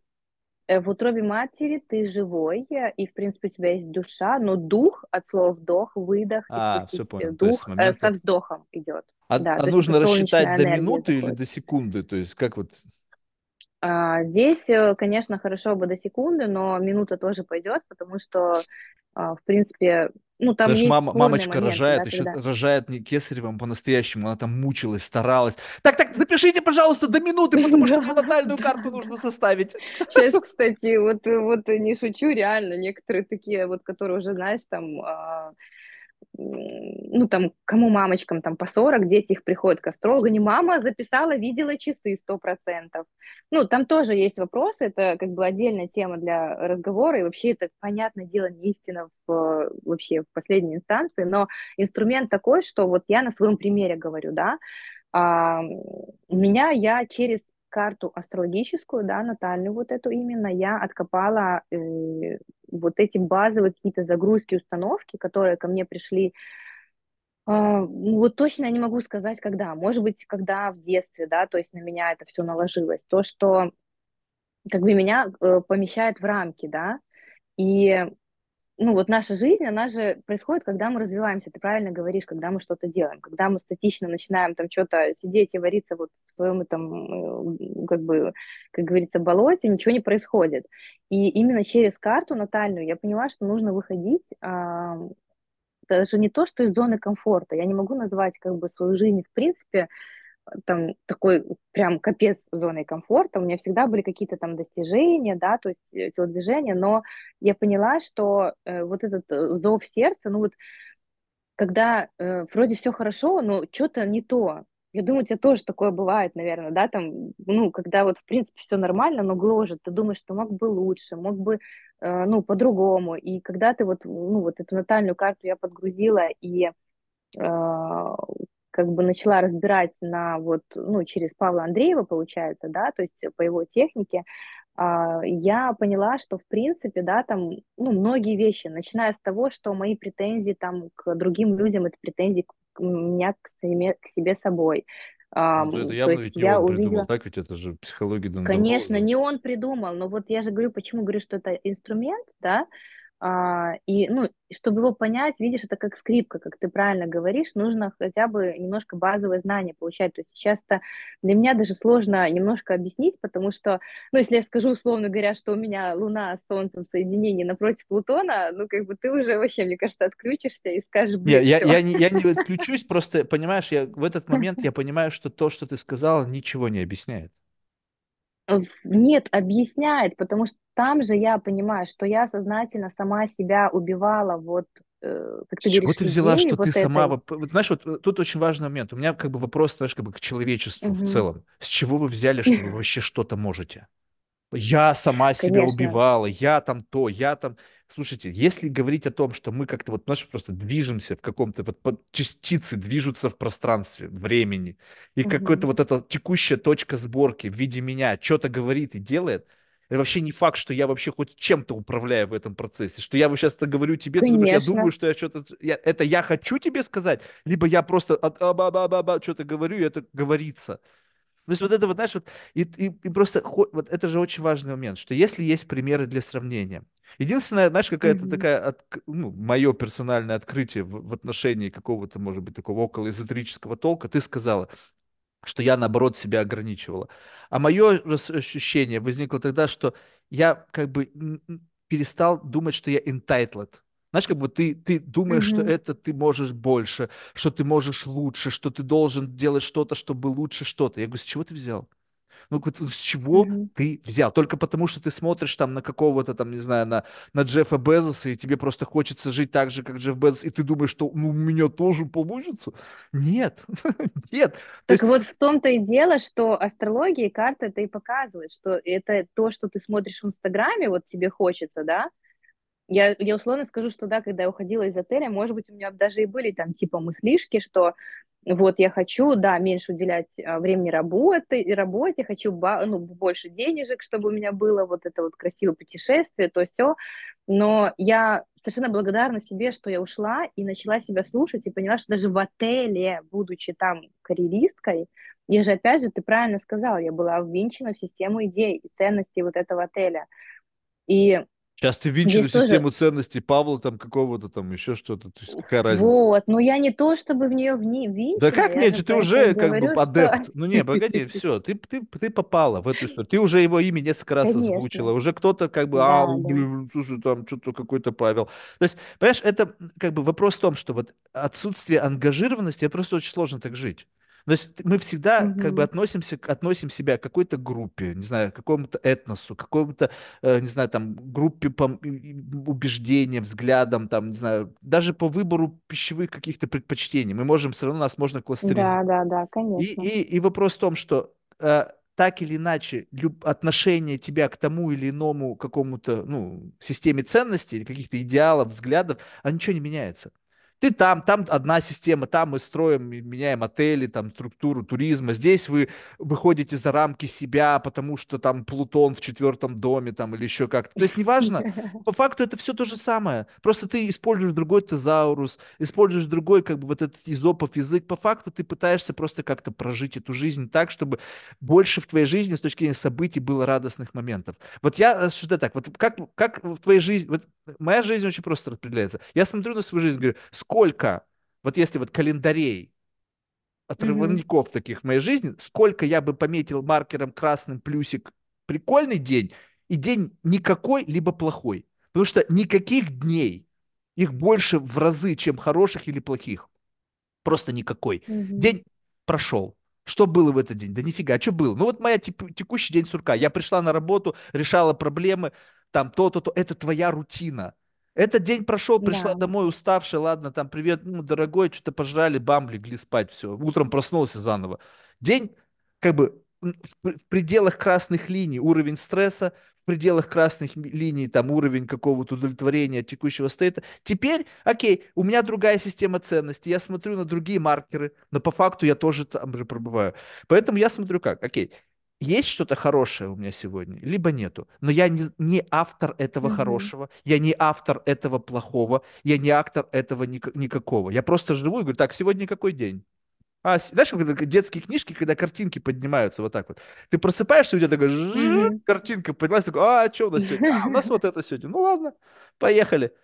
э, в утробе матери ты живой, э, и, в принципе, у тебя есть душа, но дух от слова вдох, выдох, А, все э, понял. Дух э, со момента... вздохом идет. А, Да, а нужно рассчитать до минуты или до секунды? То есть как вот... А, Здесь, э, конечно, хорошо бы до секунды, но минута тоже пойдет, потому что, а, в принципе, ну, там есть мама, мамочка моменты, рожает, да, еще когда... рожает не кесаревым по-настоящему, она там мучилась, старалась. Так, так, запишите, пожалуйста, до минуты, потому что мне натальную карту нужно составить. Сейчас, кстати, вот, вот не шучу, реально, некоторые такие, вот, которые уже, знаешь, там, а, ну, там, кому мамочкам там по 40, дети их приходят к астрологу, не мама записала, видела часы 100%. Ну, там тоже есть вопросы, это как бы отдельная тема для разговора, и вообще это, понятное дело, не истина в, вообще в последней инстанции, но инструмент такой, что вот я на своем примере говорю, да, а, меня я через карту астрологическую, да, натальную вот эту именно, я откопала э, вот эти базовые какие-то загрузки, установки, которые ко мне пришли. А, ну, вот точно я не могу сказать, когда. Может быть, когда в детстве, да, то есть на меня это все наложилось. То, что как бы меня э, помещает в рамки, да, и ну вот наша жизнь, она же происходит, когда мы развиваемся, ты правильно говоришь, когда мы что-то делаем, когда мы статично начинаем там что-то сидеть и вариться вот в своем этом, э, как бы, как говорится, болоте, ничего не происходит. И именно через карту натальную я поняла, что нужно выходить а, даже не то, что из зоны комфорта. Я не могу назвать как бы свою жизнь в принципе там такой прям капец зоной комфорта. У меня всегда были какие-то там достижения, да, то есть э, телодвижения, но я поняла, что э, вот этот э, зов сердца, ну вот когда э, вроде все хорошо, но что-то не то. Я думаю, у тебя тоже такое бывает, наверное, да, там, ну, когда вот, в принципе, все нормально, но гложет, ты думаешь, что мог бы лучше, мог бы, э, ну, по-другому. И когда ты вот, ну, вот эту натальную карту я подгрузила и э, как бы начала разбирать на вот, ну, через Павла Андреева, получается, да, то есть по его технике, а, я поняла, что, в принципе, да, там, ну, многие вещи, начиная с того, что мои претензии там к другим людям, это претензии к меня к себе, к себе собой. Ну, это явно ведь не он увидела... придумал, так ведь это же психология Конечно, не он придумал, но вот я же говорю, почему говорю, что это инструмент, да, а, и, ну, чтобы его понять, видишь, это как скрипка, как ты правильно говоришь, нужно хотя бы немножко базовые знания получать. То есть сейчас-то для меня даже сложно немножко объяснить, потому что, ну, если я скажу, условно говоря, что у меня Луна с Солнцем в соединении напротив Плутона, ну, как бы ты уже вообще, мне кажется, отключишься и скажешь, я, я, я, не, я не отключусь, просто, понимаешь, я в этот момент я понимаю, что то, что ты сказал, ничего не объясняет. Нет, объясняет, потому что там же я понимаю, что я сознательно сама себя убивала, вот, э, как ты С говоришь, чего ты взяла, что вот ты этой... сама... Вот, знаешь, вот тут очень важный момент. У меня как бы вопрос, знаешь, как бы к человечеству угу. в целом. С чего вы взяли, что вы вообще что-то можете? Я сама себя Конечно. убивала, я там то, я там... Слушайте, если говорить о том, что мы как-то вот, знаешь, просто движемся в каком-то, вот частицы движутся в пространстве, времени, и угу. какая-то вот эта текущая точка сборки в виде меня что-то говорит и делает, это вообще не факт, что я вообще хоть чем-то управляю в этом процессе, что я вот сейчас говорю тебе, Конечно. ты думаешь, я думаю, что я что-то, я, это я хочу тебе сказать, либо я просто что-то говорю, и это говорится. То есть вот это вот, знаешь, вот, и, и, и просто, вот это же очень важный момент, что если есть примеры для сравнения, единственное, знаешь, какая-то mm-hmm. такая, от, ну, мое персональное открытие в, в отношении какого-то, может быть, такого около эзотерического толка, ты сказала, что я, наоборот, себя ограничивала. А мое ощущение возникло тогда, что я как бы перестал думать, что я entitled. Знаешь, как бы ты, ты думаешь, mm-hmm. что это ты можешь больше, что ты можешь лучше, что ты должен делать что-то, чтобы лучше что-то. Я говорю, с чего ты взял? Ну, с чего mm-hmm. ты взял? Только потому, что ты смотришь там на какого-то там, не знаю, на, на Джеффа Безоса, и тебе просто хочется жить так же, как Джефф Безос, и ты думаешь, что ну, у меня тоже получится? Нет, нет. Так есть... вот в том-то и дело, что астрология и карта это и показывает, что это то, что ты смотришь в Инстаграме, вот тебе хочется, да, я, я условно скажу, что да, когда я уходила из отеля, может быть, у меня даже и были там типа мыслишки, что вот я хочу, да, меньше уделять а, времени работы, работе, хочу ну, больше денежек, чтобы у меня было вот это вот красивое путешествие, то все. Но я совершенно благодарна себе, что я ушла и начала себя слушать и поняла, что даже в отеле, будучи там карьеристкой, я же, опять же, ты правильно сказала, я была ввинчена в систему идей и ценностей вот этого отеля. И Сейчас ты винчена в систему тоже... ценностей Павла, там какого-то там еще что-то. То есть какая разница? Вот, но я не то, чтобы в нее винчена. Да как нет, ты уже как говорю, бы адепт. Что... Ну не, погоди, все, ты, ты, ты попала в эту историю. Ты уже его имя несколько раз Конечно. озвучила. Уже кто-то как бы, да, а, да. блин, слушай, там что-то какой-то Павел. То есть, понимаешь, это как бы вопрос в том, что вот отсутствие ангажированности, это просто очень сложно так жить. То есть мы всегда mm-hmm. как бы относимся, относим себя к какой-то группе, не знаю, к какому-то этносу, к какому-то, э, не знаю, там, группе по убеждениям, взглядам, там, не знаю, даже по выбору пищевых каких-то предпочтений. Мы можем, все равно нас можно кластеризовать. Да, да, да, конечно. И, и, и вопрос в том, что э, так или иначе люб, отношение тебя к тому или иному какому-то, ну, системе ценностей или каких-то идеалов, взглядов, а ничего не меняется. Ты там, там одна система, там мы строим, меняем отели, там структуру туризма. Здесь вы выходите за рамки себя, потому что там Плутон в четвертом доме там или еще как-то. То есть неважно, по факту это все то же самое. Просто ты используешь другой тезаурус, используешь другой как бы вот этот изопов язык. По факту ты пытаешься просто как-то прожить эту жизнь так, чтобы больше в твоей жизни с точки зрения событий было радостных моментов. Вот я э, что так, вот как, как в твоей жизни, вот моя жизнь очень просто распределяется. Я смотрю на свою жизнь, говорю, сколько, вот если вот календарей отрывников mm-hmm. таких в моей жизни, сколько я бы пометил маркером красным плюсик прикольный день и день никакой, либо плохой. Потому что никаких дней их больше в разы, чем хороших или плохих. Просто никакой. Мгм. День прошел. Что было в этот день? Да нифига, что было? Ну вот моя текущий день сурка. Я пришла на работу, решала проблемы, там то-то, то. Это твоя рутина. Этот день прошел, пришла Да. домой уставшая, ладно, там, привет, ну, дорогой, что-то пожрали, бам, легли спать, все. Утром проснулся заново. День, как бы, в, в пределах красных линий уровень стресса, в пределах красных линий там уровень какого-то удовлетворения текущего стейта. Теперь, окей, у меня другая система ценностей, я смотрю на другие маркеры, но по факту я тоже там же пробываю. Поэтому я смотрю как, окей, есть что-то хорошее у меня сегодня, либо нету. Но я не, не автор этого Мгм. хорошего, я не автор этого плохого, я не автор этого ника- никакого. Я просто живу и говорю, так, сегодня какой день? А, знаешь, как детские книжки, когда картинки поднимаются вот так вот. Ты просыпаешься, у тебя такая картинка поднялась, такой, а, что у нас сегодня? А, у нас вот это сегодня. Ну ладно, поехали.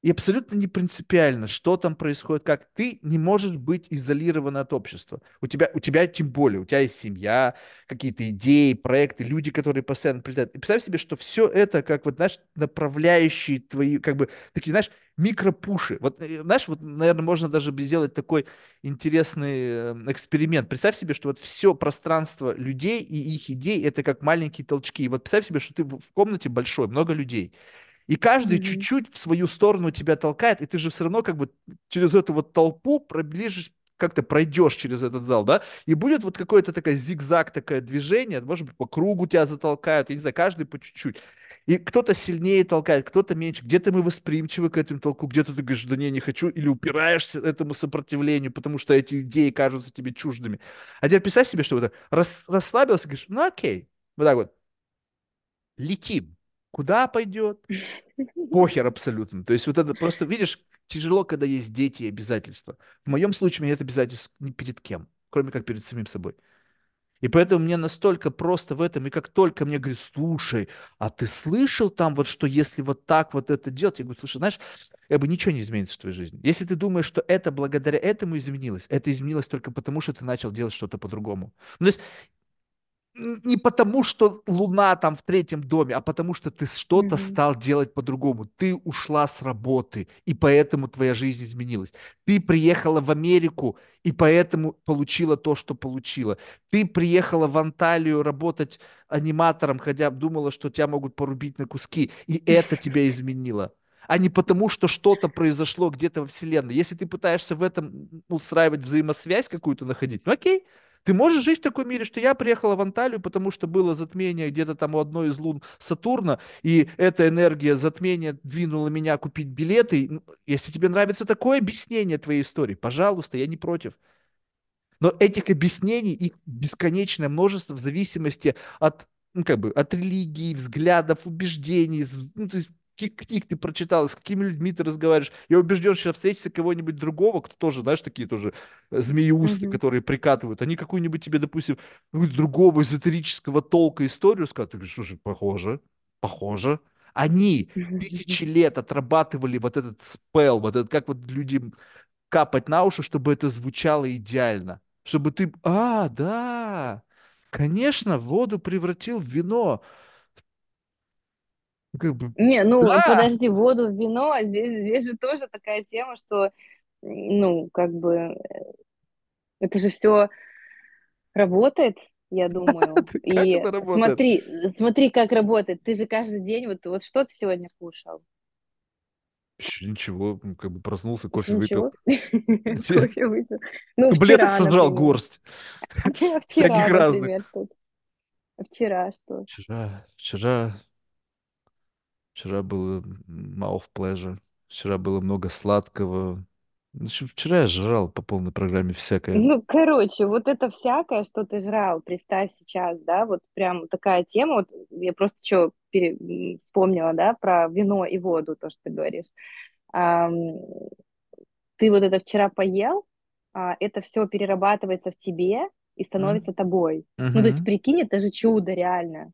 И абсолютно не принципиально, что там происходит, как ты не можешь быть изолирован от общества. У тебя, у тебя тем более, у тебя есть семья, какие-то идеи, проекты, люди, которые постоянно прилетают. И представь себе, что все это, как вот, знаешь, направляющие твои, как бы, такие, знаешь, микропуши. Вот, э, знаешь, вот, наверное, можно даже сделать такой интересный э, эксперимент. Представь себе, что вот все пространство людей и их идей, это как маленькие толчки. И вот представь себе, что ты в комнате большой, много людей. И каждый Мгм. чуть-чуть в свою сторону тебя толкает, и ты же все равно как бы через эту вот толпу приближишь, как-то пройдешь через этот зал, да, и будет вот какое-то такое зигзаг, такое движение, может быть, по кругу тебя затолкают, я не знаю, каждый по чуть-чуть. И кто-то сильнее толкает, кто-то меньше. Где-то мы восприимчивы к этому толку, где-то ты говоришь, да не, не хочу, или упираешься этому сопротивлению, потому что эти идеи кажутся тебе чуждыми. А теперь представь себе, что вот рас- расслабился, говоришь, ну окей, вот так вот, летим. Куда пойдет? Похер абсолютно. То есть вот это просто, видишь, тяжело, когда есть дети и обязательства. В моем случае у меня нет обязательств ни перед кем, кроме как перед самим собой. И поэтому мне настолько просто в этом, и как только мне говорят, слушай, а ты слышал там вот, что если вот так вот это делать, я говорю, слушай, знаешь, как бы ничего не изменится в твоей жизни. Если ты думаешь, что это благодаря этому изменилось, это изменилось только потому, что ты начал делать что-то по-другому. Ну, то есть не потому, что Луна там в третьем доме, а потому что ты что-то Мгм. стал делать по-другому. Ты ушла с работы, и поэтому твоя жизнь изменилась. Ты приехала в Америку, и поэтому получила то, что получила. Ты приехала в Анталию работать аниматором, хотя думала, что тебя могут порубить на куски, и это тебя изменило. А не потому, что что-то произошло где-то во Вселенной. Если ты пытаешься в этом устраивать взаимосвязь какую-то находить, ну окей, ты можешь жить в таком мире, что я приехала в Анталию, потому что было затмение где-то там у одной из лун Сатурна, и эта энергия затмения двинула меня купить билеты. Ну, Если тебе нравится такое объяснение твоей истории, пожалуйста, я не против. Но этих объяснений, их бесконечное множество в зависимости от, ну, как бы, от религии, взглядов, убеждений, ну, то есть, каких книг ты прочитал, с какими людьми ты разговариваешь. Я убежден, что встретится кого-нибудь другого, кто тоже, знаешь, такие тоже э, змееусты, Мгм. которые прикатывают. Они какую-нибудь тебе, допустим, какую-то другого эзотерического толка историю скажут. Ты говоришь, слушай, похоже, похоже. Они тысячи лет отрабатывали вот этот спел, вот этот, как вот люди капать на уши, чтобы это звучало идеально. Чтобы ты, а, да, конечно, воду превратил в вино. Как бы, Не, ну да, подожди, воду в вино, а здесь, здесь же тоже такая тема, что, ну, как бы, это же все работает, я думаю. И смотри, смотри, как работает. Ты же каждый день, вот, вот что ты сегодня кушал? Ещё Ничего, как бы проснулся, Еще кофе выпил. Кофе выпил. Ну, Таблеток сожрал горсть, всяких вчера, разных. вчера что? Вчера, вчера, вчера было mouth pleasure. Вчера было много сладкого. Вчера я жрал по полной программе всякое. Ну, короче, вот это всякое, что ты жрал, представь сейчас, да, вот прям такая тема, вот я просто что вспомнила, да, про вино и воду, то, что ты говоришь. Ам, ты вот это вчера поел, а, это все перерабатывается в тебе и становится М, тобой. Ну, то есть, прикинь, это же чудо реально.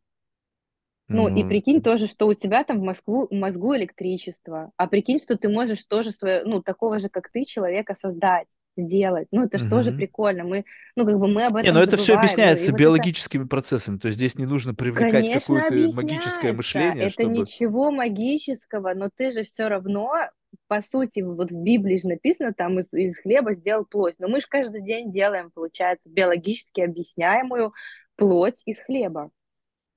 Ну, и Ну, прикинь тоже, что у тебя там в Москву, в мозгу электричество, а прикинь, что ты можешь тоже свое, ну, такого же, как ты, человека создать, сделать. Ну, это же тоже мгм. прикольно. Мы, ну, как бы мы об Не, ну этом это все забываем. Ну, и объясняется вот это, биологическими процессами. То есть здесь не нужно привлекать какое-то магическое объясняется. мышление, Это чтобы... ничего магического, но ты же все равно по сути, вот в Библии же написано, там из, из хлеба сделал плоть. Но мы же каждый день делаем, получается, биологически объясняемую плоть из хлеба.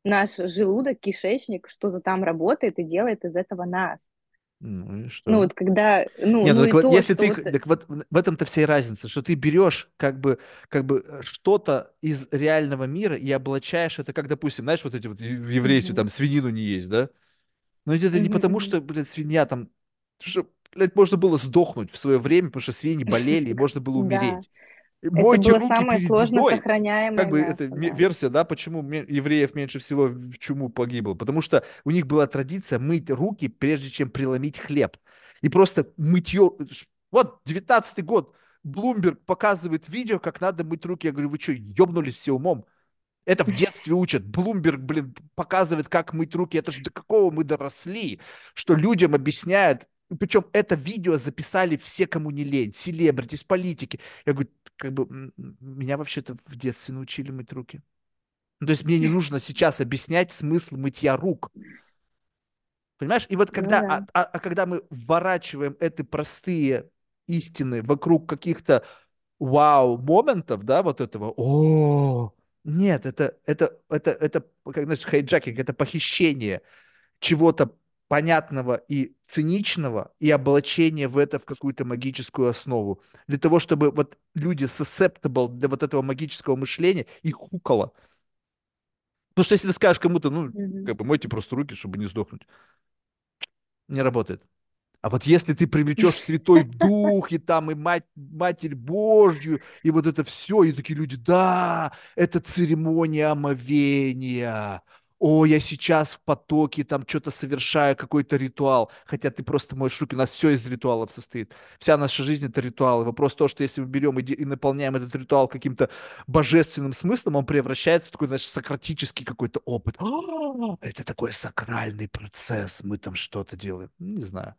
Наш желудок, кишечник, что-то там работает и делает из этого нас. Ну и что? Ну вот когда, ну, Не, ну, ну так вот, то, если ты, вот... так вот в этом-то вся и разница, что ты берешь как бы, как бы э, что-то из реального мира и облачаешь это, как, допустим, знаешь, вот эти вот в еврействе Мгм. там свинину не есть, да? Но это не Мгм, потому, что, блядь, свинья там, что, блядь, можно было сдохнуть в свое время, потому что свиньи болели, и можно было Да, умереть. это Мойте было самое сложно едой. Как сохраняемое бы мясо, это да. версия, да, почему евреев меньше всего в чуму погибло. Потому что у них была традиция мыть руки, прежде чем преломить хлеб. И просто мытье... Вот, девятнадцатый год, Блумберг показывает видео, как надо мыть руки. Я говорю, вы что, ебнулись все умом? Это в детстве учат. Блумберг, блин, показывает, как мыть руки. Это же до какого мы доросли, что людям объясняют. Причем это видео записали все, кому не лень. Селебритис, политики. Я говорю, как бы меня вообще-то в детстве научили мыть руки. Ну, то есть мне не нужно сейчас объяснять смысл мытья рук. Понимаешь? И вот Ну когда, да. а, а- а когда мы вворачиваем эти простые истины вокруг каких-то вау-моментов, да, вот этого, о, нет, это, это, это, это, как, знаешь, hijacking, это похищение чего-то понятного и циничного и облачение в это в какую-то магическую основу. Для того, чтобы вот люди susceptible для вот этого магического мышления их hook ало. Потому что если ты скажешь кому-то, ну, как бы мойте просто руки, чтобы не сдохнуть, не работает. А вот если ты привлечешь Святой Дух, и там, и мать, Матерь Божью, и вот это все, и такие люди, да, это церемония омовения. О, я сейчас в потоке, там что-то совершаю, какой-то ритуал. Хотя ты просто моешь руки, у нас все из ритуалов состоит. Вся наша жизнь это ритуалы. Вопрос то, что если мы берем и, и наполняем этот ритуал каким-то божественным смыслом, он превращается в такой, значит, сократический какой-то опыт. А, Это такой сакральный процесс, мы там что-то делаем. Не знаю.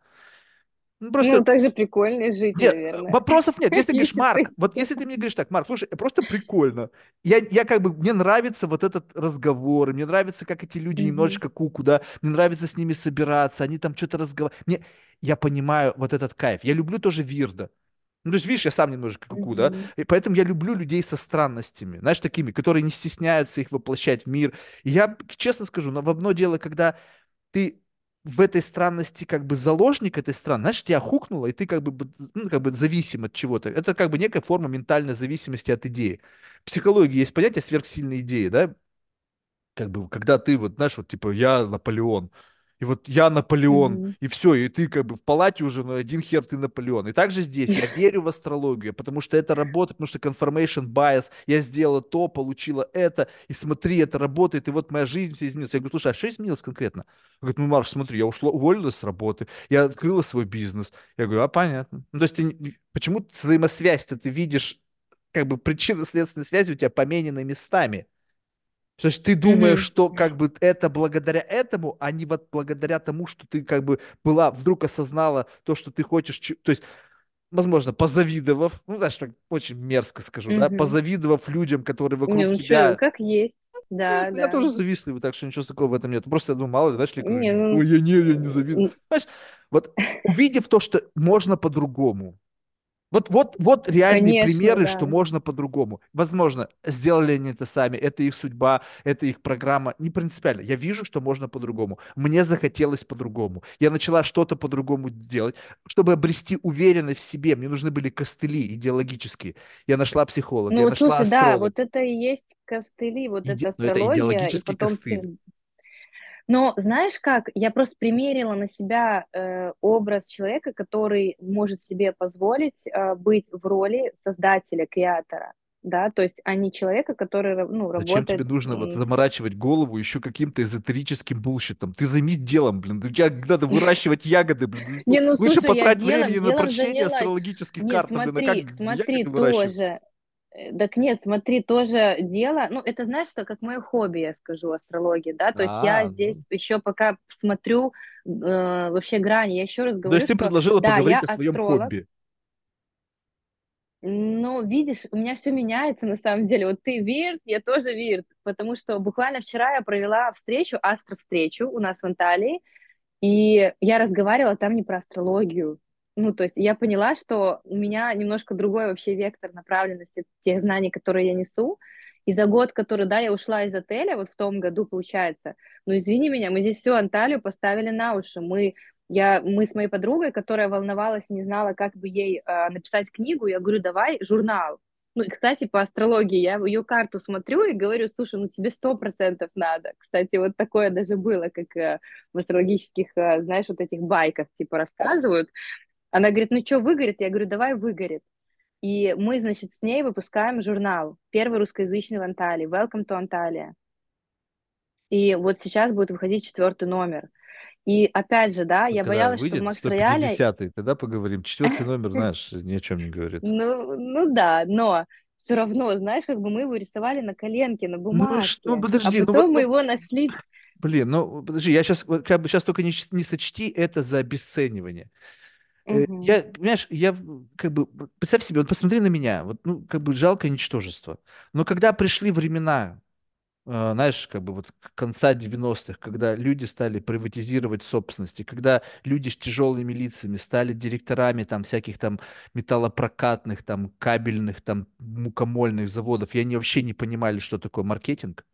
Ну, Ну, просто так же прикольнее жить, нет, наверное. вопросов нет. Если говоришь, Марк, вот если ты мне говоришь так, Марк, слушай, просто прикольно. Я, я как бы, мне нравится вот этот разговор, мне нравится, как эти люди немножечко куку, да, мне нравится с ними собираться, они там что-то разговаривают. Мне, я понимаю вот этот кайф. Я люблю тоже Вирда. Ну, то есть, видишь, я сам немножко куку, да, и поэтому я люблю людей со странностями, знаешь, такими, которые не стесняются их воплощать в мир. И я, честно скажу, но в одно дело, когда ты в этой странности как бы заложник этой страны, знаешь, тебя хукнуло, и ты как бы, ну, как бы зависим от чего-то. Это как бы некая форма ментальной зависимости от идеи. В психологии есть понятие сверхсильной идеи, да, как бы, когда ты вот, знаешь, вот типа я Наполеон, и вот я Наполеон, Мгм. и все, и ты как бы в палате уже, ну, один хер ты Наполеон. И также здесь я верю в астрологию, потому что это работает, потому что confirmation bias, я сделала то, получила это, и смотри, это работает, и вот моя жизнь вся изменилась. Я говорю, слушай, а что изменилось конкретно? Он говорит, ну, Марш, смотри, я ушла, уволилась с работы, я открыла свой бизнес. Я говорю, а, понятно. Ну, то есть ты почему взаимосвязь-то ты видишь, как бы причинно-следственной связи у тебя поменены местами. То есть ты думаешь, Мгм. что как бы это благодаря этому, а не вот благодаря тому, что ты как бы была, вдруг осознала то, что ты хочешь, то есть, возможно, позавидовав, ну, знаешь, так очень мерзко скажу, да, Мгм. позавидовав людям, которые Не, вокруг ну что, тебя, как есть. ну, Да, я да. тоже завистливый, так что ничего такого в этом нет. Просто я думаю, мало ли, знаешь, ли, Не, ну, ой, я не, я не завидую. м, Знаешь, вот увидев то, что можно по-другому, вот, вот, вот реальные конечно, примеры, что да. можно по-другому. Возможно, сделали они это сами, это их судьба, это их программа. Не принципиально. Я вижу, что можно по-другому. Мне захотелось по-другому. Я начала что-то по-другому делать. Чтобы обрести уверенность в себе, мне нужны были костыли идеологические. Я нашла психолога, Ну я вот нашла слушай, да, астролога. вот это и есть костыли, вот Иде... Ну, это астрология, и идеологический потом костыль. псих- Но знаешь как, я просто примерила на себя э, образ человека, который может себе позволить э, быть в роли создателя, креатора, да, то есть, а не человека, который, ну, Зачем тебе работает, нужно вот м, заморачивать голову еще каким-то эзотерическим bullshit ом? Ты займись делом, блин. У тебя надо выращивать ягоды, блин. Не, ну Лучше слушай, я потрать времени на прочтение астрологических карт, блин, а как смотри, тоже. Э, Так нет, смотри, тоже дело, ну, это, знаешь, что, как мое хобби, я скажу, астрология, да, то есть я А, ну. здесь еще пока смотрю э, вообще грани, я еще раз То есть говорю, ты что, предложила да, я поговорить о своем астролог, хобби. но, видишь, у меня все меняется на самом деле, вот ты вирт, я тоже вирт, потому что буквально вчера я провела встречу, астро-встречу у нас в Анталии, и я разговаривала там не про астрологию, ну, то есть я поняла, что у меня немножко другой вообще вектор направленности тех знаний, которые я несу. И за год, который, да, я ушла из отеля, вот в том году, получается, ну, извини меня, мы здесь всю Анталию поставили на уши. Мы, я, мы с моей подругой, которая волновалась и не знала, как бы ей э, написать книгу, я говорю, давай журнал. Ну, и, кстати, по астрологии я ее карту смотрю и говорю, слушай, ну тебе сто процентов надо. Кстати, вот такое даже было, как э, в астрологических, э, знаешь, вот этих байках, типа, рассказывают. Она говорит, ну что, выгорит? Я говорю, давай выгорит. И мы, значит, с ней выпускаем журнал, первый русскоязычный в Анталии, Welcome to Antalya. И вот сейчас будет выходить четвертый номер. И опять же, да, Ну, я боялась, что в выйдет Макс Рояле... 150-й, тогда поговорим. Четвертый номер, знаешь, ни о чем не говорит. Ну, ну да, но все равно, знаешь, как бы мы его рисовали на коленке, на Ну, ш- ну а подожди, ну вот, потом мы ну, его нашли. блин, ну подожди, я сейчас, как бы сейчас только не, не сочти это за обесценивание. Мгм, Я, понимаешь, я как бы, представь себе, вот посмотри на меня, вот, ну, как бы жалкое ничтожество. Но когда пришли времена, э, знаешь, как бы вот конца 90-х, когда люди стали приватизировать собственности, когда люди с тяжелыми лицами стали директорами там всяких там металлопрокатных, там кабельных, там мукомольных заводов, и они вообще не понимали, что такое маркетинг.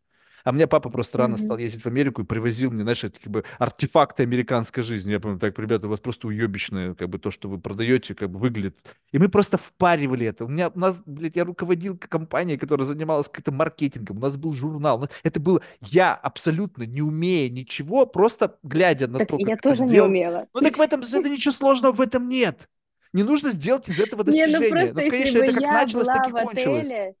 А мне папа просто рано стал мгм. ездить в Америку и привозил мне, знаешь, эти как бы артефакты американской жизни. Я помню, так, ребята, у вас просто уебищное, как бы то, что вы продаете, как бы выглядит. И мы просто впаривали это. У меня, у нас, блядь, я руководил компанией, которая занималась каким-то маркетингом. У нас был журнал. Ну, Это было я, абсолютно не умея ничего, просто глядя на Так то, я как это тоже не сделано. умела. Ну так в этом, это ничего сложного в этом нет. Не нужно сделать из этого Не, ну достижение. просто Ну, конечно, это как я началось, так и кончилось. отеле,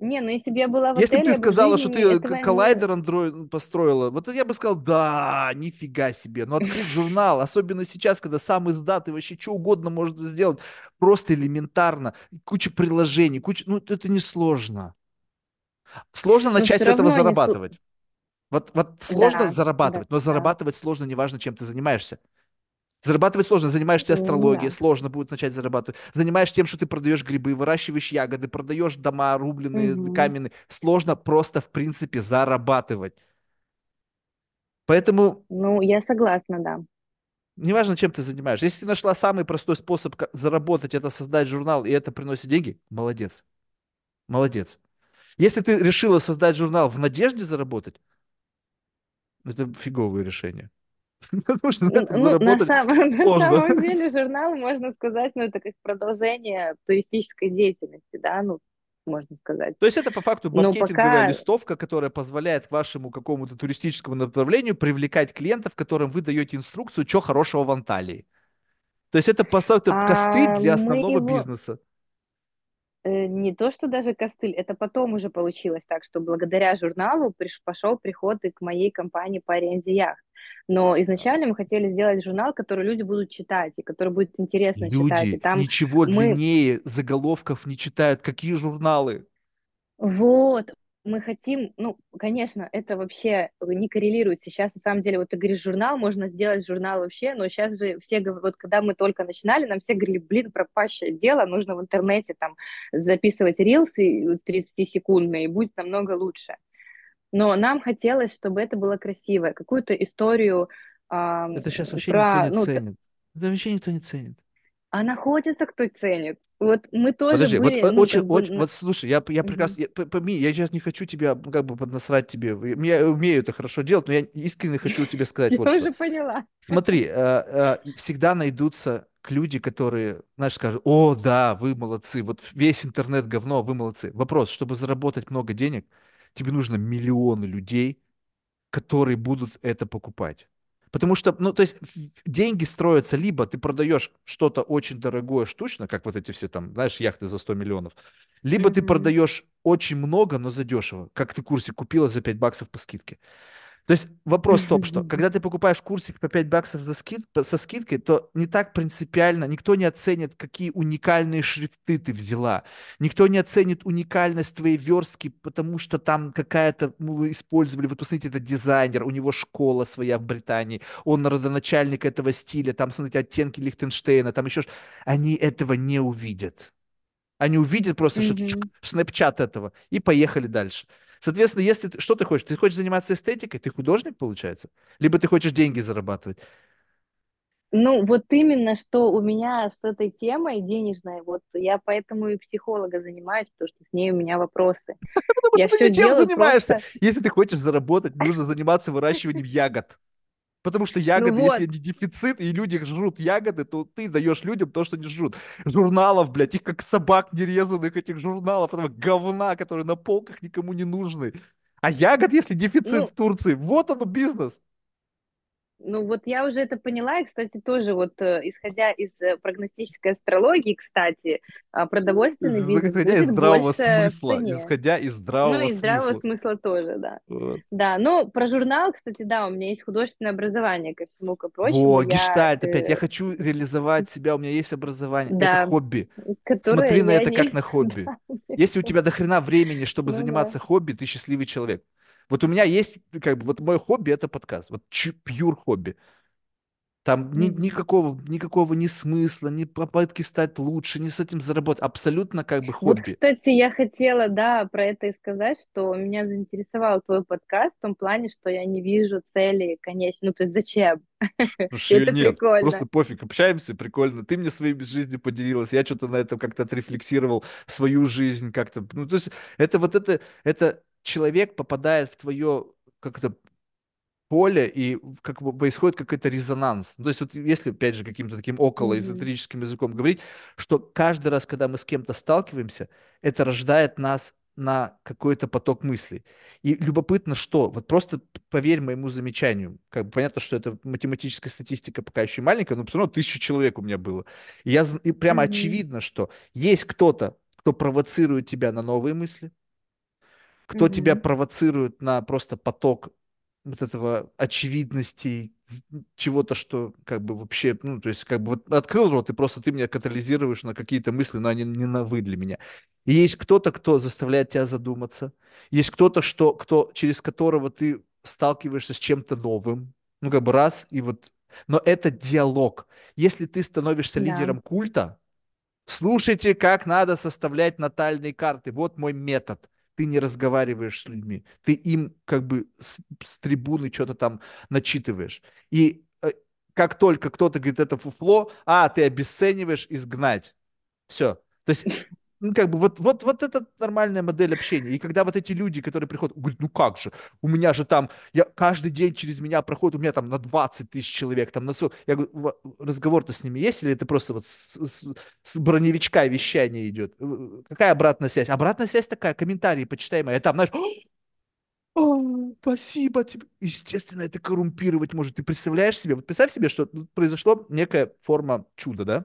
не, ну если бы я была в Если бы ты сказала, что ты не... коллайдер Android построила, вот я бы сказал, да, нифига себе. Но открыть журнал, особенно сейчас, когда сам издат и вообще что угодно может сделать, просто элементарно, куча приложений, куча, ну это не сложно. Сложно Но начать с этого зарабатывать. Вот, вот сложно Да, да, зарабатывать, но да. зарабатывать сложно, неважно, чем ты занимаешься. Зарабатывать сложно, занимаешься М, астрологией, Да. сложно будет начать зарабатывать. Занимаешься тем, что ты продаешь грибы, выращиваешь ягоды, продаешь дома рубленые, Мгм. каменные. Сложно просто, в принципе, зарабатывать. Поэтому Ну, я согласна, да. неважно, чем ты занимаешься. Если ты нашла самый простой способ заработать, это создать журнал, и это приносит деньги, молодец. Молодец. Если ты решила создать журнал в надежде заработать, это фиговое решение. Потому что на этом Ну, на самом, на сложно. самом деле журнал, можно сказать, ну, это как продолжение туристической деятельности, да, ну, можно сказать. То есть это по факту маркетинговая пока, листовка, которая позволяет вашему какому-то туристическому направлению привлекать клиентов, которым вы даете инструкцию, что хорошего в Анталии. То есть это по сути костыль а для мы основного его, бизнеса. э, не то, что даже костыль, это потом уже получилось так, что благодаря журналу приш, пошел приход и к моей компании по аренде яхт. Но изначально мы хотели сделать журнал, который люди будут читать, и который будет интересно читать. И Люди там ничего мы длиннее заголовков не читают. Какие журналы? Вот, мы хотим, ну, конечно, это вообще не коррелирует сейчас, на самом деле, вот ты говоришь журнал, можно сделать журнал вообще, но сейчас же все, вот когда мы только начинали, нам все говорили, блин, пропащее дело, нужно в интернете там записывать рилсы 30-секундные, и будет намного лучше. Но нам хотелось, чтобы это было красиво, какую-то историю ам, Это сейчас вообще никто про, не ну, ценит. Это вообще никто не ценит. а находится кто ценит. Вот мы тоже Подожди, вот были, э, ну, очень, как бы... очень, вот слушай, я, я прекрасно, я, п- пойми, я сейчас не хочу тебя, как бы, поднасрать тебе, я я умею это хорошо делать, но я искренне хочу тебе сказать Я вот что. уже поняла. Смотри, э, э, всегда найдутся люди, которые, знаешь, скажут, о, да, вы молодцы, вот весь интернет говно, вы молодцы. Вопрос, чтобы заработать много денег, тебе нужно миллионы людей, которые будут это покупать. Потому что, ну, то есть деньги строятся, либо ты продаешь что-то очень дорогое штучно, как вот эти все там, знаешь, яхты за 100 миллионов, либо ты Мгм. продаешь очень много, но задешево, как ты в курсе купила за 5 баксов по скидке. То есть вопрос в том, что когда ты покупаешь курсик по 5 баксов за скид, со скидкой, то не так принципиально, никто не оценит, какие уникальные шрифты ты взяла, никто не оценит уникальность твоей верстки, потому что там какая-то, вы использовали, вот посмотрите, это дизайнер, у него школа своя в Британии, он родоначальник этого стиля, там, смотрите, оттенки Лихтенштейна, там еще, они этого не увидят. Они увидят просто, Мгм. снэпчат этого, и поехали дальше. Соответственно, если ты, что ты хочешь? Ты хочешь заниматься эстетикой? Ты художник, получается? Либо ты хочешь деньги зарабатывать? Ну, вот именно, что у меня с этой темой денежной, вот я поэтому и психолога занимаюсь, потому что с ней у меня вопросы. Потому Я что ты все ничем занимаешься. просто, Если ты хочешь заработать, нужно заниматься выращиванием ягод. Потому что ну ягоды, если вот, не дефицит, и люди жрут ягоды, то ты даешь людям то, что не жрут. Журналов, блядь, их как собак нерезанных, этих журналов, этого говна, которые на полках никому не нужны. А ягод, если дефицит ну, в Турции, вот оно бизнес. Ну вот я уже это поняла, и, кстати, тоже вот э, исходя из э, прогностической астрологии, кстати, а, продовольственный бизнес Исходя из здравого смысла. Исходя из Ну здравого и здравого смысла. смысла тоже, да. Вот. Да, но про журнал, кстати, да, у меня есть художественное образование, ко всему ко прочему. Я, гештальт опять. Я хочу реализовать себя, у меня есть образование. Это да, хобби. которое Смотри на это как не... на хобби. Если у тебя до хрена времени, чтобы Ну да. заниматься хобби, ты счастливый человек. Вот у меня есть, как бы, вот мой хобби это подкаст. Вот пьюр хобби. Там ни, никакого, никакого ни смысла, ни попытки стать лучше, ни с этим заработать. Абсолютно как бы Вот, хобби. кстати, я хотела, да, про это и сказать, что меня заинтересовал твой подкаст в том плане, что я не вижу цели, конечно, ну, то есть зачем? Ее это нет. прикольно. Просто пофиг, общаемся, прикольно. Ты мне своей жизнью поделилась, я что-то на этом как-то отрефлексировал, свою жизнь как-то. Ну, то есть это вот это, это человек попадает в твое, как это, поле, и как бы происходит какой-то резонанс. Ну, То есть вот если, опять же, каким-то таким около эзотерическим языком говорить, что каждый раз, когда мы с кем-то сталкиваемся, это рождает нас на какой-то поток мыслей. И любопытно, что, вот просто поверь моему замечанию, как бы понятно, что это математическая статистика пока еще маленькая, но все равно тысяча человек у меня было. И, я, и прямо Мгм. очевидно, что есть кто-то, кто провоцирует тебя на новые мысли, кто тебя Мгм. провоцирует на просто поток вот этого очевидностей, чего-то, что как бы вообще, ну, то есть как бы вот открыл рот, и просто ты меня катализируешь на какие-то мысли, но они не на вы для меня. И есть кто-то, кто заставляет тебя задуматься, есть кто-то, что, кто, через которого ты сталкиваешься с чем-то новым, ну, как бы раз, и вот, но это диалог. Если ты становишься Да. лидером культа, Слушайте, как надо составлять натальные карты. Вот мой метод. Ты не разговариваешь с людьми. Ты им как бы с, с трибуны что-то там начитываешь. И э, как только кто-то говорит это фуфло, а, ты обесцениваешь, изгнать. Все. То есть, ну, как бы, вот, вот, вот это нормальная модель общения. И когда вот эти люди, которые приходят, говорят, ну как же, у меня же там, я каждый день через меня проходит, у меня там на 20 тысяч человек, там на 40. Я говорю, «Ва- разговор-то с ними есть, или это просто вот с, с- с броневичка вещание идет? Э, Какая обратная связь? Обратная связь такая, комментарии почитаемые. А там, знаешь, «О, спасибо тебе. Естественно, это коррумпировать может. Ты представляешь себе? Вот представь себе, что произошло некая форма чуда, да?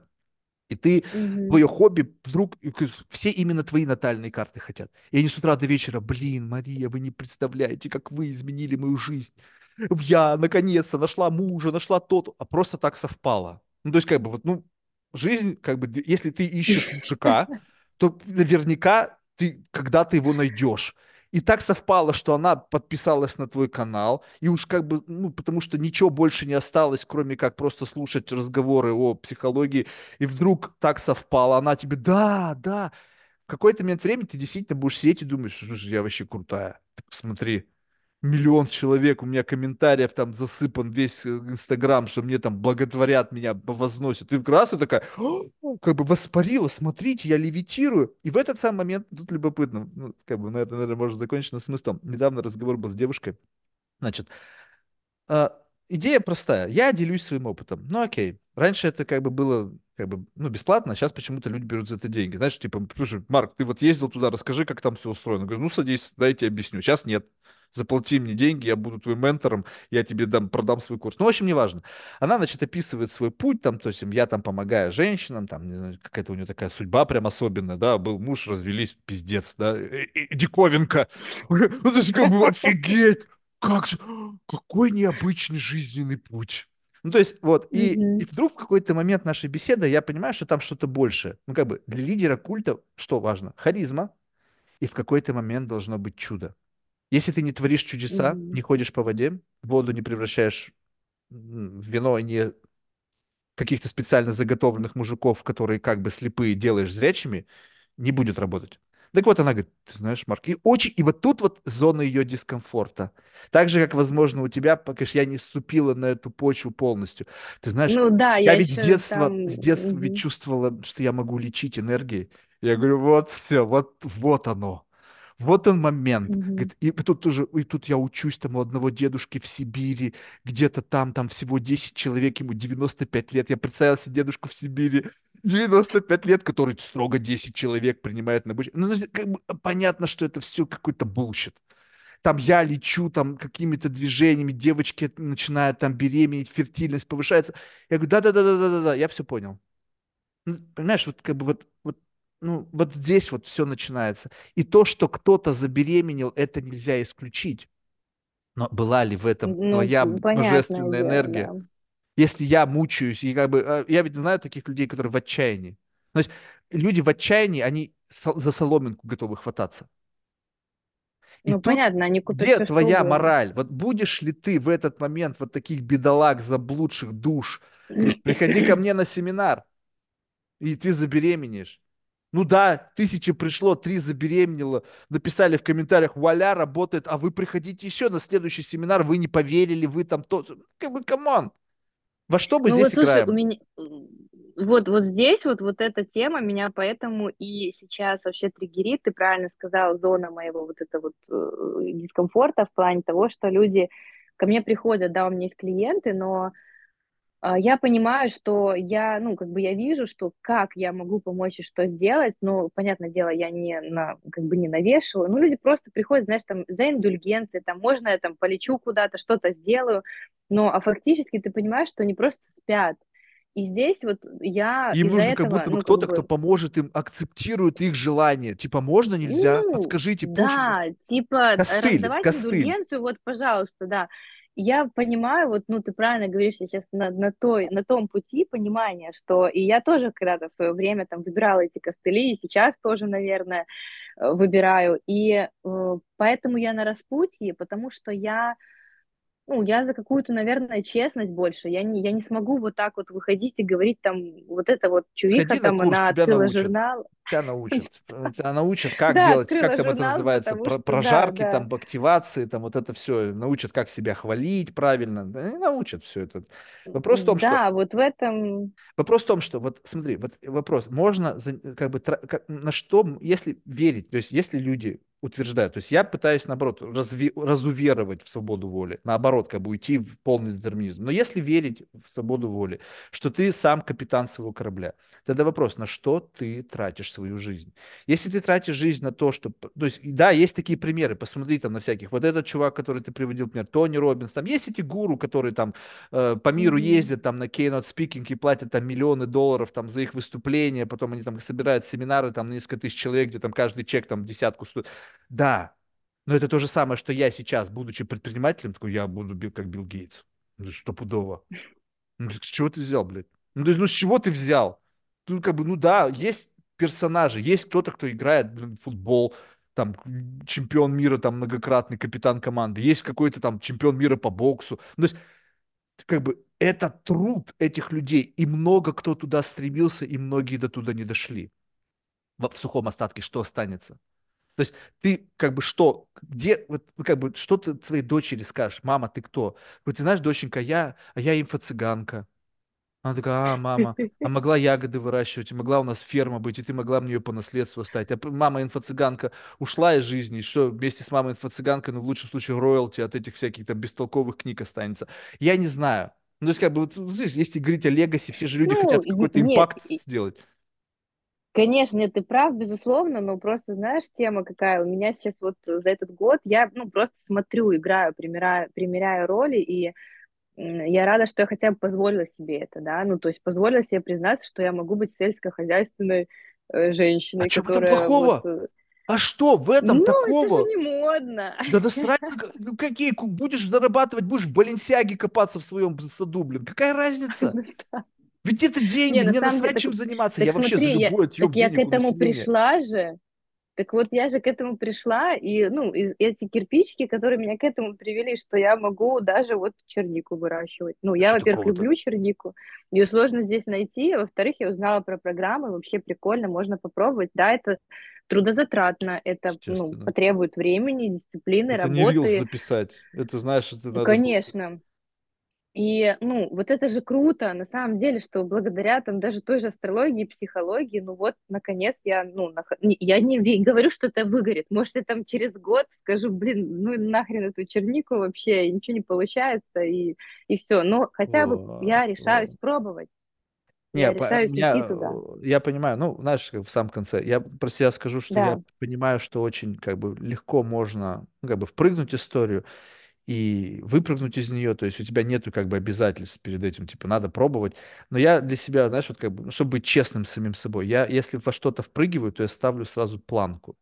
И ты, Мгм. твое хобби, вдруг, все именно твои натальные карты хотят. И они с утра до вечера, блин, Мария, вы не представляете, как вы изменили мою жизнь. Я, наконец-то, нашла мужа, нашла тот, а просто так совпало. Ну, то есть, как бы, вот, ну, жизнь, как бы, если ты ищешь мужика, то наверняка ты когда-то его найдешь. И так совпало, что она подписалась на твой канал, и уж как бы, ну, потому что ничего больше не осталось, кроме как просто слушать разговоры о психологии, и вдруг так совпало, она тебе, да, да. В какой-то момент времени ты действительно будешь сидеть и думаешь, слушай, я вообще крутая. Ты посмотри, миллион человек, у меня комментариев там засыпан весь э, Инстаграм, что мне там благотворят, меня возносят. И раз и такая, «О, как бы воспарила, смотрите, я левитирую. И в этот самый момент, тут любопытно, ну, как бы на это, наверное, можно закончить но смыслом. Недавно разговор был с девушкой, значит, а, идея простая. Я делюсь своим опытом. Ну, окей. Раньше это как бы было как бы, ну, бесплатно, а сейчас почему-то люди берут за это деньги. Знаешь, типа, Марк, ты вот ездил туда, расскажи, как там все устроено. Говорю, ну, садись, дай я тебе объясню. Сейчас нет. Заплати мне деньги, я буду твоим ментором, я тебе дам, продам свой курс. Ну, в общем, неважно. Она, значит, описывает свой путь, там, то есть я там помогаю женщинам, там, не знаю, какая-то у нее такая судьба прям особенная, да, был муж, развелись, пиздец, да, и- и- диковинка. Ну, то есть, как бы, офигеть, как же, какой необычный жизненный путь. Ну, то есть, вот, и, и Мгм. вдруг в какой-то момент нашей беседы я понимаю, что там что-то большее. Ну, как бы, для лидера культа что важно? Харизма, и в какой-то момент должно быть чудо. Если ты не творишь чудеса, Мгм. не ходишь по воде, воду не превращаешь в вино, и не каких-то специально заготовленных мужиков, которые как бы слепые делаешь зрячими, не будет работать. Так вот она говорит, ты знаешь, Марк, и очень, и вот тут вот зона ее дискомфорта. Так же, как, возможно, у тебя, пока я не ступила на эту почву полностью. Ты знаешь, Ну да, я я ведь с детства, там... с детства ведь мгм. чувствовала, что я могу лечить энергией. Я говорю, вот все, вот, вот оно. Вот он момент. Мгм. Говорит, И тут тоже, и тут я учусь там у одного дедушки в Сибири, где-то там, там всего 10 человек, ему 95 лет. Я представил себе дедушку в Сибири, 95 лет, который строго 10 человек принимает на обучение. Ну, ну, как бы понятно, что это все какой-то bullshit. Там я лечу там какими-то движениями, девочки начинают там беременеть, фертильность повышается. Я говорю, да-да-да-да-да-да, я все понял. Ну, понимаешь, вот как бы вот, вот, ну, вот здесь вот все начинается. И то, что кто-то забеременел, это нельзя исключить. Но была ли в этом Ну, твоя понятное божественная дело, энергия? да. Если я мучаюсь, и как бы, э, я ведь знаю таких людей, которые в отчаянии. То есть люди в отчаянии, они за соломинку готовы хвататься. И Ну, тут понятно, они купят где все, твоя угодно. мораль? Вот будешь ли ты в этот момент вот таких бедолаг, заблудших душ, приходи ко мне на семинар, и ты забеременеешь. Ну да, тысячи пришло, три забеременело, написали в комментариях, вуаля, работает, а вы приходите еще на следующий семинар, вы не поверили, вы там то... Как бы, come on, во что мы Ну вот здесь слушай, у играем? меня вот вот здесь вот вот эта тема меня поэтому и сейчас вообще триггерит. Ты правильно сказал, зона моего вот это вот э, дискомфорта в плане того, что люди ко мне приходят, да, у меня есть клиенты, но я понимаю, что я, ну, как бы я вижу, что как я могу помочь и что сделать, но, понятное дело, я не на, как бы не навешиваю, ну, люди просто приходят, знаешь, там, за индульгенцией, там, можно я там полечу куда-то, что-то сделаю, но, а фактически ты понимаешь, что они просто спят, и здесь вот я Им нужен как этого, будто бы ну, как кто-то, кто бы, поможет им, акцептирует их желание. Типа, можно, нельзя? Ну, Подскажите, да, типа Костыль, раздавать костыль. индульгенцию, вот, пожалуйста, да. Я понимаю, вот, ну, ты правильно говоришь, сейчас на, на той, на том пути понимания, что и я тоже когда-то в свое время там выбирала эти костыли, и сейчас тоже, наверное, э, выбираю. И э, поэтому я на распутье, потому что я, ну, я за какую-то, наверное, честность больше. Я не, я не смогу вот так вот выходить и говорить там, вот эта вот чувиха Сходи на там, курс, она тебя открыла научат. журнал, Тебя научат. Э, Тебя научат, как да, делать, как там это называется, про- что, прожарки, да. там, активации, там вот это все. Научат, как себя хвалить правильно. Да, научат все это. Вопрос в том, что Да, вот в этом, Вопрос в том, что вот смотри, вот вопрос, можно как бы как- на что, если верить, то есть если люди утверждают, то есть я пытаюсь наоборот разви- разуверовать в свободу воли, наоборот, как бы уйти в полный детерминизм. Но если верить в свободу воли, что ты сам капитан своего корабля, тогда вопрос, на что ты тратишь свою жизнь? Если ты тратишь жизнь на то, что, то есть да, есть такие примеры, посмотри там на всяких, вот этот чувак, который ты приводил, например, Тони Робинс, там есть эти гуру, которые там э, по миру ездят там на keynote speaking и платят там миллионы долларов там за их выступления, потом они там собирают семинары там на несколько тысяч человек, где там каждый чек там десятку стоит. Да, но это то же самое, что я сейчас, будучи предпринимателем, такой, я буду как Билл Гейтс. Ну, стопудово. Ну, с чего ты взял, блядь? Ну, то есть, ну, с чего ты взял? Ну, как бы, ну да, есть персонажи, есть кто-то, кто играет блин, футбол, там, чемпион мира, там, многократный капитан команды, есть какой-то там чемпион мира по боксу. Ну, то есть, как бы это труд этих людей, и много кто туда стремился, и многие до туда не дошли. В, в сухом остатке что останется? То есть ты как бы что, где, вот, ну, как бы, что ты своей дочери скажешь? Мама, ты кто? Вот ты знаешь, доченька, я, а я инфо-цыганка. Она такая, а, мама, а могла ягоды выращивать, и могла у нас ферма быть, и ты могла мне ее по наследству оставить. А мама инфо-цыганка ушла из жизни, и что вместе с мамой инфо-цыганкой, ну, в лучшем случае, роялти от этих всяких там бестолковых книг останется. Я не знаю. Ну, то есть, как бы, вот, здесь, если говорить о легаси, все же люди Ну, хотят и- какой-то нет, импакт и- сделать. Конечно, нет, ты прав, безусловно, но просто знаешь, тема какая у меня сейчас вот за этот год, я, ну, просто смотрю, играю, примеряю, примеряю роли, и я рада, что я хотя бы позволила себе это, да, ну, то есть позволила себе признаться, что я могу быть сельскохозяйственной э, А женщиной, что в этом которая вот, плохого? э, А что в этом ну, это же такого? не модно. Да насрать, ну какие, будешь зарабатывать, будешь в Баленсиаге копаться в своем саду, блин. Какая разница? Ведь это деньги, Не, на мне деле, насрать, так, чем заниматься. так Я вообще за смотри, я, любой так отъем я к денег этому пришла же, Так вот, я же к этому пришла, и, ну, и эти кирпичики, которые меня к этому привели, что я могу даже вот чернику выращивать. Ну, я, Что во-первых, люблю чернику, ее сложно здесь найти, а во-вторых, я узнала про программы, вообще прикольно, можно попробовать. Да, это трудозатратно, это, ну, потребует времени, дисциплины, Это не рилс работы, записать. Это, знаешь, это надо было... конечно. И, ну, вот это же круто, на самом деле, что благодаря там даже той же астрологии, психологии, ну вот, наконец, я, ну, нах... я не говорю, что это выгорит. Может, я там через год скажу, блин, ну нахрен эту чернику вообще, ничего не получается, и, и все. Но хотя бы Вот, я решаюсь пробовать, Не, я решаюсь идти э, туда. я понимаю, ну, знаешь, как в самом конце, я про себя скажу, что я Да. понимаю, что очень, как бы, легко можно, ну, как бы, впрыгнуть в историю и выпрыгнуть из нее, то есть у тебя нету, как бы, обязательств перед этим, типа, надо пробовать, но я для себя, знаешь, вот, как бы, ну, чтобы быть честным с самим собой, я, если во что-то впрыгиваю, то я ставлю сразу планку.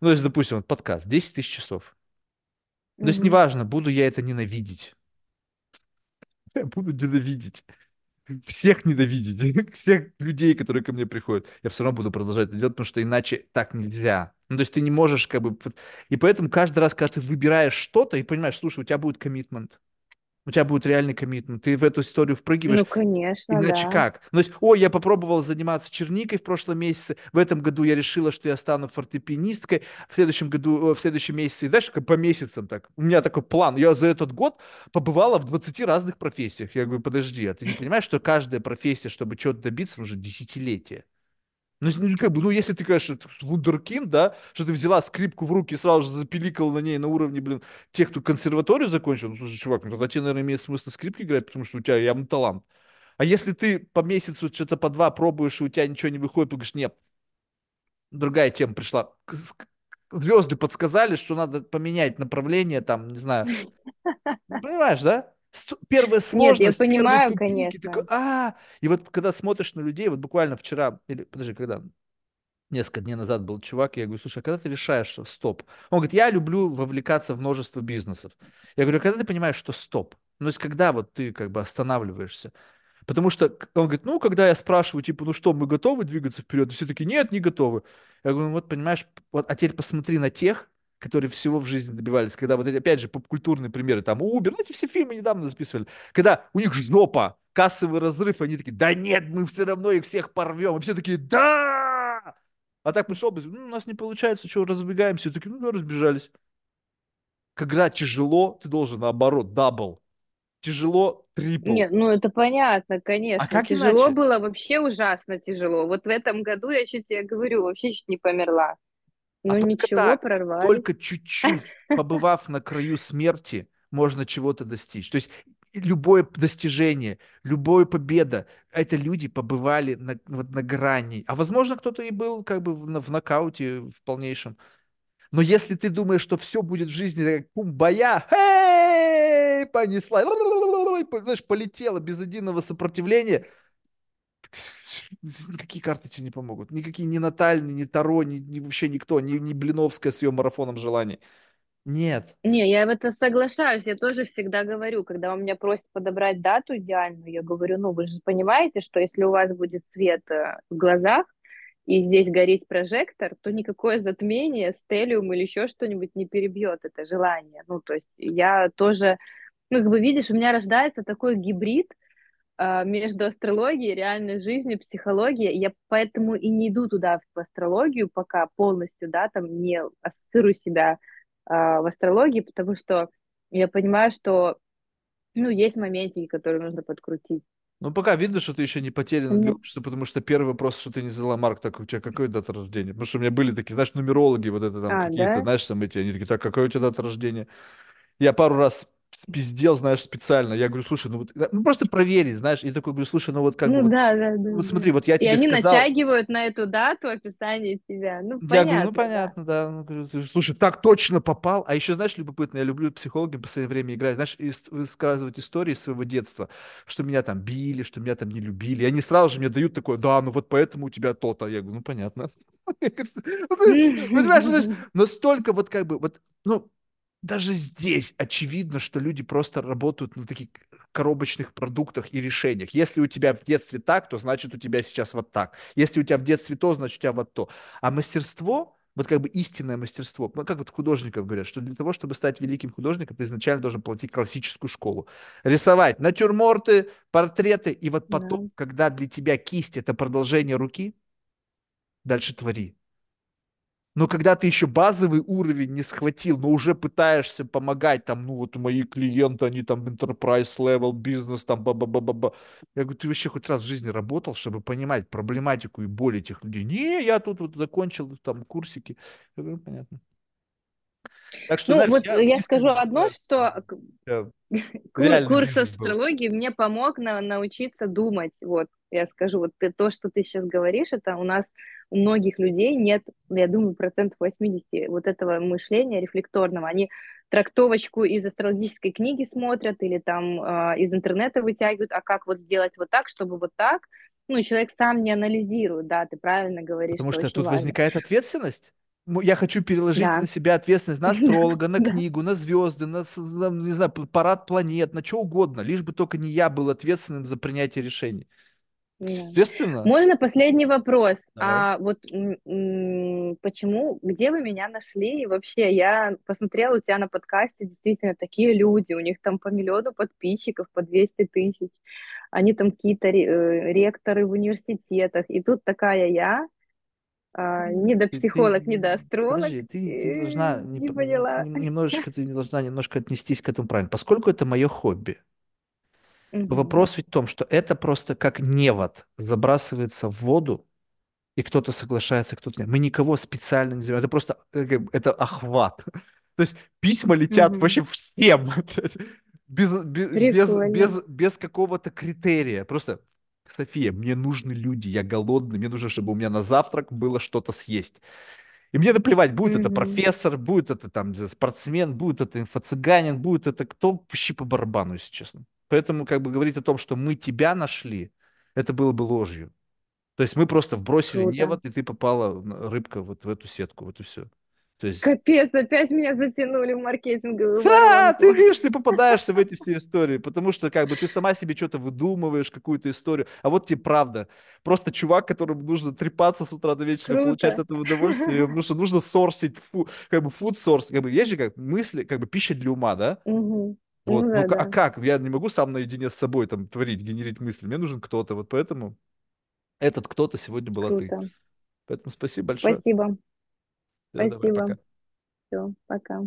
Ну, то есть, допустим, вот подкаст, 10 тысяч часов. То есть, Мгм. неважно, буду я это ненавидеть, я буду ненавидеть. всех ненавидеть, всех людей, которые ко мне приходят, я все равно буду продолжать это делать, потому что иначе так нельзя. Ну, то есть ты не можешь как бы... И поэтому каждый раз, когда ты выбираешь что-то и понимаешь, слушай, у тебя будет коммитмент, у тебя будет реальный коммитмент, ты в эту историю впрыгиваешь, Ну, конечно, Иначе да. как? Ну, то есть, ой, я попробовала заниматься черникой в прошлом месяце, в этом году я решила, что я стану фортепианисткой, в следующем году, э, в следующем месяце, и знаешь, как по месяцам так. У меня такой план. Я за этот год побывала в двадцати разных профессиях. Я говорю, подожди, а ты не понимаешь, что каждая профессия, чтобы чего-то добиться, нужно десятилетия? Ну, ну, как бы, ну, если ты, конечно, вундеркинд, да, что ты взяла скрипку в руки и сразу же запиликал на ней на уровне, блин, тех, кто консерваторию закончил, ну, слушай, чувак, ну, тогда тебе, наверное, имеет смысл скрипки играть, потому что у тебя явно талант. А если ты по месяцу что-то по два пробуешь, и у тебя ничего не выходит, ты говоришь, нет, другая тема пришла. Звезды подсказали, что надо поменять направление, там, не знаю. Ну, Понимаешь, да? Первая Нет, я сложность, понимаю, такой, конечно. а, и вот когда смотришь на людей, вот буквально вчера, или, подожди, когда, несколько дней назад был чувак, я говорю, слушай, а когда ты решаешь, что стоп? Он говорит, я люблю вовлекаться в множество бизнесов. Я говорю, а когда ты понимаешь, что стоп? Ну, то есть, когда вот ты как бы останавливаешься? Потому что он говорит, ну, когда я спрашиваю, типа, ну что, мы готовы двигаться вперед? И все таки нет, не готовы. Я говорю, ну вот, понимаешь, вот, а теперь посмотри на тех, которые всего в жизни добивались, когда вот эти, опять же, попкультурные примеры, там, Uber, ну, эти все фильмы недавно записывали, когда у них жопа, кассовый разрыв, они такие, да нет, мы все равно их всех порвем, и все такие, да! А так пришел, ну, у нас не получается, что, разбегаемся, и такие, ну, да, разбежались. Когда тяжело, ты должен, наоборот, double, тяжело, triple. Нет, ну это понятно, А конечно. как Тяжело иначе? было, вообще ужасно тяжело. Вот в этом году я чуть тебе говорю, вообще чуть не померла. А Ну только ничего, так, прорвались. только чуть-чуть, побывав на краю смерти, можно чего-то достичь. То есть любое достижение, любая победа, это люди побывали на, вот на грани. А возможно, кто-то и был как бы в, в нокауте в полнейшем. Но если ты думаешь, что все будет в жизни как кумбая, понесла, знаешь, полетела без единого сопротивления, никакие карты тебе не помогут. Никакие ни Натальни, ни Таро, ни, ни вообще никто, ни, ни Блиновская с ее марафоном желаний. Нет. Не, я в это соглашаюсь. Я тоже всегда говорю, когда у меня просят подобрать дату идеальную, я говорю, ну вы же понимаете, что если у вас будет свет э, в глазах, и здесь гореть прожектор, то никакое затмение, стелиум или еще что-нибудь не перебьет это желание. Ну, то есть я тоже, ну, как бы видишь, у меня рождается такой гибрид, между астрологией, реальной жизнью, психологией. Я поэтому и не иду туда, в астрологию, пока полностью, да, там не ассоциирую себя а, в астрологии, потому что я понимаю, что, ну, есть моментики, которые нужно подкрутить. Ну, пока видно, что ты еще не У потеряна для общества, потому что первый вопрос, что ты не задала, Марк, так у тебя какой дата рождения? Потому что у меня были такие, знаешь, нумерологи, вот это там А, да? какие-то, знаешь, там эти, они такие, так, какой у тебя дата рождения? Я пару раз спиздел, знаешь, специально. Я говорю, слушай, ну вот, ну просто проверить, знаешь. И такой говорю, слушай, ну вот как бы Ну вот, да, да, да, вот смотри, вот я И тебе они сказал, натягивают на эту дату описание себя. Ну, Я говорю, ну понятно, да. понятно, да. Ну, говорю, «Ты- Слушай, так точно попал. А еще, знаешь, любопытно, я люблю психологами в последнее время играть, знаешь, и высказывать истории своего детства, что меня там били, что меня там не любили. И они сразу же мне дают такое, да, ну вот поэтому у тебя то-то. Я говорю, ну понятно. Я ну, Понимаешь, ну, настолько вот как бы, вот, ну, даже здесь очевидно, что люди просто работают на таких коробочных продуктах и решениях. Если у тебя в детстве так, то значит у тебя сейчас вот так. Если у тебя в детстве то, значит у тебя вот то. А мастерство, Вот как бы истинное мастерство. Ну, как вот художников говорят, что для того, чтобы стать великим художником, ты изначально должен пройти классическую школу. Рисовать натюрморты, портреты, и вот потом, Да. когда для тебя кисть это продолжение руки, дальше твори. Но когда ты еще базовый уровень не схватил, но уже пытаешься помогать, там, ну вот мои клиенты, они там enterprise level, бизнес, там, ба-ба-ба-ба-ба. Я говорю, ты вообще хоть раз в жизни работал, чтобы понимать проблематику и боль этих людей? Не, я тут вот закончил там курсики. Я говорю, понятно. Так что, Ну, знаешь, вот я я скажу одно, что реальный Курс бизнес был. астрологии мне помог на- научиться думать. Вот, я скажу, вот ты- то, что ты сейчас говоришь, это у нас у многих людей нет, я думаю, процентов 80 вот этого мышления рефлекторного. Они трактовочку из астрологической книги смотрят или там а, из интернета вытягивают, а как вот сделать вот так, чтобы вот так. Ну, человек сам не анализирует, да, ты правильно говоришь, Потому что что тут важно. возникает ответственность. Я хочу переложить Да, на себя ответственность на астролога, на книгу, на звезды, на, не знаю, парад планет, на что угодно, лишь бы только не я был ответственным за принятие решений. Естественно. Можно последний вопрос? Давай. А вот почему, где вы меня нашли? И вообще, я посмотрела у тебя на подкасте, действительно, такие люди, у них там по миллиону подписчиков, по 200 тысяч, они там какие-то э, ректоры в университетах, и тут такая я, а, не до ты- психолог, не до астролог, подожди, ты, ты должна не не поняла. нем- немножечко, ты должна немножко отнестись к этому правильно. Поскольку это мое хобби, Мгм. вопрос ведь в том, что это просто как невод забрасывается в воду, и кто-то соглашается, кто-то нет. Мы никого специально не зовем. Это просто э, это охват. То есть письма летят Мгм. вообще всем. Без, без, без, Прикольно. без, без какого-то критерия. Просто, София, мне нужны люди, я голодный, мне нужно, чтобы у меня на завтрак было что-то съесть. И мне наплевать, будет это Мгм. профессор, будет это там спортсмен, будет это инфо-цыганин, будет это кто, вообще по барабану, если честно. Поэтому как бы говорить о том, что мы тебя нашли, это было бы ложью. То есть мы просто вбросили Круто. невод, и ты попала, рыбка, вот в эту сетку, вот и все. То есть, Капец, опять меня затянули в маркетинговую да, ты видишь, ты попадаешься в эти все истории, потому что как бы ты сама себе что-то выдумываешь, какую-то историю, а вот тебе правда. Просто чувак, которому нужно трепаться с утра до вечера, получать Круто. от этого удовольствие, потому что нужно сорсить, фу, как бы food source, как бы есть же как мысли, как бы пища для ума, да? Ну Вот, ну да, а да. как? Я не могу сам наедине с собой там творить, генерить мысли, мне нужен кто-то, вот поэтому этот кто-то сегодня была ты. Круто. Поэтому спасибо большое. Спасибо. Давай, Спасибо. пока. Все, пока.